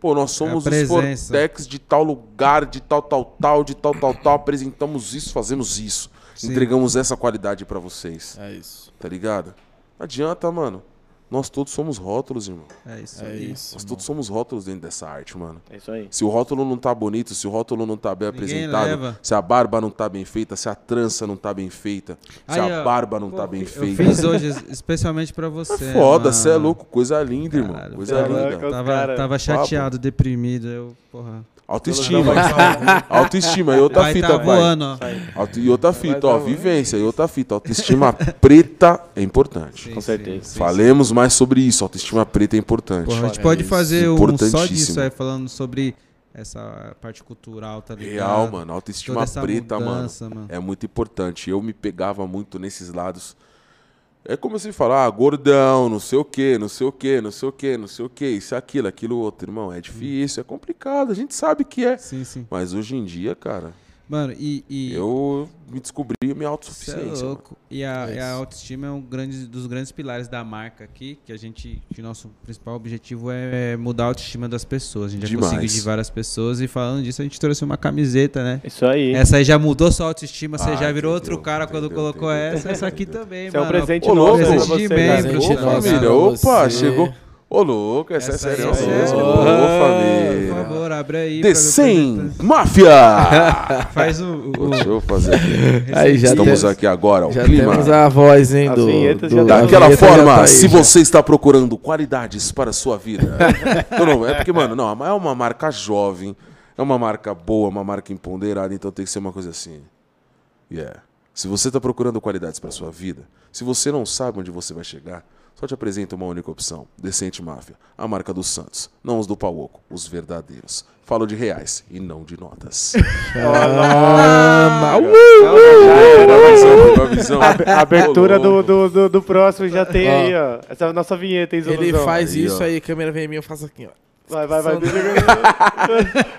Pô, nós somos os É presença. Fortex de tal lugar, de tal, tal, tal, de tal, tal, tal. Apresentamos isso, fazemos isso. Sim. Entregamos essa qualidade pra vocês. É isso. Tá ligado? Não adianta, mano. Nós todos somos rótulos, irmão. É isso É aí. isso. Nós irmão. todos somos rótulos dentro dessa arte, mano. É isso aí. Se o rótulo não tá bonito, se o rótulo não tá bem Ninguém apresentado, leva. se a barba não tá bem feita, se a trança não tá bem feita, se Aí, a barba não Pô, tá bem eu feita. fiz <laughs> hoje especialmente pra você. É foda, você é louco, coisa linda, irmão. Coisa linda. Tava, cara- tava chateado, deprimido. Eu, porra. Autoestima. <laughs> Autoestima. E outra Vai fita, tá pai. voando, ó. Auto- E outra fita, tá ó. voando. Vivência. E outra fita. Autoestima preta é importante. Sim, Com sim, certeza. sim, Falemos mais sobre isso. Autoestima preta é importante. Porra, a gente É pode isso. fazer um só disso aí, falando sobre essa parte cultural, tá ligado? Real, mano. Autoestima preta, mudança, mano, mano. é muito importante. Eu me pegava muito nesses lados. É como se falar, ah, gordão, não sei o quê, não sei o quê, não sei o quê, não sei o quê, isso, aquilo, aquilo, outro. Irmão, é difícil, é complicado, a gente sabe que é. Sim, sim. Mas hoje em dia, cara, Mano, e. e eu me descobri minha Cê é autossuficiência. mano. louco. E a, É e a autoestima é um grande, dos grandes pilares da marca aqui, que a gente, que nosso principal objetivo é mudar a autoestima das pessoas. A gente já Demais. conseguiu de várias pessoas e falando disso a gente trouxe uma camiseta, né? Isso aí. Essa aí já mudou sua autoestima, você Ah, já virou entendeu, outro cara quando entendeu, colocou entendeu, essa. Essa aqui entendeu. também, Isso é um mano. presente Ô, novo presente você, de cara. membro, opa, você. chegou. Ô, louco, essa, Essa é sério é mesmo. sério. Ô, Por família. favor, abre aí. The pra ver o 100 presente. Máfia! <laughs> Faz o. o- Deixa eu fazer aqui. Aí já Estamos temos- aqui agora, o Já clima. temos a voz, hein, do... do- tá- Daquela forma, tá aí, se já. você está procurando qualidades para a sua vida. <laughs> não, não, é porque, mano, não, é uma marca jovem, é uma marca boa, uma marca empoderada, então tem que ser uma coisa assim. Yeah. Se você está procurando qualidades para a sua vida, se você não sabe onde você vai chegar, só te apresento uma única opção: Decente Máfia, a marca dos Santos, não os do Pauoco, os verdadeiros. Falo de reais e não de notas. <laughs> Ah, a visão, pegou a abertura do, do, do, do próximo já tem aí, ó. Essa é a nossa vinheta, hein, Ele faz Aí, isso ó. aí, câmera vem em mim, eu faço aqui, ó. Vai, vai, vai.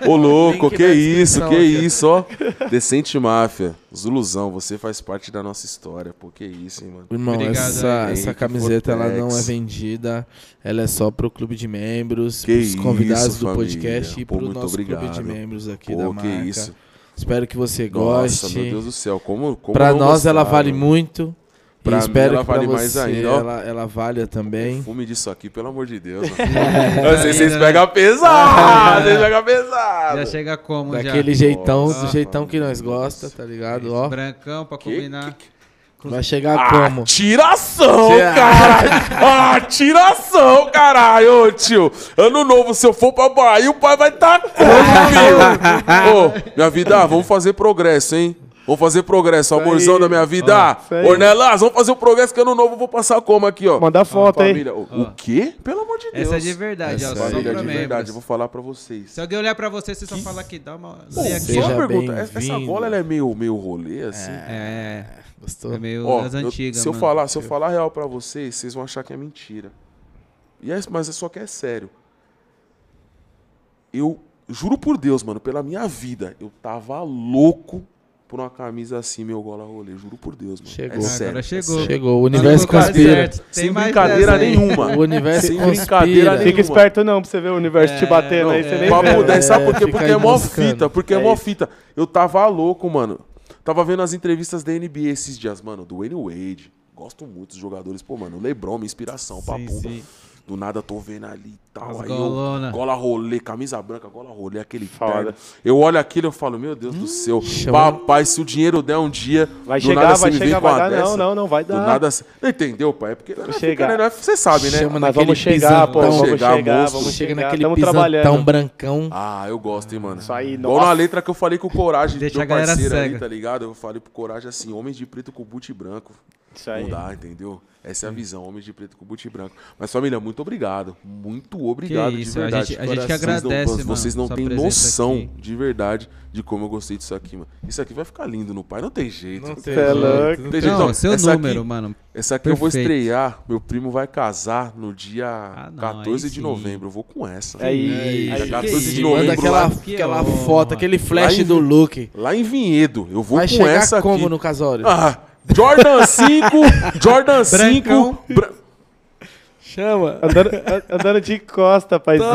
Ô, louco, que isso, que isso, ó. Decente Máfia. Zuluzão, você faz parte da nossa história. Pô, que isso, hein, mano. Irmão, Obrigado essa, aí, essa camiseta ela não é Fortex. vendida, ela é só pro clube de membros, Que pros convidados isso, do família. podcast e Pô, pro nosso clube obrigado. de membros aqui da Pô, marca. que isso. Espero que você Nossa, goste. meu Deus do céu. Como, como Pra nós ela gostar, vale mano? muito. Pra e mim, espero ela que pra vale mais você ainda, ela, ela valha também. Fume disso aqui, pelo amor de Deus. <laughs> mano. É, vocês ainda, né? pegam pesado, vocês pegam pesado. Já chega como? já? Daquele jeitão, Nossa, do jeitão que nós gosta, tá ligado? Ó, Brancão pra Que- combinar. que- vai chegar como? Tiração, Tira- caralho! Ah, tiração, caralho, ô tio. Ano novo, se eu for pra Bahia, o pai vai estar tá como, <laughs> filho? Ô, minha vida, ah, vamos fazer progresso, hein? Vamos fazer progresso, Isso amorzão aí. da minha vida. Aí. Ornelas, vamos fazer o progresso que ano novo eu vou passar como aqui, ó. Manda foto aí. Família, o, o quê? Pelo amor de Deus. Essa é de verdade, ó. Essa aí Família, pra de membros. verdade, eu vou falar pra vocês. Se alguém olhar pra você, você só fala aqui, dá uma. Pô, Lê aqui. Seja só uma pergunta, essa ela é meio, meio rolê, assim? É, Gostou? é meio Ó, das eu- antigas. se eu mano. falar, se eu falar real pra vocês, vocês vão achar que é mentira. E é, mas é só que é sério. Eu juro por Deus, mano, pela minha vida, eu tava louco por uma camisa assim, meu gola rolê. Juro por Deus, mano. Chegou. É sério, Agora é chegou. Chegou, o universo Tá lugar conspira. Sem brincadeira nenhuma. O universo Sem conspira. brincadeira Fica esperto não, pra você ver o universo te É, batendo Não, aí, você nem papo vê. 10, sabe por quê? Porque é mó buscando. fita, porque é, É mó fita. Eu tava louco, mano. Tava vendo as entrevistas da NBA esses dias, mano, do Wayne Wade. Gosto muito dos jogadores. Pô, mano, o LeBron, minha inspiração, Sim, papo. sim. Do nada tô vendo ali e tal. As aí golona. eu, gola rolê, camisa branca, gola rolê, aquele Foda. terno. Eu olho aquilo e eu falo, meu Deus do céu. chama- Papai, se o dinheiro der um dia. Vai do chegar, nada vai me vem chegar, vai dar. dessa, Não, não, não vai Do dar. nada. você- Não entendeu, pai? É porque. não é chegar. fica, né? Você sabe, né? Chama vamos chegar, pô, vamos chegar, vamos Chega chegar. naquele Estamos pisantão trabalhando. brancão. Ah, eu gosto, hein, mano. Isso aí, Igual nossa. na letra que eu falei com o Coragem, Deixa meu a galera parceiro ali, tá ligado? Eu falei pro Coragem assim, homens de preto com boot branco. Isso aí. Não dá, entendeu? Essa é a visão, homens de preto com boot branco. Mas família, muito obrigado. Muito obrigado, Que isso, de a verdade. gente- a gente que Vocês não- agradece, mano, Vocês não têm noção, aqui. de verdade, de como eu gostei disso aqui, mano. Isso aqui vai ficar lindo no pai, não tem jeito. Não Não tem é jeito, louco. não tem jeito. Não, Então, seu essa número, aqui- mano. Essa aqui eu vou Perfeito. estrear. Meu primo vai casar no dia Ah, não, 14 aí de novembro. Eu vou com essa. Aí, Aí, aí, 14 de novembro Manda aquela. Que aquela honra. foto, aquele flash em- do look. Lá em Vinhedo. Eu vou Vai com chegar essa como aqui. no casório? Ah, Jordan 5. <laughs> Jordan 5. Chama. andando, <laughs> a- andando de costa, parceiro.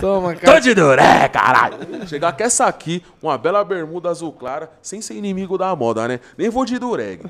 Toma, Tô cara. de duré, caralho. Chegar com essa aqui, uma bela bermuda azul clara, sem ser inimigo da moda, né? Nem vou de dureg.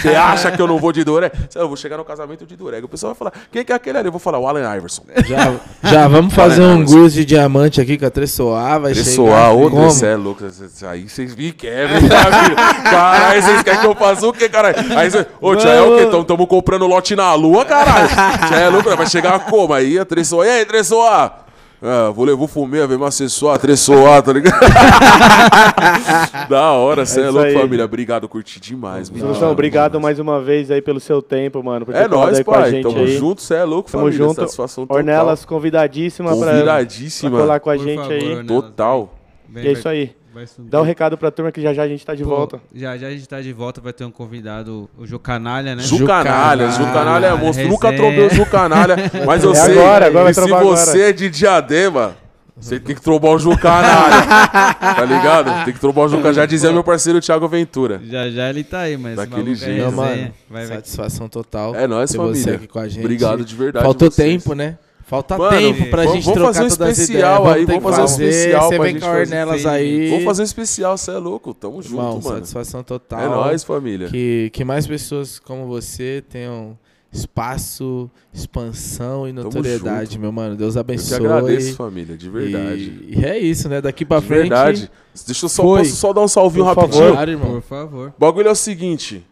Você acha que eu não vou de dureg? Eu vou chegar no casamento de dureg. O pessoal vai falar, quem que é aquele ali? Eu vou falar, o Allen Iverson. Já, já vamos fazer Olha, um goose de diamante aqui com a Tressoar. Vai Tressoar, chegar. outro, como? você é louco. cê- Aí vocês me quebram, família. Caralho, vocês querem que eu faça o quê, caralho? Aí você, ô, tia, é o quê? Tamo comprando lote na lua, caralho. <laughs> Tia, é louco, né? vai chegar como? Aí a Tressoar, e aí, Tressoar? Ah, vou levar o fumê, ver uma assessora, Tressoar, tá ligado? <laughs> da hora, você é, É louco, aí. família. Obrigado, curti demais, mano. Solução, obrigado mais uma vez aí pelo seu tempo, mano. Por ter É nóis, aí com a pai. gente Tamo aí. junto, você é louco, Tamo família. junto. Satisfação total. Ornelas, convidadíssima pra, pra Convidadíssima. colar com a Por gente favor, aí. Ornelas, Total. vem, E é isso aí. Vai subir. Dá um recado pra turma que já já a gente tá de Pô, volta. Já já a gente tá de volta, vai ter um convidado, o Ju Canalha, né? Ju Canalha, Ju Canalha é monstro. Nunca trombei o Ju Canalha, <laughs> mas eu É sei. agora, agora vai se você agora. é de diadema, você tem que trombar o Ju Canalha. <laughs> tá ligado? Tem que trombar o Ju Canalha. Já dizia meu parceiro Thiago Ventura. Já já ele tá aí, mas Daquele é jeito. Não, mano. Vai, vai. Satisfação total. É nóis, família. você aqui com a gente. Obrigado de verdade. Faltou vocês. tempo, né? Falta Mano, tempo pra vamos- gente vamos trocar fazer um todas as especial ideias. aí, vamos que fazer um especial Você pra vem gente com. Ornelas Sim. aí. Vamos fazer um especial, você é louco. Tamo junto, Irmão, mano. satisfação total. É nóis, família. Que, que mais pessoas como você tenham espaço, expansão e notoriedade, junto. meu mano. Deus Eu abençoe. te agradeço, família, de verdade. E, e é isso, né? Daqui pra De frente. verdade. Deixa eu só, Foi. posso só dar um salvinho Por rapidinho? Claro, irmão. Por favor. O bagulho é o seguinte.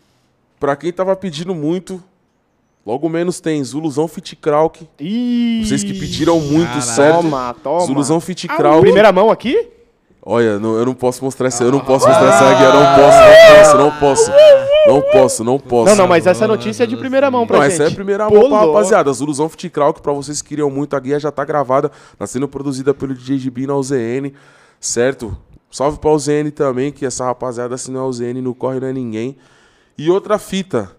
Pra quem tava pedindo muito, logo menos tem Zuluzão Fit Krauk. Ih, Vocês que pediram muito, Caralho. certo? Toma, toma. Zuluzão Fit Ah, Krauk. Primeira mão aqui? Olha, não- eu não posso mostrar essa, eu não posso mostrar essa guia, eu não posso, não posso, não posso. Não posso, não posso. Não, não, mas essa notícia é de primeira mão pra Não, gente. essa é a primeira Pô, mão pra rapaziada. Zuluzão Fit Krauk, pra vocês que queriam muito, a guia já tá gravada, tá sendo produzida pelo DJ GB na UZN, certo? Salve pra UZN também, que essa rapaziada, se não é UZN, não corre, não é ninguém. E outra fita.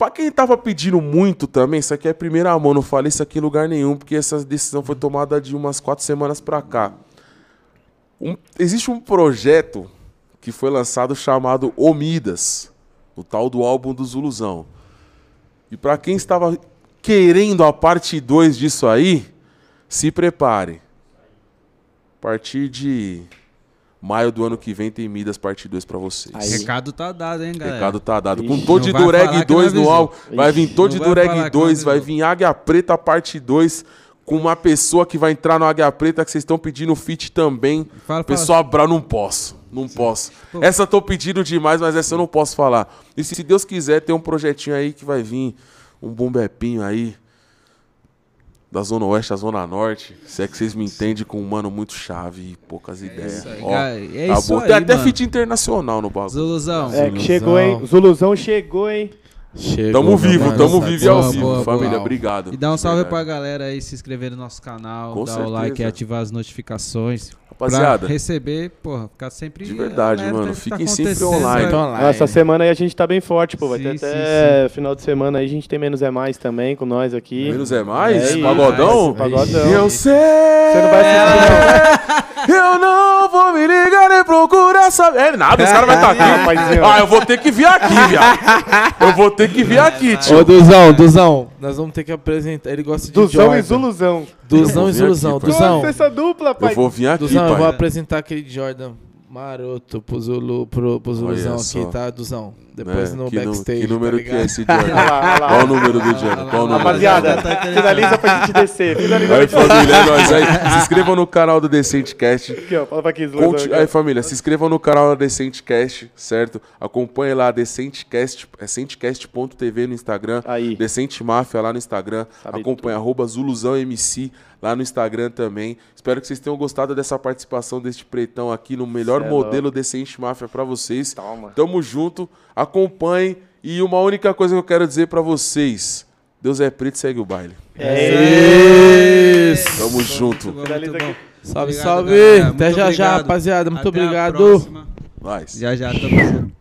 Pra quem tava pedindo muito também, isso aqui é primeira mão, não falei isso aqui em lugar nenhum, porque essa decisão foi tomada de umas quatro semanas pra cá. Um- existe um projeto que foi lançado chamado Omidas, o tal do álbum do Zuluzão. E pra quem estava querendo a parte 2 disso aí, se prepare. A partir de maio do ano que vem tem Midas parte 2 pra vocês. Aí. Recado tá dado, hein, galera? recado tá dado. Com não vai Dureg falar que não 2 no álbum. Vai vir vai falar Dureg que não 2, vai vir Águia Preta parte 2. Com uma pessoa que vai entrar no Águia Preta que vocês estão pedindo feat também. Fala, fala. Pessoal bravo, não posso. Não posso. Essa eu tô pedindo demais, mas essa eu não posso falar. E se Deus quiser, tem um projetinho aí que vai vir. Um bombepinho aí. Da Zona Oeste à Zona Norte. Se é que vocês me entendem com um mano muito chave e poucas ideias. isso aí, Ó, cara. É isso bom. aí, Tem até mano. feat internacional no bagulho. Zuluzão. É, que chegou, hein? Zuluzão chegou, hein? Chegou, Tamo vivo, mano. tamo vivo e ao Boa, vivo, boa, família. boa. Obrigado. E dá um salve verdade. pra galera aí, se inscrever no nosso canal, Com dar o certeza. like e ativar as notificações. Rapaziada, Pra receber, porra, ficar sempre. De verdade, mano, que fiquem tá sempre online. né? Então, online. Essa semana aí a gente tá bem forte, pô. Vai Sim, ter sim, até final de semana aí, a gente tem menos é mais também com nós aqui. menos é mais? É Pagodão? Pagodão. Eu sei. Você não vai assistir, <laughs> Eu não vou me ligar nem procurar saber. É nada, os caras vão estar aqui. Rapazinho. Ah, eu vou ter que vir aqui, viado. Eu vou ter que vir aqui, Ô, tio. Duzão, Duzão, nós vamos ter que apresentar. Ele gosta de Duzão Jordan. e Zuluzão. Duzão e Zuluzão. aqui, pai. Duzão, Nossa, essa dupla, pai. Eu vou vir aqui, Duzão, eu vou pai. apresentar aquele Jordan maroto pro, Zulu, pro, pro Zuluzão só. aqui, tá, Duzão? Depois É, no que, backstage, que número tá que é esse <laughs> Jordan? Olha lá, olha lá. Qual o número do Jordan? Qual o número? Rapaziada, tá finaliza pra gente descer. Finaliza Aí, pra gente família, é nóis. Aí, <laughs> se inscrevam no canal do Decente Cast. aqui, ó. Fala pra aqui, Zuluzão. Aqui, ó. Aí, família, se inscrevam no canal da Decente Cast, certo? Acompanhe lá, Decentecast, é decentecast.tv no Instagram. Aí. Decente Máfia lá no Instagram. Sabe Acompanhe arroba ZuluzãoMC lá no Instagram também. Espero que vocês tenham gostado dessa participação deste pretão aqui no melhor Cê é modelo Decente Máfia pra vocês. Toma. Tamo junto, acompanhem. E uma única coisa que eu quero dizer pra vocês: Deus é preto, segue o baile. É Isso. Tamo Muito junto. bom, muito bom. Salve, Obrigado, salve. galera. Até Muito já já, obrigado. rapaziada. Muito Até a obrigado. próxima. Nós. Já já, tamo junto.